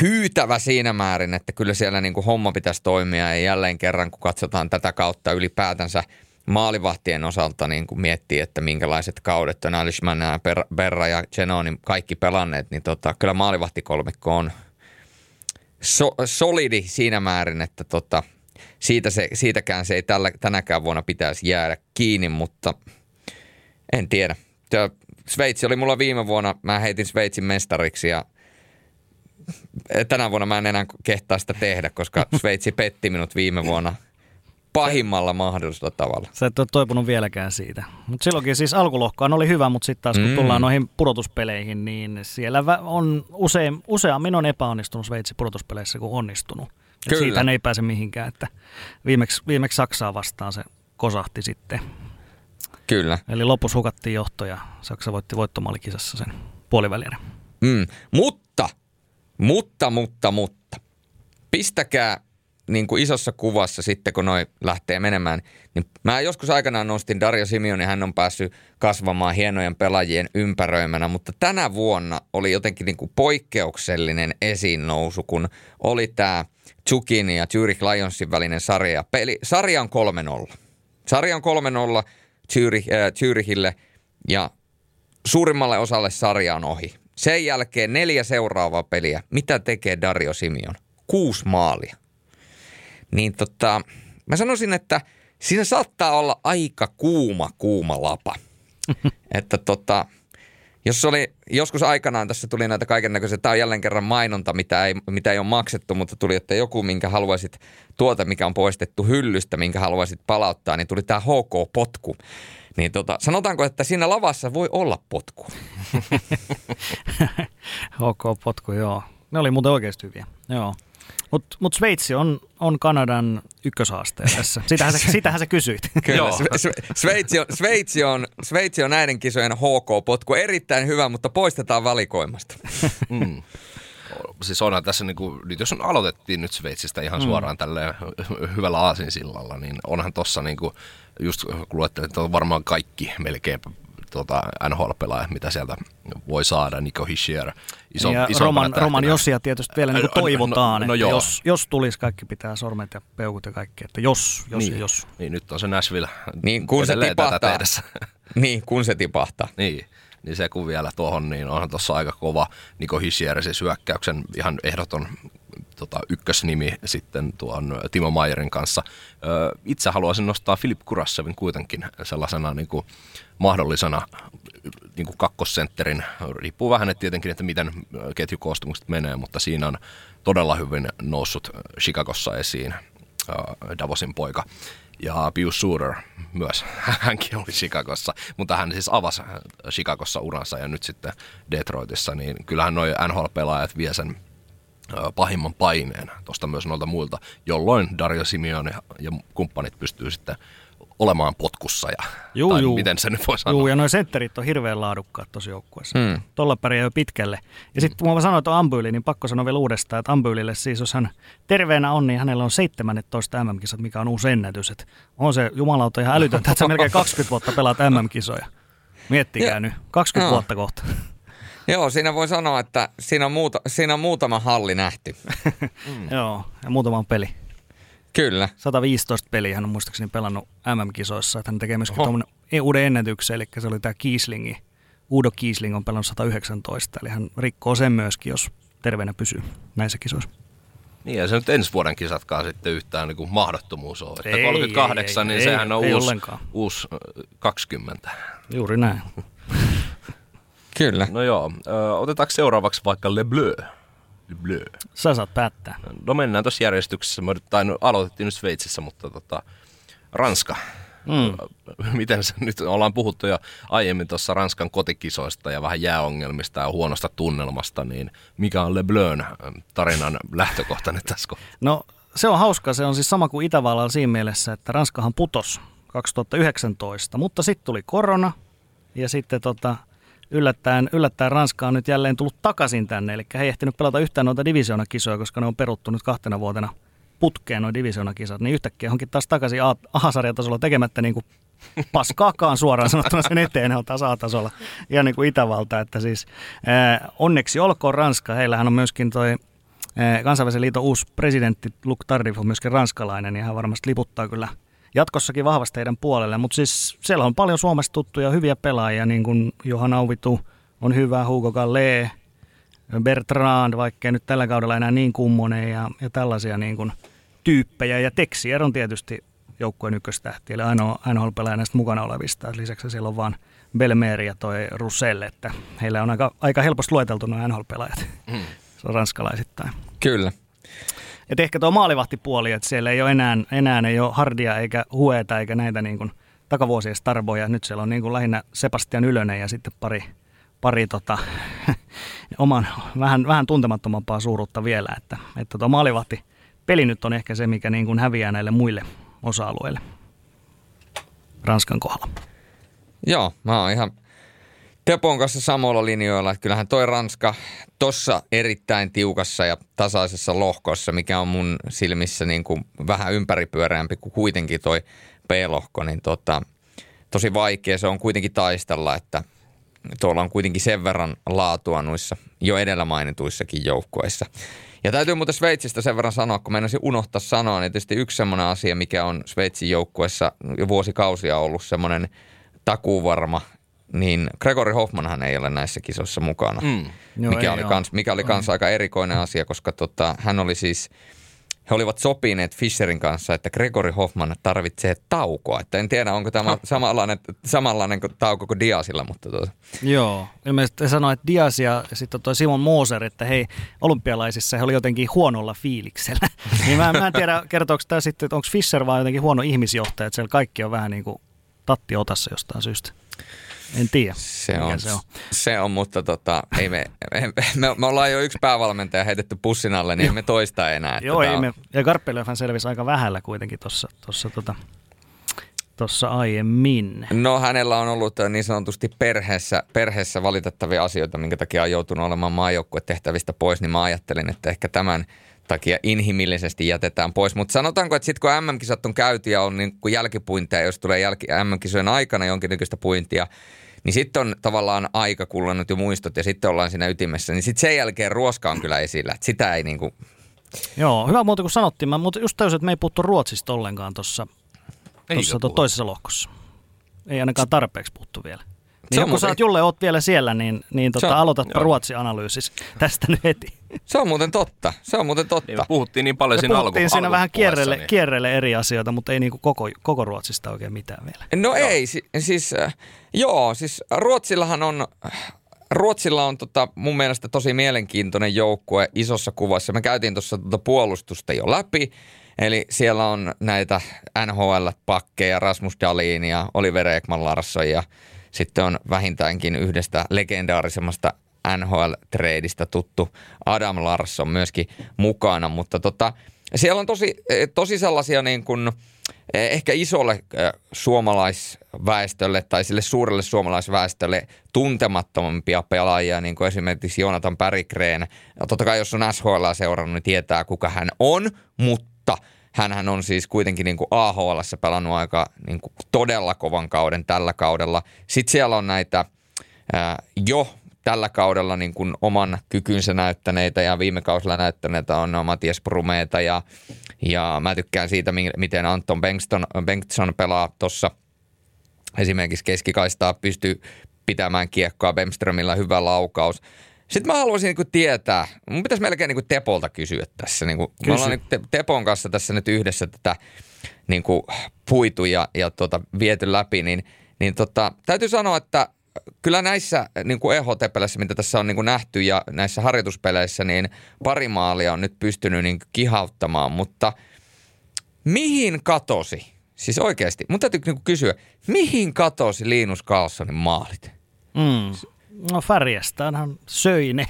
hyytävä siinä määrin, että kyllä siellä niin kuin homma pitäisi toimia. Ja jälleen kerran, kun katsotaan tätä kautta ylipäätänsä – maalivahtien osalta niin kun miettii, että minkälaiset kaudet on Alishman, Berra ja Geno, niin kaikki pelanneet, niin tota, kyllä maalivahtikolmikko on so, solidi siinä määrin, että tota, siitä se, siitäkään se ei tällä, tänäkään vuonna pitäisi jäädä kiinni, mutta en tiedä. Sveitsi oli mulla viime vuonna, mä heitin Sveitsin mestariksi ja tänä vuonna mä en enää kehtaa sitä tehdä, koska Sveitsi petti minut viime vuonna – pahimmalla mahdollisella tavalla. Sä et ole toipunut vieläkään siitä. Mutta silloinkin siis alkulohkaan oli hyvä, mutta sitten taas kun mm. tullaan noihin pudotuspeleihin, niin siellä on usein, useammin on epäonnistunut Sveitsi pudotuspeleissä kuin onnistunut. Et siitä ei pääse mihinkään, että viimeksi, viimeksi Saksaa vastaan se kosahti sitten. Kyllä. Eli lopussa hukattiin johto ja Saksa voitti voittomalikisassa sen puolivälierä. Mm. Mutta, mutta, mutta, mutta. Pistäkää niin kuin isossa kuvassa sitten, kun noi lähtee menemään, niin mä joskus aikanaan nostin Dario Simeoni, hän on päässyt kasvamaan hienojen pelaajien ympäröimänä, mutta tänä vuonna oli jotenkin niin kuin poikkeuksellinen esiin nousu, kun oli tämä Chukin ja Zurich Lionsin välinen sarja. Peli, sarja on 3-0. Sarja on 3-0 Zurich, äh, ja suurimmalle osalle sarja on ohi. Sen jälkeen neljä seuraavaa peliä. Mitä tekee Dario Simeon? Kuusi maalia niin tota, mä sanoisin, että siinä saattaa olla aika kuuma, kuuma lapa. että tota, jos oli joskus aikanaan, tässä tuli näitä kaiken näköisiä, tämä on jälleen kerran mainonta, mitä ei, mitä ei ole maksettu, mutta tuli, että joku, minkä haluaisit, tuote, mikä on poistettu hyllystä, minkä haluaisit palauttaa, niin tuli tämä HK-potku. Niin tota, sanotaanko, että siinä lavassa voi olla potku? HK-potku, joo. Ne oli muuten oikeasti hyviä, joo. Mutta mut Sveitsi on, on Kanadan ykköshaaste tässä. Sitähän sä, sitähän sä kysyit. Kyllä, Sveitsi, on, Sveitsi, on, Sveitsi on näiden kisojen HK-potku erittäin hyvä, mutta poistetaan valikoimasta. Mm. Siis onhan tässä, niin kuin, nyt jos on aloitettiin nyt Sveitsistä ihan suoraan mm. tälle hyvällä aasinsillalla, niin onhan tossa niin kuin, just kun luettelit, että on varmaan kaikki melkein tuota, NHL-pelaajat, mitä sieltä voi saada, Nico Hischier, iso, ja Roman. Roman Jossia tietysti vielä niin No, kuin toivotaan, no, no että joo. jos, jos tulisi kaikki pitää sormet ja peukut ja kaikki, että jos, jos niin, jos. Niin, nyt on se Nashville Niin, kun se tipahtaa. Niin, kun se tipahtaa. Niin, niin se kun vielä tuohon, niin onhan tuossa aika kova Niko Hissier, siis hyökkäyksen ihan ehdoton tota, ykkösnimi sitten tuon Timo Mayerin kanssa. Ö, itse haluaisin nostaa Filip Kurassevin kuitenkin sellaisena niin kuin mahdollisena niin kuin kakkosentterin. Riippuu vähän että tietenkin, että miten ketjukoostumukset menee, mutta siinä on todella hyvin noussut Chicagossa esiin ö, Davosin poika. Ja Pius Suter myös, hänkin oli Chicagossa, mutta hän siis avasi Chicagossa uransa ja nyt sitten Detroitissa, niin kyllähän nuo NHL-pelaajat vie sen pahimman paineen tuosta myös noilta muilta, jolloin Dario Simeone ja kumppanit pystyy sitten olemaan potkussa ja Juu, tai juu. miten se nyt voi sanoa. Juu, ja noin sentterit on hirveän laadukkaat tuossa joukkueessa. Mm. Mm. Tuolla pärjää jo pitkälle. Ja sitten kun mä sanoin tuon Ambyli, niin pakko sanoa vielä uudestaan, että Ambylille siis, jos hän terveenä on, niin hänellä on 17 MM-kisat, mikä on uusi ennätys. Et on se jumalauta ihan älytöntä, että sä melkein 20 vuotta pelaat MM-kisoja. Miettikää Ja- nyt, 20 Joo. vuotta kohta. Joo, siinä voi sanoa, että siinä on, muuta, siinä on muutama halli nähty. Mm. Joo, ja muutama peli. Kyllä. 115 peliä hän on muistaakseni pelannut MM-kisoissa, että hän tekee myöskin tuommoinen uuden ennätyksen, eli se oli tämä Kieslingi. Udo Kiesling on pelannut 119, eli hän rikkoo sen myöskin, jos terveenä pysyy näissä kisoissa. Niin ja se nyt ensi vuoden kisatkaan sitten yhtään niin kuin mahdottomuus on. Että Ei, 38, ei, niin ei, sehän on ei uusi, uusi ö, 20. Juuri näin. Kyllä. No joo, ö, otetaanko seuraavaksi vaikka Le Bleu? Le Bleu. Sä saat päättää. No mennään tuossa järjestyksessä. Me, tai no, aloitettiin nyt Sveitsissä, mutta tota, Ranska. Mm. Miten se nyt, ollaan puhuttu jo aiemmin tuossa Ranskan kotikisoista ja vähän jääongelmista ja huonosta tunnelmasta, niin mikä on Le Bleun tarinan lähtökohta nyt tässä kohtaa? No se on hauska, se on siis sama kuin Itävallalla siinä mielessä, että Ranskahan putos 2019, mutta sitten tuli korona ja sitten tota, yllättäen, yllättäen Ranska on nyt jälleen tullut takaisin tänne, eli he ei ehtinyt pelata yhtään noita divisioonakkisoja, koska ne on peruttu nyt kahtena vuotena putkeen noin divisioonakisat, niin yhtäkkiä onkin taas takaisin A-sarjatasolla tekemättä niin kuin paskaakaan suoraan sanottuna sen eteen, on taas A-tasolla. Ihan niin kuin Itävalta, että siis ää, onneksi olkoon Ranska, heillähän on myöskin toi kansainvälisen liiton uusi presidentti Luc Tardif on myöskin ranskalainen, ja hän varmasti liputtaa kyllä jatkossakin vahvasti heidän puolelle, mutta siis siellä on paljon Suomesta tuttuja hyviä pelaajia, niin kuin Johan Auvitu on hyvä, Hugo Gallet, Bertrand, vaikkei nyt tällä kaudella enää niin kummonen ja, ja tällaisia niin kuin tyyppejä. Ja Texier on tietysti joukkueen ykköstähti, eli ainoa NHL-pelaaja näistä mukana olevista. Lisäksi siellä on vaan Belmer ja toi Roussel, että heillä on aika, aika helposti lueteltu nuo NHL-pelaajat. Mm. Se on ranskalaisittain. Kyllä. Et ehkä tuo maalivahtipuoli, että siellä ei ole enää, enää ei ole Hardia eikä Hueta eikä näitä niin kuin takavuosien starboja. Nyt siellä on niin kuin lähinnä Sebastian Ylönen ja sitten pari, pari tota, oman vähän, vähän tuntemattomampaa suuruutta vielä. Että, että tuo maalivahti peli nyt on ehkä se, mikä niin kuin häviää näille muille osa-alueille Ranskan kohdalla. Joo, mä oon ihan Tepon kanssa samoilla linjoilla. Että kyllähän toi Ranska tossa erittäin tiukassa ja tasaisessa lohkossa, mikä on mun silmissä niin kuin vähän ympäripyöreämpi kuin kuitenkin toi B-lohko, niin tota, tosi vaikea se on kuitenkin taistella, että tuolla on kuitenkin sen verran laatua noissa jo edellä mainituissakin joukkueissa. Ja täytyy muuten Sveitsistä sen verran sanoa, kun meinasin unohtaa sanoa, niin tietysti yksi semmoinen asia, mikä on Sveitsin joukkueessa jo vuosikausia ollut semmoinen takuuvarma, niin Gregory Hoffmanhan ei ole näissä kisoissa mukana. Mm. Joo, mikä, oli kans, mikä oli kans aika erikoinen asia, koska tota, hän oli siis, he olivat sopineet Fisherin kanssa, että Gregory Hoffman tarvitsee taukoa. Että en tiedä, onko tämä samanlainen, samanlainen kuin tauko kuin Diasilla, mutta tota, Joo, ilmeisesti sanoi, että Dias ja sitten toi Simon Moser, että hei, olympialaisissa he oli jotenkin huonolla fiiliksellä. niin mä, mä en tiedä, kertooko tämä sitten, että onko Fischer vaan jotenkin huono ihmisjohtaja, että siellä kaikki on vähän niin kuin tatti otassa jostain syystä. En tiedä. se on, se on. Se on, mutta tota, ei me, me, me, me, ollaan jo yksi päävalmentaja heitetty pussin alle, niin me toista enää. Joo, ei me, ja Karppelöfän selvisi aika vähällä kuitenkin tuossa tossa, tota, tuossa aiemmin? No hänellä on ollut äh, niin sanotusti perheessä, perheessä valitettavia asioita, minkä takia on joutunut olemaan maajoukkuetehtävistä pois, niin mä ajattelin, että ehkä tämän takia inhimillisesti jätetään pois. Mutta sanotaanko, että sitten kun MM-kisat on käyty ja on niin kuin jälkipuintia, jos tulee jälki, MM-kisojen aikana jonkinnäköistä puintia, niin sitten on tavallaan aika kullannut jo muistot ja sitten ollaan siinä ytimessä. Niin sitten sen jälkeen ruoska on kyllä esillä. Et sitä ei niinku... Joo, hyvä muuta kuin sanottiin. Mä mutta just tajusin, että me ei puhuttu Ruotsista ollenkaan tuossa toisessa lohkossa. Ei ainakaan tarpeeksi puhuttu vielä. Niin kun muuten... sä oot Julle, oot vielä siellä, niin, niin tota, aloitatpa Ruotsi-analyysis tästä nyt heti. Se on muuten totta. Se on muuten totta. Niin, puhuttiin niin paljon me siinä puhuttiin alku, siinä vähän kierrelle, niin. kierrelle eri asioita, mutta ei niin kuin koko, koko Ruotsista oikein mitään vielä. No joo. ei, siis äh, joo, siis Ruotsillahan on, Ruotsilla on tota, mun mielestä tosi mielenkiintoinen joukkue isossa kuvassa. Me käytiin tuossa tuota puolustusta jo läpi. Eli siellä on näitä NHL-pakkeja, Rasmus Dahlin ja Oliver Ekman Larsson ja sitten on vähintäänkin yhdestä legendaarisemmasta NHL-treidistä tuttu Adam Larsson myöskin mukana, mutta tota, siellä on tosi, tosi sellaisia niin kuin, eh, ehkä isolle eh, suomalaisväestölle tai sille suurelle suomalaisväestölle tuntemattomampia pelaajia, niin kuin esimerkiksi Jonathan Pärikreen. Totta kai jos on SHL seurannut, niin tietää kuka hän on, mutta – Hänhän on siis kuitenkin niin kuin AHL pelannut aika niin kuin todella kovan kauden tällä kaudella. Sitten siellä on näitä jo tällä kaudella niin kuin oman kykynsä näyttäneitä ja viime kausilla näyttäneitä on Matias Brumeeta ja, ja mä tykkään siitä, miten Anton Bengtsson, Bengtsson pelaa tuossa esimerkiksi keskikaistaa, pystyy pitämään kiekkoa, Bemströmillä hyvä laukaus. Sitten mä haluaisin niinku tietää, mun pitäisi melkein niinku Tepolta kysyä tässä. Niinku, me ollaan niinku Tepon kanssa tässä nyt yhdessä tätä niinku puitu ja, ja tota, viety läpi, niin, niin tota, täytyy sanoa, että kyllä näissä niin kuin EHT-peleissä, mitä tässä on niin kuin nähty ja näissä harjoituspeleissä, niin pari maalia on nyt pystynyt niin kihauttamaan, mutta mihin katosi? Siis oikeasti, mun täytyy niin kysyä, mihin katosi Linus Carlsonin maalit? Mm. No Färjestäänhän söi ne.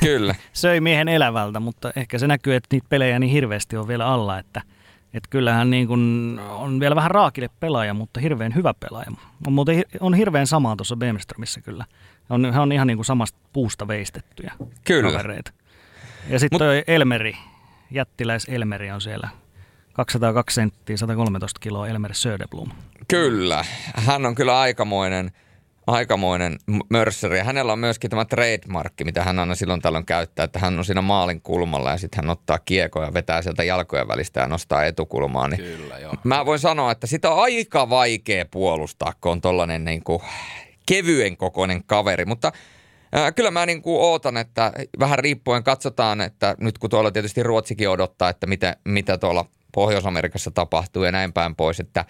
Kyllä. söi miehen elävältä, mutta ehkä se näkyy, että niitä pelejä niin hirveästi on vielä alla, että, että kyllähän niin kuin on vielä vähän raakille pelaaja, mutta hirveän hyvä pelaaja. On, muuten, on hirveän samaa tuossa Beemströmissä kyllä. On, he on ihan niin kuin samasta puusta veistettyjä kyllä. kavereita. Ja sitten Mut... Elmeri, jättiläis Elmeri on siellä 202 senttiä, 113 kiloa Elmer Söderblom. Kyllä, hän on kyllä aikamoinen – aikamoinen mörsseri. Hänellä on myöskin tämä trademarkki, mitä hän aina silloin tällöin käyttää, että hän on siinä maalin kulmalla ja sitten hän ottaa kiekoja, vetää sieltä jalkojen välistä ja nostaa etukulmaa. Niin Kyllä, joo. Mä voin sanoa, että sitä on aika vaikea puolustaa, kun on tollainen niin kuin kevyen kokoinen kaveri, mutta Kyllä mä niin kuin ootan, että vähän riippuen katsotaan, että nyt kun tuolla tietysti Ruotsikin odottaa, että mitä, mitä tuolla Pohjois-Amerikassa tapahtuu ja näin päin pois, että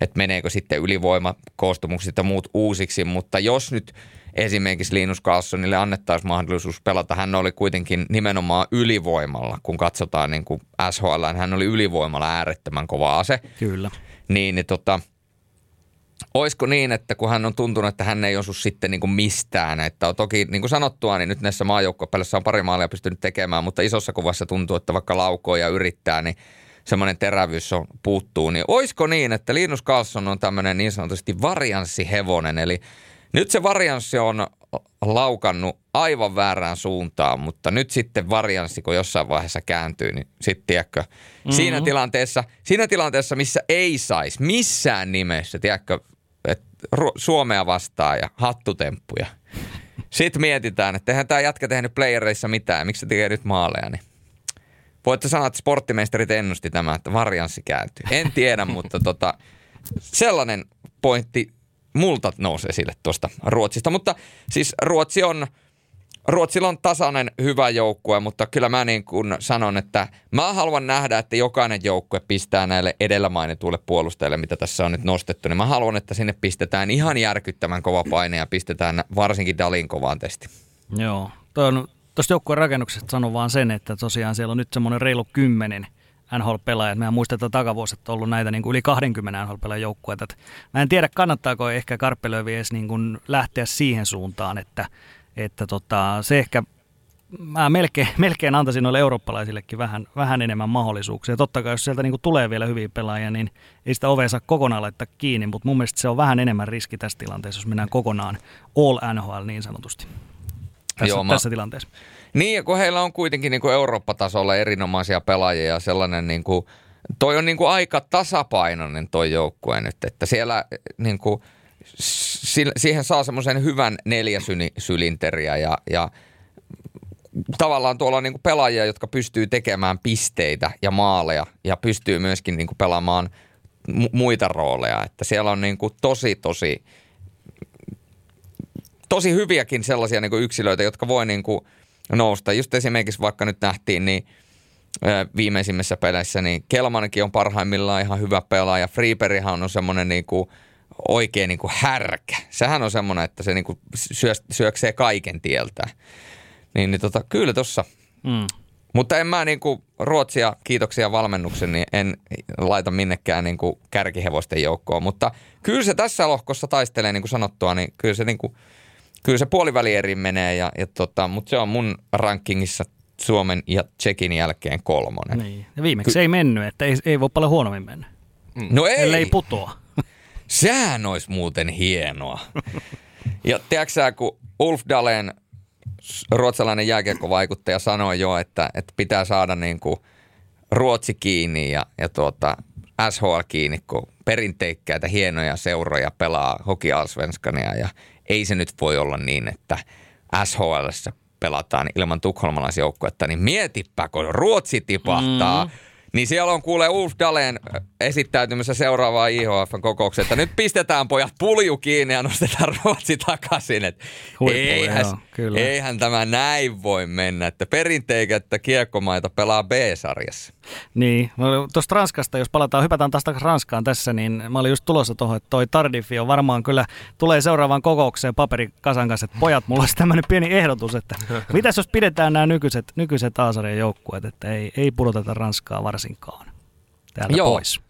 että meneekö sitten ylivoima koostumukset ja muut uusiksi, mutta jos nyt esimerkiksi Linus Carlsonille annettaisiin mahdollisuus pelata, hän oli kuitenkin nimenomaan ylivoimalla, kun katsotaan niin kuin SHL, hän oli ylivoimalla äärettömän kova ase. Kyllä. Niin, niin tota, olisiko niin, että kun hän on tuntunut, että hän ei osu sitten niin kuin mistään, että on toki niin kuin sanottua, niin nyt näissä maajoukkopeleissä on pari maalia pystynyt tekemään, mutta isossa kuvassa tuntuu, että vaikka laukoo ja yrittää, niin semmoinen terävyys on, puuttuu, niin oisko niin, että Linus Carlson on tämmöinen niin sanotusti varianssihevonen, eli nyt se varianssi on laukannut aivan väärään suuntaan, mutta nyt sitten varianssi, kun jossain vaiheessa kääntyy, niin sitten tiedätkö, mm-hmm. siinä, tilanteessa, siinä tilanteessa, missä ei saisi missään nimessä, tiedätkö, että Suomea vastaa ja hattutemppuja. Sitten mietitään, että eihän tämä jätkä tehnyt playereissa mitään, miksi se tekee nyt maaleja, niin Voitte sanoa, että sporttimeisterit ennusti tämä, että varianssi kääntyy. En tiedä, mutta tota, sellainen pointti multa nousi esille tuosta Ruotsista. Mutta siis Ruotsi on, Ruotsilla on tasainen hyvä joukkue, mutta kyllä mä niin kuin sanon, että mä haluan nähdä, että jokainen joukkue pistää näille edellä mainituille puolustajille, mitä tässä on nyt nostettu. Niin mä haluan, että sinne pistetään ihan järkyttävän kova paine ja pistetään varsinkin Dalin kovaan testi. Joo, toi on Tuosta joukkueen rakennuksesta sanon vaan sen, että tosiaan siellä on nyt semmoinen reilu kymmenen NHL-pelaajat. Mehän muistetaan takavuosi, että on ollut näitä niin kuin yli 20 NHL-pelaajan joukkueita. Mä en tiedä, kannattaako ehkä Karppelövi edes niin kuin lähteä siihen suuntaan, että, että tota, se ehkä mä melkein, melkein antaisin noille eurooppalaisillekin vähän, vähän enemmän mahdollisuuksia. Totta kai jos sieltä niin tulee vielä hyviä pelaajia, niin ei sitä ovea saa kokonaan laittaa kiinni, mutta mun mielestä se on vähän enemmän riski tässä tilanteessa, jos mennään kokonaan all NHL niin sanotusti. Tässä, Joo, mä... tässä tilanteessa. Niin, ja kun heillä on kuitenkin niin kuin Eurooppa-tasolla erinomaisia pelaajia ja sellainen niin kuin, toi on niin kuin aika tasapainoinen toi joukkue nyt, että siellä niin kuin, siihen saa semmoisen hyvän neljäsylinteriä ja, ja tavallaan tuolla on niin kuin pelaajia, jotka pystyy tekemään pisteitä ja maaleja ja pystyy myöskin niin kuin pelaamaan muita rooleja. Että siellä on niin kuin tosi, tosi, tosi hyviäkin sellaisia niin kuin yksilöitä, jotka voi niin kuin nousta. Just esimerkiksi vaikka nyt nähtiin, niin viimeisimmissä peleissä, niin Kelmankin on parhaimmillaan ihan hyvä pelaaja. Freeberihan on semmoinen niin kuin oikein niin kuin härkä. Sehän on semmoinen, että se niin kuin syö, syöksee kaiken tieltä. Niin, niin tota, kyllä tossa. Mm. Mutta en mä niin kuin Ruotsia, kiitoksia valmennuksen, niin en laita minnekään niin kuin kärkihevosten joukkoon. Mutta kyllä se tässä lohkossa taistelee, niin kuin sanottua, niin kyllä se, niin kuin, kyllä se puolivälieriin menee. Ja, ja tota, mutta se on mun rankingissa Suomen ja Tsekin jälkeen kolmonen. Niin. Ja viimeksi Ky- ei mennyt, että ei, ei voi paljon huonommin mennä. Mm. No ei. Ellei putoa. Sehän olisi muuten hienoa. ja tiedätkö kun Ulf Dalen – ruotsalainen jääkiekkovaikuttaja sanoi jo, että, että pitää saada niin kuin Ruotsi kiinni ja, ja tuota, SHL kiinni, kun perinteikkäitä hienoja seuroja pelaa Hoki Allsvenskania ja ei se nyt voi olla niin, että SHL pelataan ilman tukholmalaisjoukkuetta, niin mietipä, kun Ruotsi tipahtaa mm niin siellä on kuule Ulf Dalen esittäytymässä seuraavaa IHF-kokoukseen, että nyt pistetään pojat pulju kiinni ja nostetaan Ruotsi takaisin. Että eihän, joo, kyllä. eihän tämä näin voi mennä, että perinteikättä kiekkomaita pelaa B-sarjassa. Niin, tuosta Ranskasta, jos palataan, hypätään taas Ranskaan tässä, niin mä olin just tulossa tuohon, että toi Tardifi on varmaan kyllä, tulee seuraavaan kokoukseen paperikasan kanssa, että pojat, mulla olisi tämmöinen pieni ehdotus, että mitäs jos pidetään nämä nykyiset, nykyiset Aasarien joukkueet, että ei, ei pudoteta Ranskaa varsinkaan täältä Joo. pois.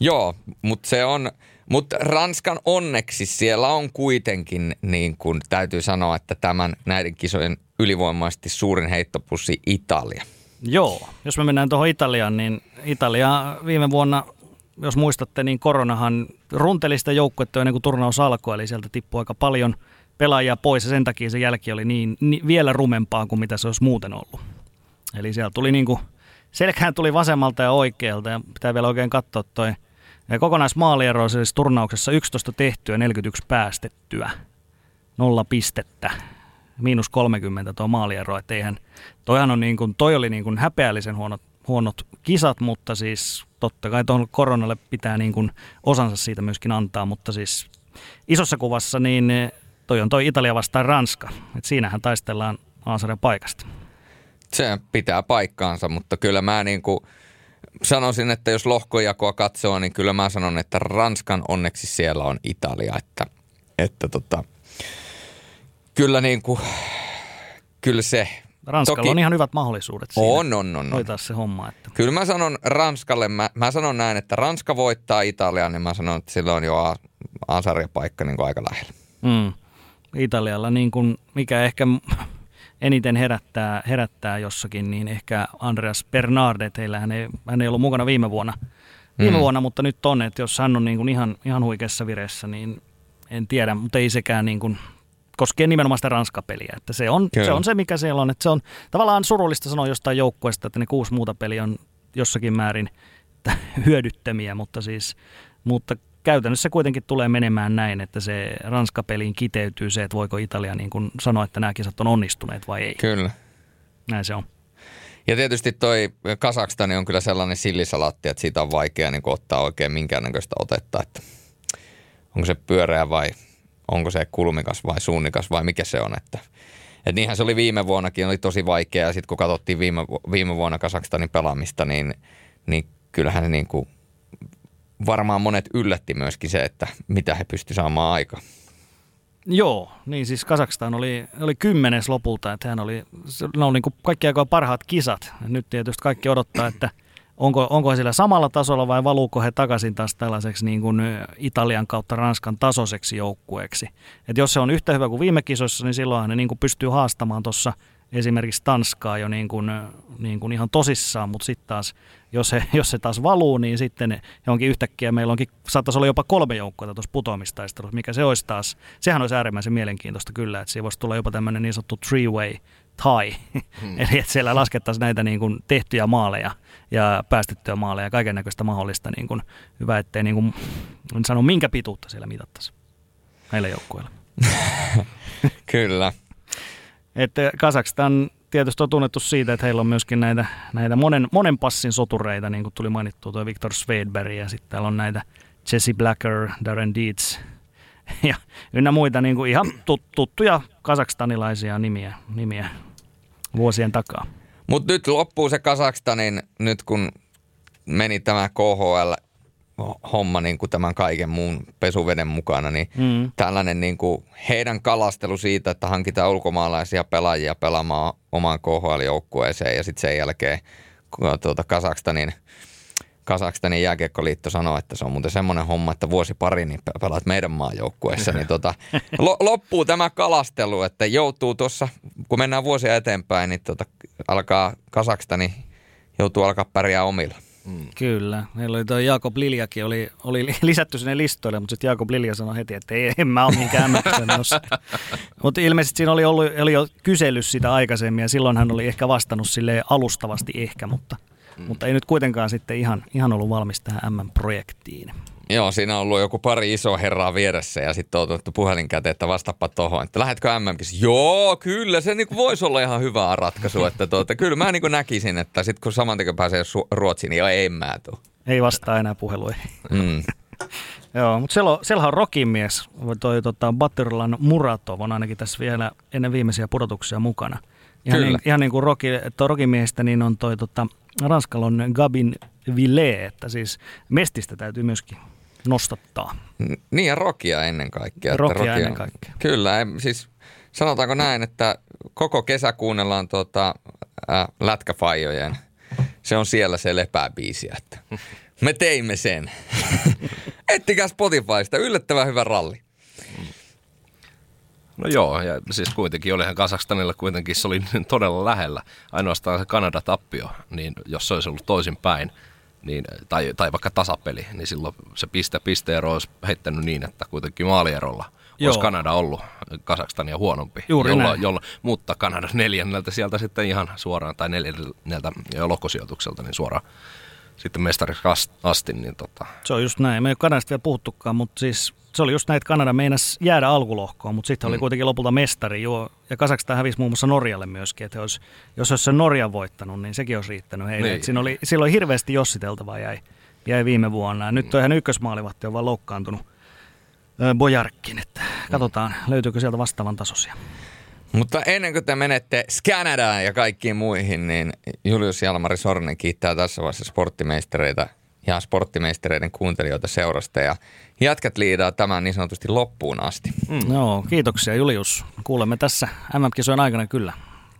Joo, mutta se on, mutta Ranskan onneksi siellä on kuitenkin, niin kuin täytyy sanoa, että tämän näiden kisojen ylivoimaisesti suurin heittopussi Italia. Joo, jos me mennään tuohon Italiaan, niin Italia viime vuonna, jos muistatte, niin koronahan runteli sitä joukkuetta ennen kuin turnaus alkoi, eli sieltä tippui aika paljon pelaajia pois ja sen takia se jälki oli niin, niin vielä rumempaa kuin mitä se olisi muuten ollut. Eli siellä tuli niin kuin, selkään tuli vasemmalta ja oikealta ja pitää vielä oikein katsoa toi kokonaismaaliero siis turnauksessa 11 tehtyä, 41 päästettyä, nolla pistettä miinus 30 tuo maaliero, että eihän, toihan on niin kuin, toi oli niin kuin häpeällisen huonot, huonot kisat, mutta siis totta kai tuohon koronalle pitää niin kuin osansa siitä myöskin antaa, mutta siis isossa kuvassa niin toi on toi Italia vastaan Ranska, että siinähän taistellaan Aasarjan paikasta. Se pitää paikkaansa, mutta kyllä mä niin kuin sanoisin, että jos lohkojakoa katsoo, niin kyllä mä sanon, että Ranskan onneksi siellä on Italia, että, että tota, kyllä niin kuin, kyllä se. Ranskalla Toki, on ihan hyvät mahdollisuudet siinä on, on, on, hoitaa se homma. Että. Kyllä mä sanon Ranskalle, mä, mä sanon näin, että Ranska voittaa Italian, niin mä sanon, että sillä on jo paikka niin kuin aika lähellä. Mm. Italialla niin kuin, mikä ehkä eniten herättää, herättää jossakin, niin ehkä Andreas Bernardet, heillä hän ei, hän ei ollut mukana viime vuonna, viime mm. vuonna mutta nyt on, että jos hän on niin kuin ihan, ihan huikeassa vireessä, niin en tiedä, mutta ei sekään niin kuin koskien nimenomaan sitä Ranska-peliä. Että se, on, se on se, mikä siellä on. Että se on tavallaan surullista sanoa jostain joukkueesta, että ne kuusi muuta peliä on jossakin määrin hyödyttömiä, mutta siis mutta käytännössä kuitenkin tulee menemään näin, että se Ranska-peliin kiteytyy se, että voiko Italia niin kuin sanoa, että nämä kisat on onnistuneet vai ei. Kyllä. Näin se on. Ja tietysti toi Kasakstani on kyllä sellainen sillisalaatti, että siitä on vaikea niin ottaa oikein minkäännäköistä otetta, että onko se pyöreä vai onko se kulmikas vai suunnikas vai mikä se on. Että, että niinhän se oli viime vuonnakin, oli tosi vaikea. Ja sitten kun katsottiin viime, viime vuonna Kasakstanin pelaamista, niin, niin kyllähän niin kuin, varmaan monet yllätti myöskin se, että mitä he pystyivät saamaan aikaan. Joo, niin siis Kazakstan oli, oli kymmenes lopulta, että hän oli, ne oli niin kuin kaikki aika parhaat kisat. Nyt tietysti kaikki odottaa, että onko, onko sillä samalla tasolla vai valuuko he takaisin taas tällaiseksi niin kuin Italian kautta Ranskan tasoiseksi joukkueeksi. Et jos se on yhtä hyvä kuin viime kisoissa, niin silloin ne niin kuin pystyy haastamaan tuossa esimerkiksi Tanskaa jo niin kuin, niin kuin ihan tosissaan, mutta sitten taas, jos se, jos se taas valuu, niin sitten johonkin yhtäkkiä meillä onkin, saattaisi olla jopa kolme joukkoa tuossa putoamistaistelussa, mikä se olisi taas, sehän olisi äärimmäisen mielenkiintoista kyllä, että siinä voisi tulla jopa tämmöinen niin sanottu three-way tie, hmm. eli että siellä laskettaisiin näitä niin kuin tehtyjä maaleja ja päästettyjä maaleja ja kaiken näköistä mahdollista, niin kuin, hyvä ettei niin kuin, en sano minkä pituutta siellä mitattaisiin näillä joukkueilla. Kyllä. Että Kazakstan tietysti on tunnettu siitä, että heillä on myöskin näitä, näitä monen, monen passin sotureita, niin kuin tuli mainittua tuo Victor Svedberg, ja sitten täällä on näitä Jesse Blacker, Darren Dietz, ja ynnä muita niin kuin ihan tuttuja kasakstanilaisia nimiä, nimiä vuosien takaa. Mutta nyt loppuu se Kasakstanin, nyt kun meni tämä KHL homma niin kuin tämän kaiken muun pesuveden mukana, niin mm. tällainen niin kuin heidän kalastelu siitä, että hankitaan ulkomaalaisia pelaajia pelaamaan omaan KHL-joukkueeseen ja sitten sen jälkeen tuota Kasakstanin, Kasakstanin jääkiekkoliitto sanoo, että se on muuten semmoinen homma, että vuosi pari niin pelaat meidän maajoukkueessa, niin tota, loppuu tämä kalastelu, että joutuu tuossa, kun mennään vuosia eteenpäin, niin tota, alkaa Kasakstani joutuu alkaa pärjää omilla. Mm. Kyllä. Meillä oli tuo Jaakob Liljakin, oli, oli lisätty sinne listoille, mutta sitten Jaakob Lilja sanoi heti, että ei, en mä ole minkään Mutta ilmeisesti siinä oli, ollut, oli jo kysely sitä aikaisemmin ja silloin hän oli ehkä vastannut sille alustavasti ehkä, mutta, mm. mutta ei nyt kuitenkaan sitten ihan, ihan ollut valmis tähän M-projektiin. Joo, siinä on ollut joku pari iso herraa vieressä ja sitten on otettu puhelin käteen, että vastappa tohon, että lähetkö mm Joo, kyllä, se niinku voisi olla ihan hyvä ratkaisu, että tuota, kyllä mä niinku näkisin, että sitten kun saman takia pääsee Ruotsiin, niin ei mä tuu. Ei vastaa enää puheluihin. Mm. Joo, mutta siellä on, siellä on rokimies, toi tota, Batterlan Muratov on ainakin tässä vielä ennen viimeisiä pudotuksia mukana. Ihan, Kyllä. Niin, ihan niin kuin roki, niin on toi tota, Ranskalon Gabin Ville, että siis mestistä täytyy myöskin nostattaa. Niin ja rokia ennen kaikkea. Rokia, rokia ennen kaikkea. Kyllä, siis sanotaanko näin, että koko kesä kuunnellaan tuota, äh, lätkäfajojen. Se on siellä se lepää biisi, että me teimme sen. Ettikää Spotifysta, yllättävän hyvä ralli. No joo, ja siis kuitenkin olihan Kasakstanilla kuitenkin se oli todella lähellä. Ainoastaan se Kanada-tappio, niin jos se olisi ollut toisin päin, niin, tai, tai vaikka tasapeli, niin silloin se piste, pisteero olisi heittänyt niin, että kuitenkin maalierolla Joo. olisi Kanada ollut Kasakstania huonompi. Juuri jolla, näin. Jolla, mutta Kanada neljänneltä sieltä sitten ihan suoraan, tai neljänneltä lohkosijoitukselta, niin suoraan sitten mestariksi asti. Niin tota. Se on just näin. Me ei ole Kanadasta vielä puhuttukaan, mutta siis se oli just näin, että Kanada meinas jäädä alkulohkoon, mutta sitten mm. oli kuitenkin lopulta mestari. Joo. Ja Kasakstan hävisi muun muassa Norjalle myöskin, että olisi, jos olisi se Norja voittanut, niin sekin olisi riittänyt heille. Niin. Siinä oli, silloin hirveästi jossiteltavaa jäi, jäi viime vuonna. Ja nyt mm. on ihan ykkösmaalivahti on vaan loukkaantunut Bojarkkin, että katsotaan mm. löytyykö sieltä vastaavan tasoisia. Mutta ennen kuin te menette Skanadaan ja kaikkiin muihin, niin Julius Jalmari Sornen kiittää tässä vaiheessa sporttimeistereitä ja sporttimeistereiden kuuntelijoita seurasta ja jatkat liidaa tämän niin sanotusti loppuun asti. Mm. No, kiitoksia Julius. Kuulemme tässä MM-kisojen aikana kyllä.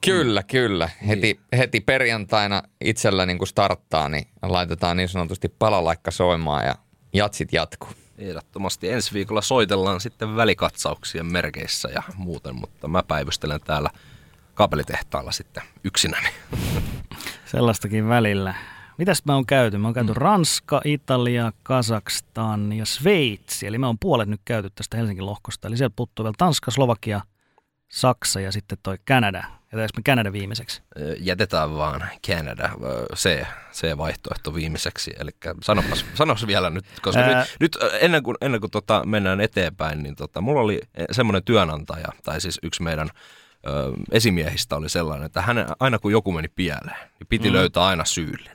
Kyllä, kyllä. Heti, heti perjantaina itsellä niin kuin starttaa, niin laitetaan niin sanotusti palalaikka soimaan ja jatsit jatkuu. Ehdottomasti ensi viikolla soitellaan sitten välikatsauksien merkeissä ja muuten, mutta mä päivystelen täällä kaapelitehtaalla sitten yksinäni. Sellaistakin välillä. Mitäs me on käyty? Me on käyty mm. Ranska, Italia, Kazakstan ja Sveitsi. Eli me on puolet nyt käyty tästä Helsingin lohkosta. Eli sieltä puuttuu vielä Tanska, Slovakia, Saksa ja sitten toi Kanada. Jätetäänkö me Kanada viimeiseksi? Jätetään vaan Kanada, se, se vaihtoehto viimeiseksi. Eli sanopas, sanopas vielä nyt, koska Ää... nyt, nyt, ennen kuin, ennen kuin tota mennään eteenpäin, niin tota, mulla oli semmoinen työnantaja, tai siis yksi meidän ö, esimiehistä oli sellainen, että hän, aina kun joku meni pieleen, niin piti mm. löytää aina syyllinen.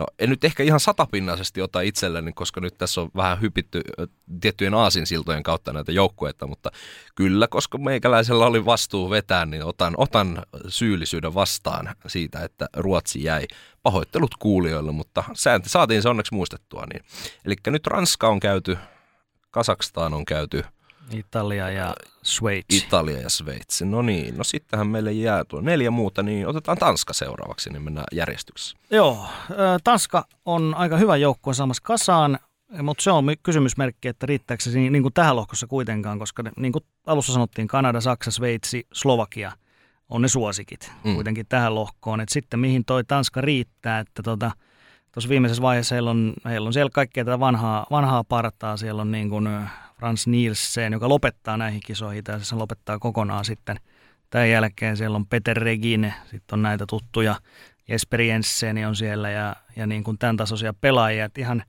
No en nyt ehkä ihan satapinnaisesti ota itselleni, koska nyt tässä on vähän hypitty tiettyjen aasinsiltojen kautta näitä joukkueita, mutta kyllä, koska meikäläisellä oli vastuu vetää, niin otan, otan syyllisyyden vastaan siitä, että Ruotsi jäi. Pahoittelut kuulijoille, mutta saatiin se onneksi muistettua. Niin. Eli nyt Ranska on käyty, Kasakstaan on käyty, Italia ja Sveitsi. Italia ja Sveitsi. No niin, no sittenhän meille jää tuo neljä muuta, niin otetaan Tanska seuraavaksi, niin mennään järjestyksessä. Joo, Tanska on aika hyvä joukkue saamassa kasaan, mutta se on kysymysmerkki, että riittääkö se niin kuin tähän lohkossa kuitenkaan, koska niin kuin alussa sanottiin, Kanada, Saksa, Sveitsi, Slovakia on ne suosikit mm. kuitenkin tähän lohkoon. Et sitten mihin toi Tanska riittää, että tota, tuossa viimeisessä vaiheessa heillä on, heillä on siellä kaikkea tätä vanhaa, vanhaa partaa. Siellä on niin kuin Frans Nielsen, joka lopettaa näihin kisoihin, tai se lopettaa kokonaan sitten. Tämän jälkeen siellä on Peter Regine, sitten on näitä tuttuja, Jesper Jensen on siellä ja, ja niin kuin tämän tasoisia pelaajia. Et ihan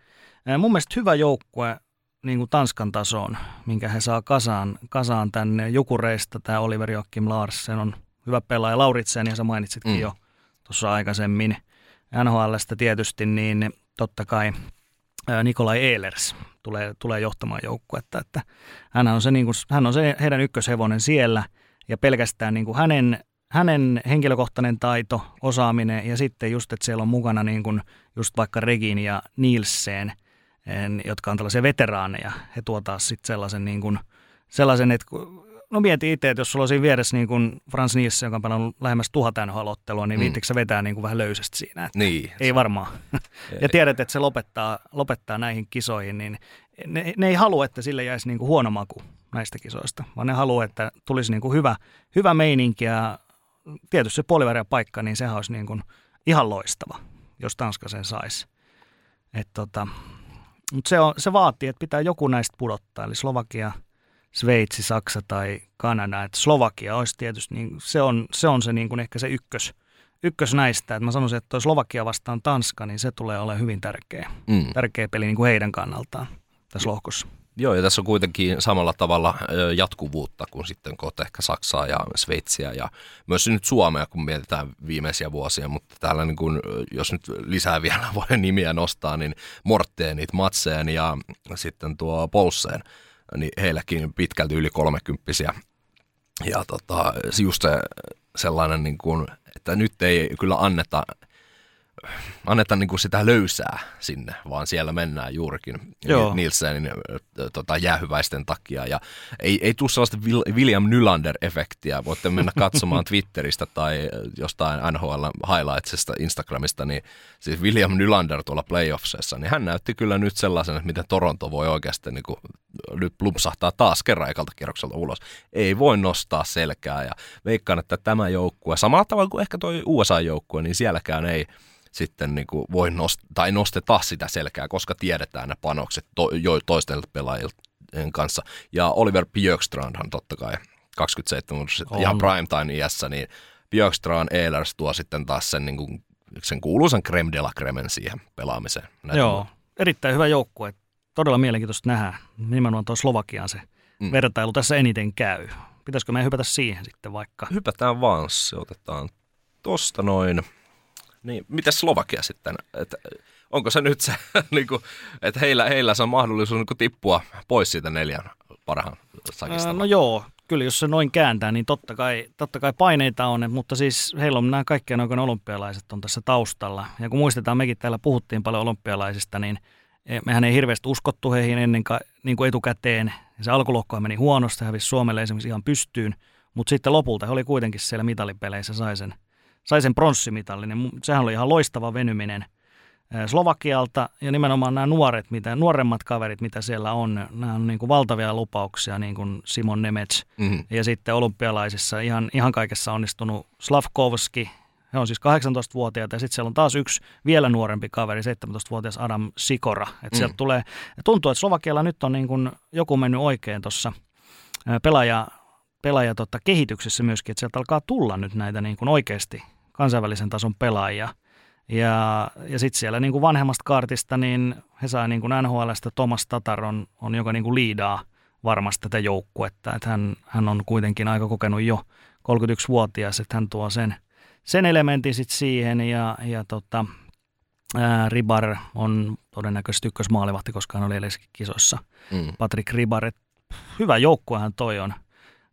mun mielestä hyvä joukkue niin kuin Tanskan tasoon, minkä he saa kasaan, kasaan tänne. Jukureista tämä Oliver Joachim Larsen on hyvä pelaaja. Lauritsen, ja sä mainitsitkin mm. jo tuossa aikaisemmin. NHLstä tietysti, niin totta kai Nikolai Ehlers tulee, tulee johtamaan joukkuetta. Että hän on, se, niin kuin, hän on se heidän ykköshevonen siellä ja pelkästään niin kuin hänen, hänen henkilökohtainen taito, osaaminen ja sitten just, että siellä on mukana niin kuin just vaikka Regin ja Nielsen, jotka on tällaisia veteraaneja. He tuo taas sitten sellaisen, niin kuin, sellaisen, että no mieti itse, että jos sulla on siinä vieressä niin kuin Frans Nielsen, joka on pelannut lähemmäs tuhat NHL-ottelua, niin mm. viittikö se vetää niin kuin vähän löysästi siinä? Että niin. Ei varmaan. ja tiedät, että se lopettaa, lopettaa näihin kisoihin, niin ne, ne ei halua, että sille jäisi niin kuin huono maku näistä kisoista, vaan ne haluaa, että tulisi niin kuin hyvä, hyvä meininki ja tietysti se puoliväriä paikka, niin sehän olisi niin kuin ihan loistava, jos Tanska sen saisi. tota, mutta se, on, se vaatii, että pitää joku näistä pudottaa, eli Slovakia – Sveitsi, Saksa tai Kanada. Että Slovakia olisi tietysti, niin se on se, on se niin kuin ehkä se ykkös, ykkös näistä. Että mä sanoisin, että toi Slovakia vastaan Tanska, niin se tulee olemaan hyvin tärkeä, mm. tärkeä peli niin kuin heidän kannaltaan tässä lohkossa. Joo, ja tässä on kuitenkin samalla tavalla jatkuvuutta kuin sitten kohta ehkä Saksaa ja Sveitsiä ja myös nyt Suomea, kun mietitään viimeisiä vuosia, mutta täällä niin kuin, jos nyt lisää vielä voi nimiä nostaa, niin Morteenit, Matseen ja sitten tuo Polseen – niin heilläkin pitkälti yli kolmekymppisiä. Ja tota, just se sellainen, niin kuin, että nyt ei kyllä anneta anneta niin kuin sitä löysää sinne, vaan siellä mennään juurikin Joo. Nielsenin tota, jäähyväisten takia. Ja ei, ei tule sellaista William Nylander-efektiä. Voitte mennä katsomaan Twitteristä tai jostain NHL highlightsista Instagramista, niin siis William Nylander tuolla playoffsissa, niin hän näytti kyllä nyt sellaisen, että miten Toronto voi oikeasti niin kuin, nyt plumpsahtaa taas kerran ekalta kierrokselta ulos. Ei voi nostaa selkää ja veikkaan, että tämä joukkue, samalla tavalla kuin ehkä tuo USA-joukkue, niin sielläkään ei – sitten niin kuin voi nost- tai nosteta sitä selkää, koska tiedetään ne panokset to- jo toisten pelaajien kanssa. Ja Oliver Björkstrandhan totta kai 27 ihan prime time iässä, niin Björkstrand Ehlers tuo sitten taas sen, niin kuin, sen kuuluisan creme de la cremen siihen pelaamiseen. Näitä Joo, on. erittäin hyvä joukkue. Todella mielenkiintoista nähdä. Nimenomaan tuo Slovakian se mm. vertailu tässä eniten käy. Pitäisikö me hypätä siihen sitten vaikka? Hypätään vaan, se otetaan tosta noin. Niin, miten Slovakia sitten? Et, onko se nyt se, niin kuin, että heillä, heillä se on mahdollisuus niin kuin, tippua pois siitä neljän parhaan sakista? No joo, kyllä jos se noin kääntää, niin totta kai, totta kai paineita on, mutta siis heillä on nämä kaikkien oikein olympialaiset on tässä taustalla. Ja kun muistetaan, mekin täällä puhuttiin paljon olympialaisista, niin e, mehän ei hirveästi uskottu heihin ennen ka, niin kuin etukäteen. Se alkulohko meni huonosti, hävisi Suomelle esimerkiksi ihan pystyyn, mutta sitten lopulta he oli kuitenkin siellä mitalipeleissä, sai sen – sai sen pronssimitalin. Sehän oli ihan loistava venyminen Slovakialta ja nimenomaan nämä nuoret, mitä, nuoremmat kaverit, mitä siellä on, nämä on niin kuin valtavia lupauksia, niin kuin Simon Nemets mm-hmm. ja sitten olympialaisissa ihan, ihan kaikessa onnistunut Slavkovski, he on siis 18-vuotiaita ja sitten siellä on taas yksi vielä nuorempi kaveri, 17-vuotias Adam Sikora. Et mm. sieltä tulee, tuntuu, että Slovakialla nyt on niin kuin joku mennyt oikein tuossa pelaaja pelaaja tota, kehityksessä myöskin, että sieltä alkaa tulla nyt näitä niin kuin oikeasti kansainvälisen tason pelaajia. Ja, ja sitten siellä niin kuin vanhemmasta kartista, niin he saa niin kuin NHLstä Thomas Tatar on, on joka niin kuin liidaa varmasti tätä joukkuetta. Että hän, hän on kuitenkin aika kokenut jo 31-vuotias, että hän tuo sen, sen elementin sitten siihen ja, ja tota, ää, Ribar on todennäköisesti ykkösmaalivahti, koska hän oli edellisessä kisoissa. Mm. Patrick Ribar, hyvä joukkuehan toi on.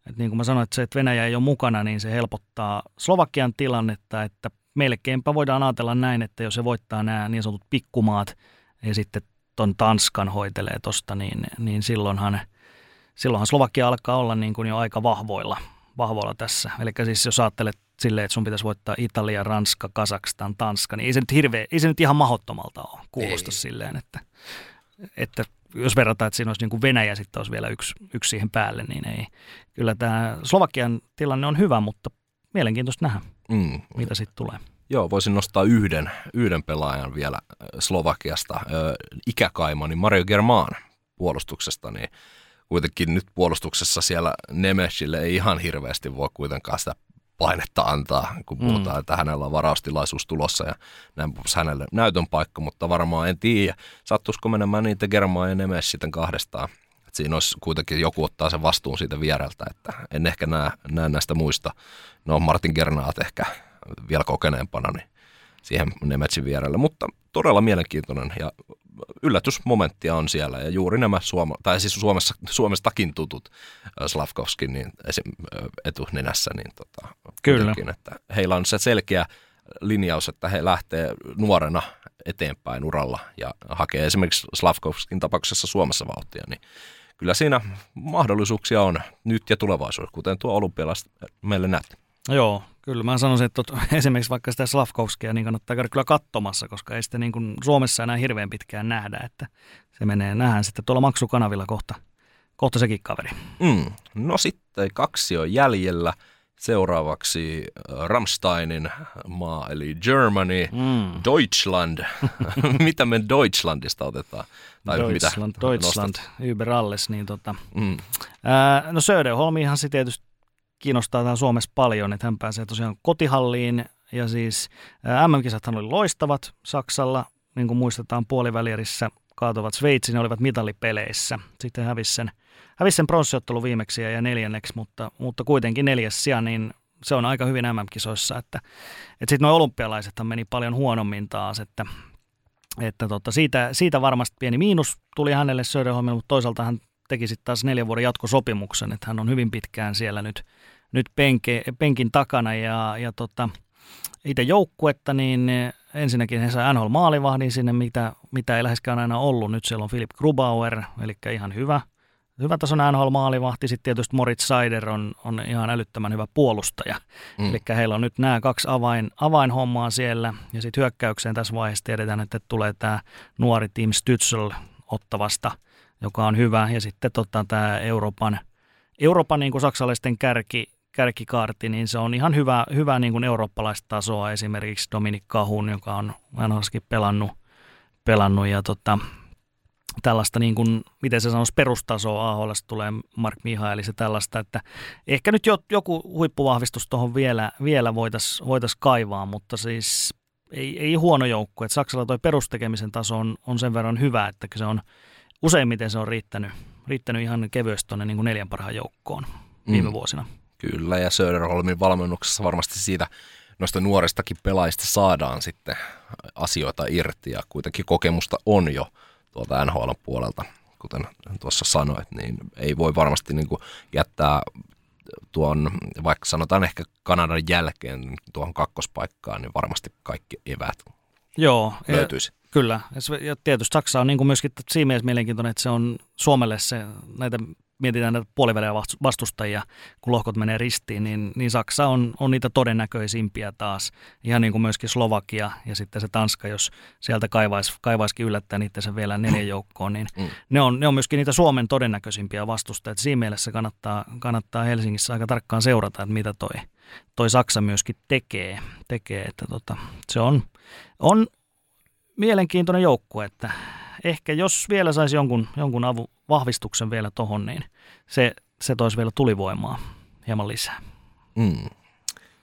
Et niin kuin mä sanoin, että se, että Venäjä ei ole mukana, niin se helpottaa Slovakian tilannetta, että melkeinpä voidaan ajatella näin, että jos se voittaa nämä niin sanotut pikkumaat ja sitten ton Tanskan hoitelee tosta, niin, niin silloinhan, silloinhan Slovakia alkaa olla niin kuin jo aika vahvoilla, vahvoilla tässä. Eli siis jos ajattelet silleen, että sun pitäisi voittaa Italia, Ranska, Kazakstan, Tanska, niin ei se nyt, hirveä, ei se nyt ihan mahottomalta ole kuulosta ei. silleen, että, että jos verrataan, että siinä olisi niin kuin Venäjä sitten olisi vielä yksi, yksi siihen päälle, niin ei. Kyllä tämä Slovakian tilanne on hyvä, mutta mielenkiintoista nähdä, mm. mitä sitten tulee. Joo, voisin nostaa yhden, yhden pelaajan vielä Slovakiasta, ikäkaimani Mario German puolustuksesta, niin kuitenkin nyt puolustuksessa siellä Nemesille ei ihan hirveästi voi kuitenkaan sitä painetta antaa, kun mm. puhutaan, mm. että hänellä on varaustilaisuus tulossa ja näin hänelle näytön paikka, mutta varmaan en tiedä, sattuisiko menemään niitä Germaa ja Nemes sitten kahdestaan. Et siinä olisi kuitenkin joku ottaa sen vastuun siitä viereltä, että en ehkä näe, näe näistä muista. No Martin Gernaat ehkä vielä kokeneempana, niin siihen Nemetsin vierelle, mutta todella mielenkiintoinen ja yllätysmomenttia on siellä ja juuri nämä Suoma, tai siis Suomessa, Suomestakin tutut Slavkovskin niin esim, etunenässä, niin tota, Kyllä. että heillä on se selkeä linjaus, että he lähtee nuorena eteenpäin uralla ja hakee esimerkiksi Slavkovskin tapauksessa Suomessa vauhtia, niin kyllä siinä mahdollisuuksia on nyt ja tulevaisuudessa, kuten tuo olympialaiset meille näytti. Joo, kyllä mä sanoisin, että esimerkiksi vaikka sitä Slavkovskia niin kannattaa käydä kyllä katsomassa, koska ei sitä niin kuin Suomessa enää hirveän pitkään nähdä, että se menee, nähdään sitten tuolla maksukanavilla kohta, kohta sekin kaveri. Mm. No sitten kaksi on jäljellä. Seuraavaksi äh, Ramsteinin maa, eli Germany, mm. Deutschland. mitä me Deutschlandista otetaan? Tai Deutschland, mitä Deutschland, Uber alles. Niin tota. mm. ää, no Söderholmihan se tietysti kiinnostaa tämä Suomessa paljon, että hän pääsee tosiaan kotihalliin ja siis MM-kisathan oli loistavat Saksalla, niin kuin muistetaan puolivälierissä kaatuvat Sveitsin ja olivat mitallipeleissä. Sitten hävisi sen, sen pronssiottelu viimeksi ja neljänneksi, mutta, mutta kuitenkin neljäs sija, niin se on aika hyvin MM-kisoissa, että, että sitten nuo olympialaisethan meni paljon huonommin taas, että, että tota, siitä, siitä varmasti pieni miinus tuli hänelle Söderholmille, mutta toisaalta hän teki sitten taas neljän vuoden jatkosopimuksen, että hän on hyvin pitkään siellä nyt, nyt penke, penkin takana ja, ja tota, itse joukkuetta, niin ensinnäkin he sai NHL maalivahdin sinne, mitä, mitä ei läheskään aina ollut. Nyt siellä on Philip Grubauer, eli ihan hyvä, hyvä tason NHL maalivahti. Sitten tietysti Moritz Seider on, on ihan älyttömän hyvä puolustaja. Mm. Eli heillä on nyt nämä kaksi avain, avainhommaa siellä. Ja sitten hyökkäykseen tässä vaiheessa tiedetään, että tulee tämä nuori Team Stützl ottavasta – joka on hyvä. Ja sitten tota, tämä Euroopan, Euroopan niin kuin saksalaisten kärki, kärkikaarti, niin se on ihan hyvä, hyvä niin kuin eurooppalaista tasoa. Esimerkiksi Dominik Kahun, joka on vanhaskin pelannut, pelannut ja tota, tällaista, niin kuin, miten se sanoisi, perustasoa AHL tulee Mark Mihaelis ja tällaista, että ehkä nyt jo, joku huippuvahvistus tuohon vielä, vielä voitaisiin voitais kaivaa, mutta siis ei, ei huono joukku. Että Saksalla tuo perustekemisen taso on, on sen verran hyvä, että se on useimmiten se on riittänyt, riittänyt ihan kevyesti tuonne niin neljän parhaan joukkoon viime mm. vuosina. Kyllä, ja Söderholmin valmennuksessa varmasti siitä noista nuoristakin pelaajista saadaan sitten asioita irti, ja kuitenkin kokemusta on jo tuolta NHL puolelta, kuten tuossa sanoit, niin ei voi varmasti niin kuin jättää tuon, vaikka sanotaan ehkä Kanadan jälkeen tuohon kakkospaikkaan, niin varmasti kaikki evät Joo, löytyisi. Kyllä, ja tietysti Saksa on niin kuin myöskin siinä mielessä mielenkiintoinen, että se on Suomelle se, näitä mietitään näitä puolivälejä vastustajia, kun lohkot menee ristiin, niin, niin Saksa on, on niitä todennäköisimpiä taas. Ihan niin kuin myöskin Slovakia ja sitten se Tanska, jos sieltä kaivaisi, kaivaisikin yllättää niitä sen vielä neljän joukkoon, niin mm. ne, on, ne on myöskin niitä Suomen todennäköisimpiä vastustajia. Siinä mielessä kannattaa, kannattaa Helsingissä aika tarkkaan seurata, että mitä toi, toi Saksa myöskin tekee. tekee että tota, se on, on mielenkiintoinen joukkue, että ehkä jos vielä saisi jonkun, jonkun avun vahvistuksen vielä tohon, niin se, se toisi vielä tulivoimaa hieman lisää. Mm.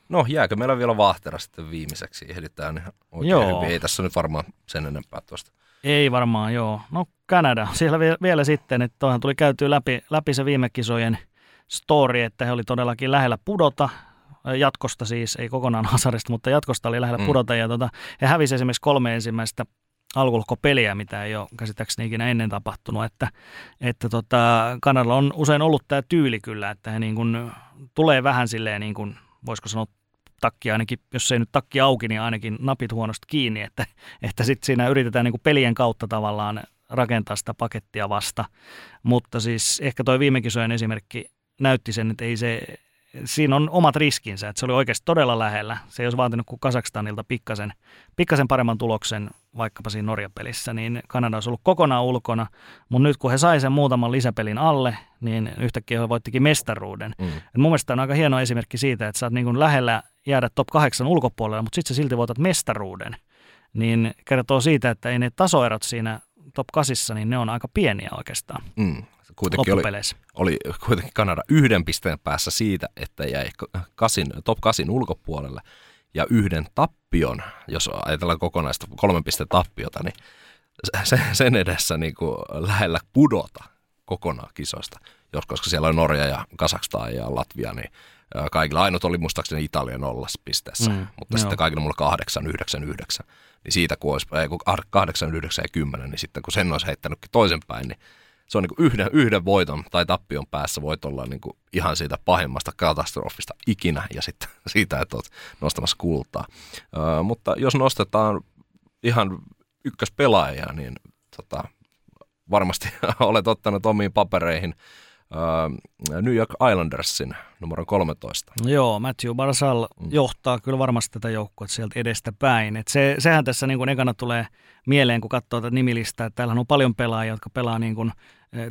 No jääkö meillä vielä Vahtera sitten viimeiseksi? Ehditään oikein joo. hyvin. Ei tässä nyt varmaan sen enempää tuosta. Ei varmaan, joo. No Kanada, siellä vielä, vielä sitten, että toihan tuli käytyä läpi, läpi se viime kisojen story, että he oli todellakin lähellä pudota, jatkosta siis, ei kokonaan Hasarista, mutta jatkosta oli lähellä mm. pudota. Ja tota, he hävisi esimerkiksi kolme ensimmäistä alkulukopeliä, mitä ei ole käsittääkseni ikinä ennen tapahtunut. Että, että tota, Kanadalla on usein ollut tämä tyyli kyllä, että he niin kuin tulee vähän silleen, niin kuin, voisiko sanoa takki ainakin, jos ei nyt takki auki, niin ainakin napit huonosti kiinni, että, että sitten siinä yritetään niin kuin pelien kautta tavallaan rakentaa sitä pakettia vasta. Mutta siis ehkä toi viime kisojen esimerkki näytti sen, että ei se, siinä on omat riskinsä, että se oli oikeasti todella lähellä. Se ei olisi vaatinut kuin Kazakstanilta pikkasen, pikkasen paremman tuloksen vaikkapa siinä Norja-pelissä, niin Kanada olisi ollut kokonaan ulkona, mutta nyt kun he sai sen muutaman lisäpelin alle, niin yhtäkkiä he voittikin mestaruuden. Mm. Et mun mielestä on aika hieno esimerkki siitä, että sä oot niin lähellä jäädä top 8 ulkopuolella, mutta sitten sä silti voitat mestaruuden. Niin kertoo siitä, että ei ne tasoerot siinä top 8, niin ne on aika pieniä oikeastaan. Mm kuitenkin oli, oli kuitenkin Kanada yhden pisteen päässä siitä, että jäi kasin, top 8 ulkopuolelle ja yhden tappion, jos ajatellaan kokonaista kolmen pisteen tappiota, niin sen, sen edessä niin kuin lähellä pudota kokonaan kisoista. Jos, koska siellä on Norja ja Kazakstan ja Latvia, niin kaikilla ainut oli muistaakseni Italia nollassa pisteessä, mm, mutta joo. sitten kaikilla mulla 8, 9, 9. Niin siitä kun olisi, ei, kun 8, 9 ja 10, niin sitten kun sen olisi heittänytkin toisenpäin, niin se on niin kuin yhden, yhden voiton tai tappion päässä voit olla niin kuin ihan siitä pahimmasta katastrofista ikinä ja sitten siitä, että olet nostamassa kultaa. Ö, mutta jos nostetaan ihan ykköspelaajia, niin tota, varmasti olet ottanut omiin papereihin New York Islandersin numero 13. Joo, Matthew Barzal mm. johtaa kyllä varmasti tätä joukkoa sieltä edestä päin. Et se, sehän tässä niin kuin ekana tulee mieleen, kun katsoo tätä nimilistaa, että täällä on paljon pelaajia, jotka pelaa niin kuin,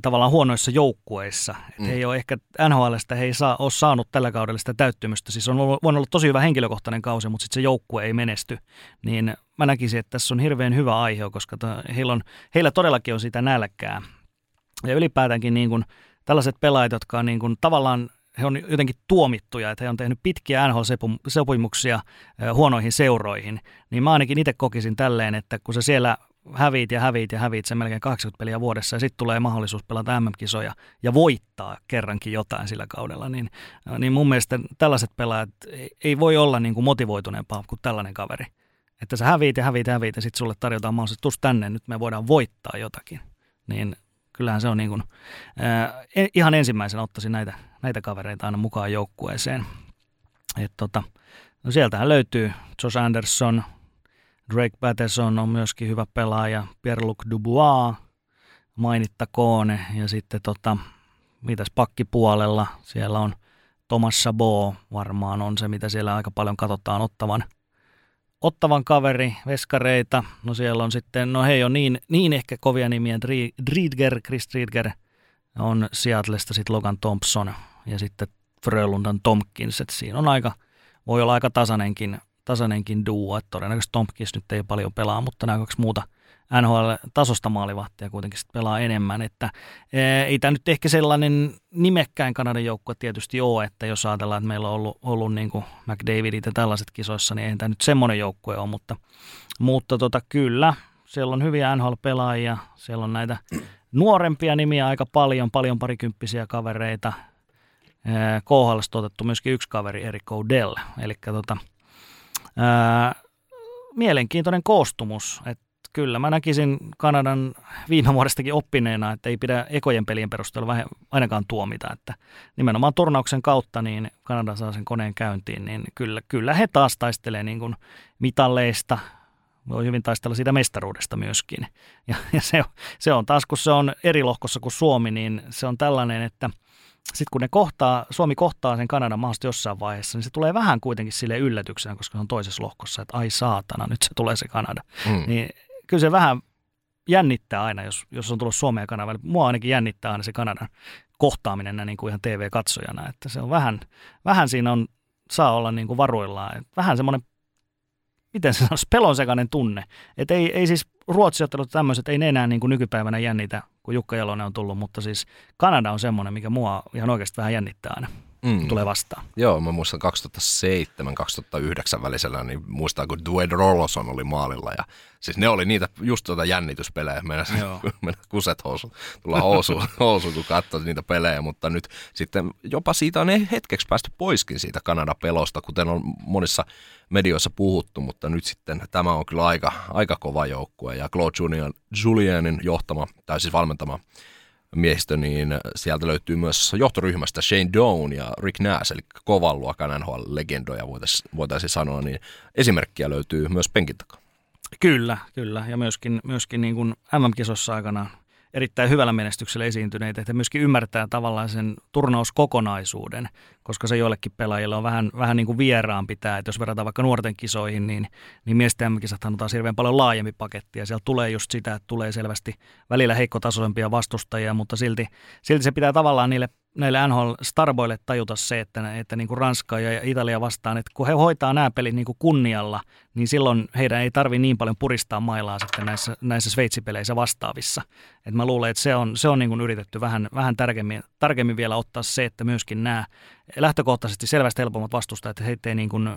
tavallaan huonoissa joukkueissa. Mm. ei ole ehkä NHLstä he ei saa, ole saanut tällä kaudella sitä täyttymystä. Siis on ollut, on ollut tosi hyvä henkilökohtainen kausi, mutta sitten se joukkue ei menesty. Niin mä näkisin, että tässä on hirveän hyvä aihe, koska to, heillä, on, heillä todellakin on sitä nälkää. Ja ylipäätäänkin niin kuin, tällaiset pelaajat, jotka on niin kuin, tavallaan he on jotenkin tuomittuja, että he on tehnyt pitkiä NHL-sopimuksia huonoihin seuroihin, niin mä ainakin itse kokisin tälleen, että kun se siellä häviit ja häviit ja häviit sen melkein 80 peliä vuodessa ja sitten tulee mahdollisuus pelata MM-kisoja ja voittaa kerrankin jotain sillä kaudella, niin, niin mun mielestä tällaiset pelaajat ei voi olla niin kuin motivoituneempaa kuin tällainen kaveri. Että sä häviit ja häviit ja häviit ja sitten sulle tarjotaan mahdollisuus, että tänne, nyt me voidaan voittaa jotakin. Niin kyllähän se on niin kuin, äh, ihan ensimmäisenä ottaisin näitä, näitä kavereita aina mukaan joukkueeseen. Et tota, no sieltähän löytyy Josh Anderson, Drake Patterson on myöskin hyvä pelaaja, Pierre-Luc Dubois mainittakoon ja sitten tota, mitäs pakkipuolella siellä on Thomas Chabot varmaan on se, mitä siellä aika paljon katsotaan ottavan – ottavan kaveri, veskareita. No siellä on sitten, no hei on niin, niin ehkä kovia nimiä, Driedger, Chris Driedger on Seattlesta sitten Logan Thompson ja sitten Frölundan Tompkins, että siinä on aika, voi olla aika tasainenkin, tasainenkin duo, että todennäköisesti Tompkins nyt ei paljon pelaa, mutta nämä kaksi muuta – NHL-tasosta maalivahtia kuitenkin sit pelaa enemmän, että ei tämä nyt ehkä sellainen nimekkäin Kanadan joukkue tietysti ole, että jos ajatellaan, että meillä on ollut, ollut niin kuin McDavidit ja tällaiset kisoissa, niin ei tämä nyt semmoinen joukkue ole, mutta, mutta tota, kyllä, siellä on hyviä NHL-pelaajia, siellä on näitä nuorempia nimiä aika paljon, paljon parikymppisiä kavereita, KHL otettu myöskin yksi kaveri, Eri Codell, eli tota, ää, mielenkiintoinen koostumus, että kyllä mä näkisin Kanadan viime vuodestakin oppineena, että ei pidä ekojen pelien perusteella vähän, ainakaan tuomita, että nimenomaan turnauksen kautta niin Kanada saa sen koneen käyntiin, niin kyllä, kyllä he taas taistelee niin kuin mitalleista, voi hyvin taistella siitä mestaruudesta myöskin. Ja, ja se, on, se on taas, kun se on eri lohkossa kuin Suomi, niin se on tällainen, että – sitten kun ne kohtaa, Suomi kohtaa sen Kanadan mahdollisesti jossain vaiheessa, niin se tulee vähän kuitenkin sille yllätyksenä, koska se on toisessa lohkossa, että ai saatana, nyt se tulee se Kanada. Mm. Niin kyllä se vähän jännittää aina, jos, jos on tullut Suomeen kanavalle. Mua ainakin jännittää aina se Kanadan kohtaaminen niin kuin ihan TV-katsojana, että se on vähän, vähän siinä on, saa olla niin kuin varuillaan. Että vähän semmoinen, miten se sanoisi, pelonsekainen tunne. Että ei, ei siis ruotsiottelut tämmöiset, ei ne enää niin kuin nykypäivänä jännitä, kun Jukka Jalonen on tullut, mutta siis Kanada on semmoinen, mikä mua ihan oikeasti vähän jännittää aina mm. tulee vastaan. Joo, mä muistan 2007-2009 välisellä, niin muistan, kun Dwayne Rolloson oli maalilla. Ja, siis ne oli niitä just tuota jännityspelejä. Mennä, mennä kuset housu, tulla housu, housu, kun katsoo niitä pelejä. Mutta nyt sitten jopa siitä on hetkeksi päästy poiskin siitä Kanada-pelosta, kuten on monissa medioissa puhuttu, mutta nyt sitten tämä on kyllä aika, aika kova joukkue. Ja Claude Julianin johtama, tai siis valmentama miehistö, niin sieltä löytyy myös johtoryhmästä Shane Doan ja Rick Nash, eli kovan luokan NHL-legendoja voitaisiin voitaisiin sanoa, niin esimerkkiä löytyy myös penkin takaa. Kyllä, kyllä. Ja myöskin, myöskin niin kuin MM-kisossa aikana erittäin hyvällä menestyksellä esiintyneitä, että myöskin ymmärtää tavallaan sen turnauskokonaisuuden, koska se joillekin pelaajille on vähän, vähän niin kuin vieraan pitää, että jos verrataan vaikka nuorten kisoihin, niin, niin miesten MM-kisathan on taas hirveän paljon laajempi paketti, ja siellä tulee just sitä, että tulee selvästi välillä heikkotasoisempia vastustajia, mutta silti, silti se pitää tavallaan niille näille NHL-starboille tajuta se, että, että niin kuin Ranska ja Italia vastaan, että kun he hoitaa nämä pelit niin kuin kunnialla, niin silloin heidän ei tarvi niin paljon puristaa mailaa sitten näissä, näissä sveitsipeleissä vastaavissa. Et mä luulen, että se on, se on niin kuin yritetty vähän, vähän tarkemmin, tarkemmin vielä ottaa se, että myöskin nämä lähtökohtaisesti selvästi helpommat vastustajat, että heitä ei niin kuin,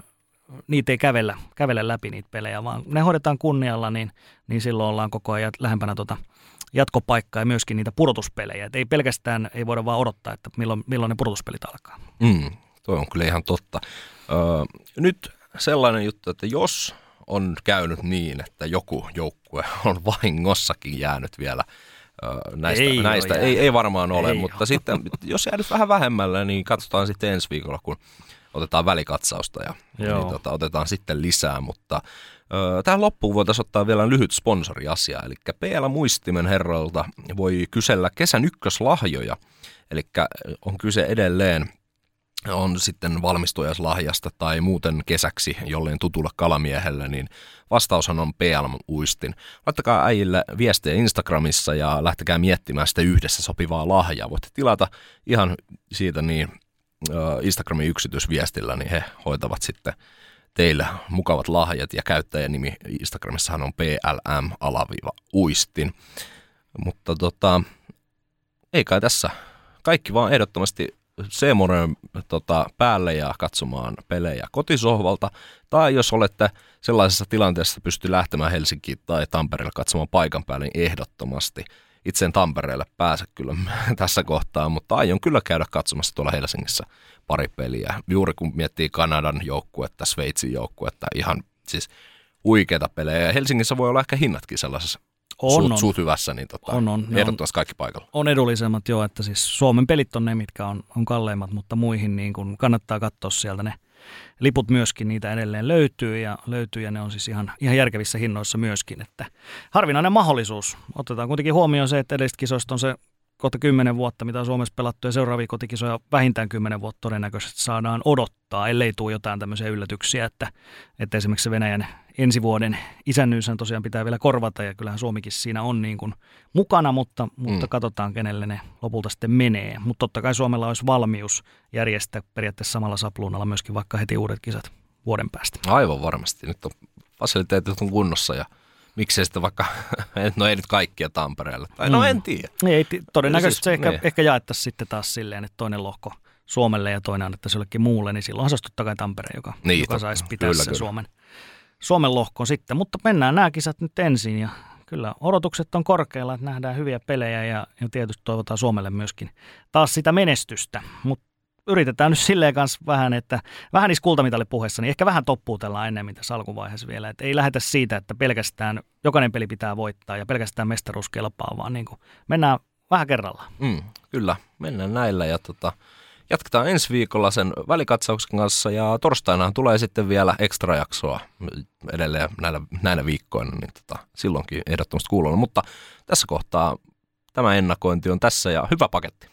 niitä ei kävellä, kävellä läpi niitä pelejä, vaan ne hoidetaan kunnialla, niin, niin silloin ollaan koko ajan lähempänä tuota jatkopaikkaa ja myöskin niitä pudotuspelejä. Et ei pelkästään, ei voida vaan odottaa, että milloin, milloin ne pudotuspelit alkaa. Mm, toi on kyllä ihan totta. Öö, nyt sellainen juttu, että jos on käynyt niin, että joku joukkue on vahingossakin jäänyt vielä näistä, ei, näistä. ei, ei varmaan ole, ei mutta ole. sitten jos jäänyt vähän vähemmällä, niin katsotaan sitten ensi viikolla, kun otetaan välikatsausta ja niin, tota, otetaan sitten lisää, mutta Tähän loppuun voitaisiin ottaa vielä lyhyt sponsoriasia, eli PL Muistimen herroilta voi kysellä kesän ykköslahjoja, eli on kyse edelleen on sitten valmistujaslahjasta tai muuten kesäksi jolleen tutulla kalamiehellä, niin vastaushan on PL-uistin. Laittakaa äijille viestejä Instagramissa ja lähtekää miettimään sitä yhdessä sopivaa lahjaa. Voitte tilata ihan siitä niin Instagramin yksityisviestillä, niin he hoitavat sitten teille mukavat lahjat ja käyttäjänimi Instagramissahan on plm-uistin. Mutta tota, ei kai tässä. Kaikki vaan ehdottomasti Seemoren tota, päälle ja katsomaan pelejä kotisohvalta. Tai jos olette sellaisessa tilanteessa, että pystyy lähtemään Helsinkiin tai Tampereelle katsomaan paikan päälle, niin ehdottomasti – itse en Tampereelle pääse kyllä tässä kohtaa, mutta aion kyllä käydä katsomassa tuolla Helsingissä pari peliä. Juuri kun miettii Kanadan joukkuetta, Sveitsin joukkuetta, ihan siis huikeita pelejä. Ja Helsingissä voi olla ehkä hinnatkin sellaisessa on, suut, on. suut hyvässä, niin tota, on, on. ehdottomasti kaikki paikalla. On edullisemmat jo, että siis Suomen pelit on ne, mitkä on, on kalleimmat, mutta muihin niin kun kannattaa katsoa sieltä ne liput myöskin, niitä edelleen löytyy ja löytyy ja ne on siis ihan, ihan järkevissä hinnoissa myöskin, että harvinainen mahdollisuus. Otetaan kuitenkin huomioon se, että edelliset kisoista on se kohta kymmenen vuotta, mitä on Suomessa pelattu ja seuraavia kotikisoja vähintään kymmenen vuotta todennäköisesti saadaan odottaa, ellei tule jotain tämmöisiä yllätyksiä, että, että esimerkiksi se Venäjän ensi vuoden isännyyshän tosiaan pitää vielä korvata ja kyllähän Suomikin siinä on niin kuin mukana, mutta, mutta mm. katsotaan kenelle ne lopulta sitten menee. Mutta totta kai Suomella olisi valmius järjestää periaatteessa samalla sapluunalla myöskin vaikka heti uudet kisat vuoden päästä. Aivan varmasti. Nyt on fasiliteetit on kunnossa ja miksei sitten vaikka, no ei nyt kaikkia Tampereelle, tai no mm. en tiedä. Ei, todennäköisesti siis, se ehkä, niin. ehkä jaettaisiin sitten taas silleen, että toinen lohko Suomelle ja toinen annettaisiin jollekin muulle, niin silloin se olisi totta kai Tampere, joka, niin, joka saisi pitää kyllä, sen kyllä. Suomen, Suomen lohkon sitten. Mutta mennään nämä kisat nyt ensin ja kyllä odotukset on korkealla, että nähdään hyviä pelejä ja, ja tietysti toivotaan Suomelle myöskin taas sitä menestystä. Mutta yritetään nyt silleen kanssa vähän, että vähän niissä kultamitalipuheissa, niin ehkä vähän toppuutellaan ennemmin tässä alkuvaiheessa vielä. Että ei lähdetä siitä, että pelkästään jokainen peli pitää voittaa ja pelkästään mestaruus kelpaa, vaan niin kuin mennään vähän kerrallaan. Mm, kyllä, mennään näillä ja tota, jatketaan ensi viikolla sen välikatsauksen kanssa ja torstaina tulee sitten vielä ekstra jaksoa edelleen näillä, näinä viikkoina, niin tota, silloinkin ehdottomasti kuulunut. Mutta tässä kohtaa tämä ennakointi on tässä ja hyvä paketti.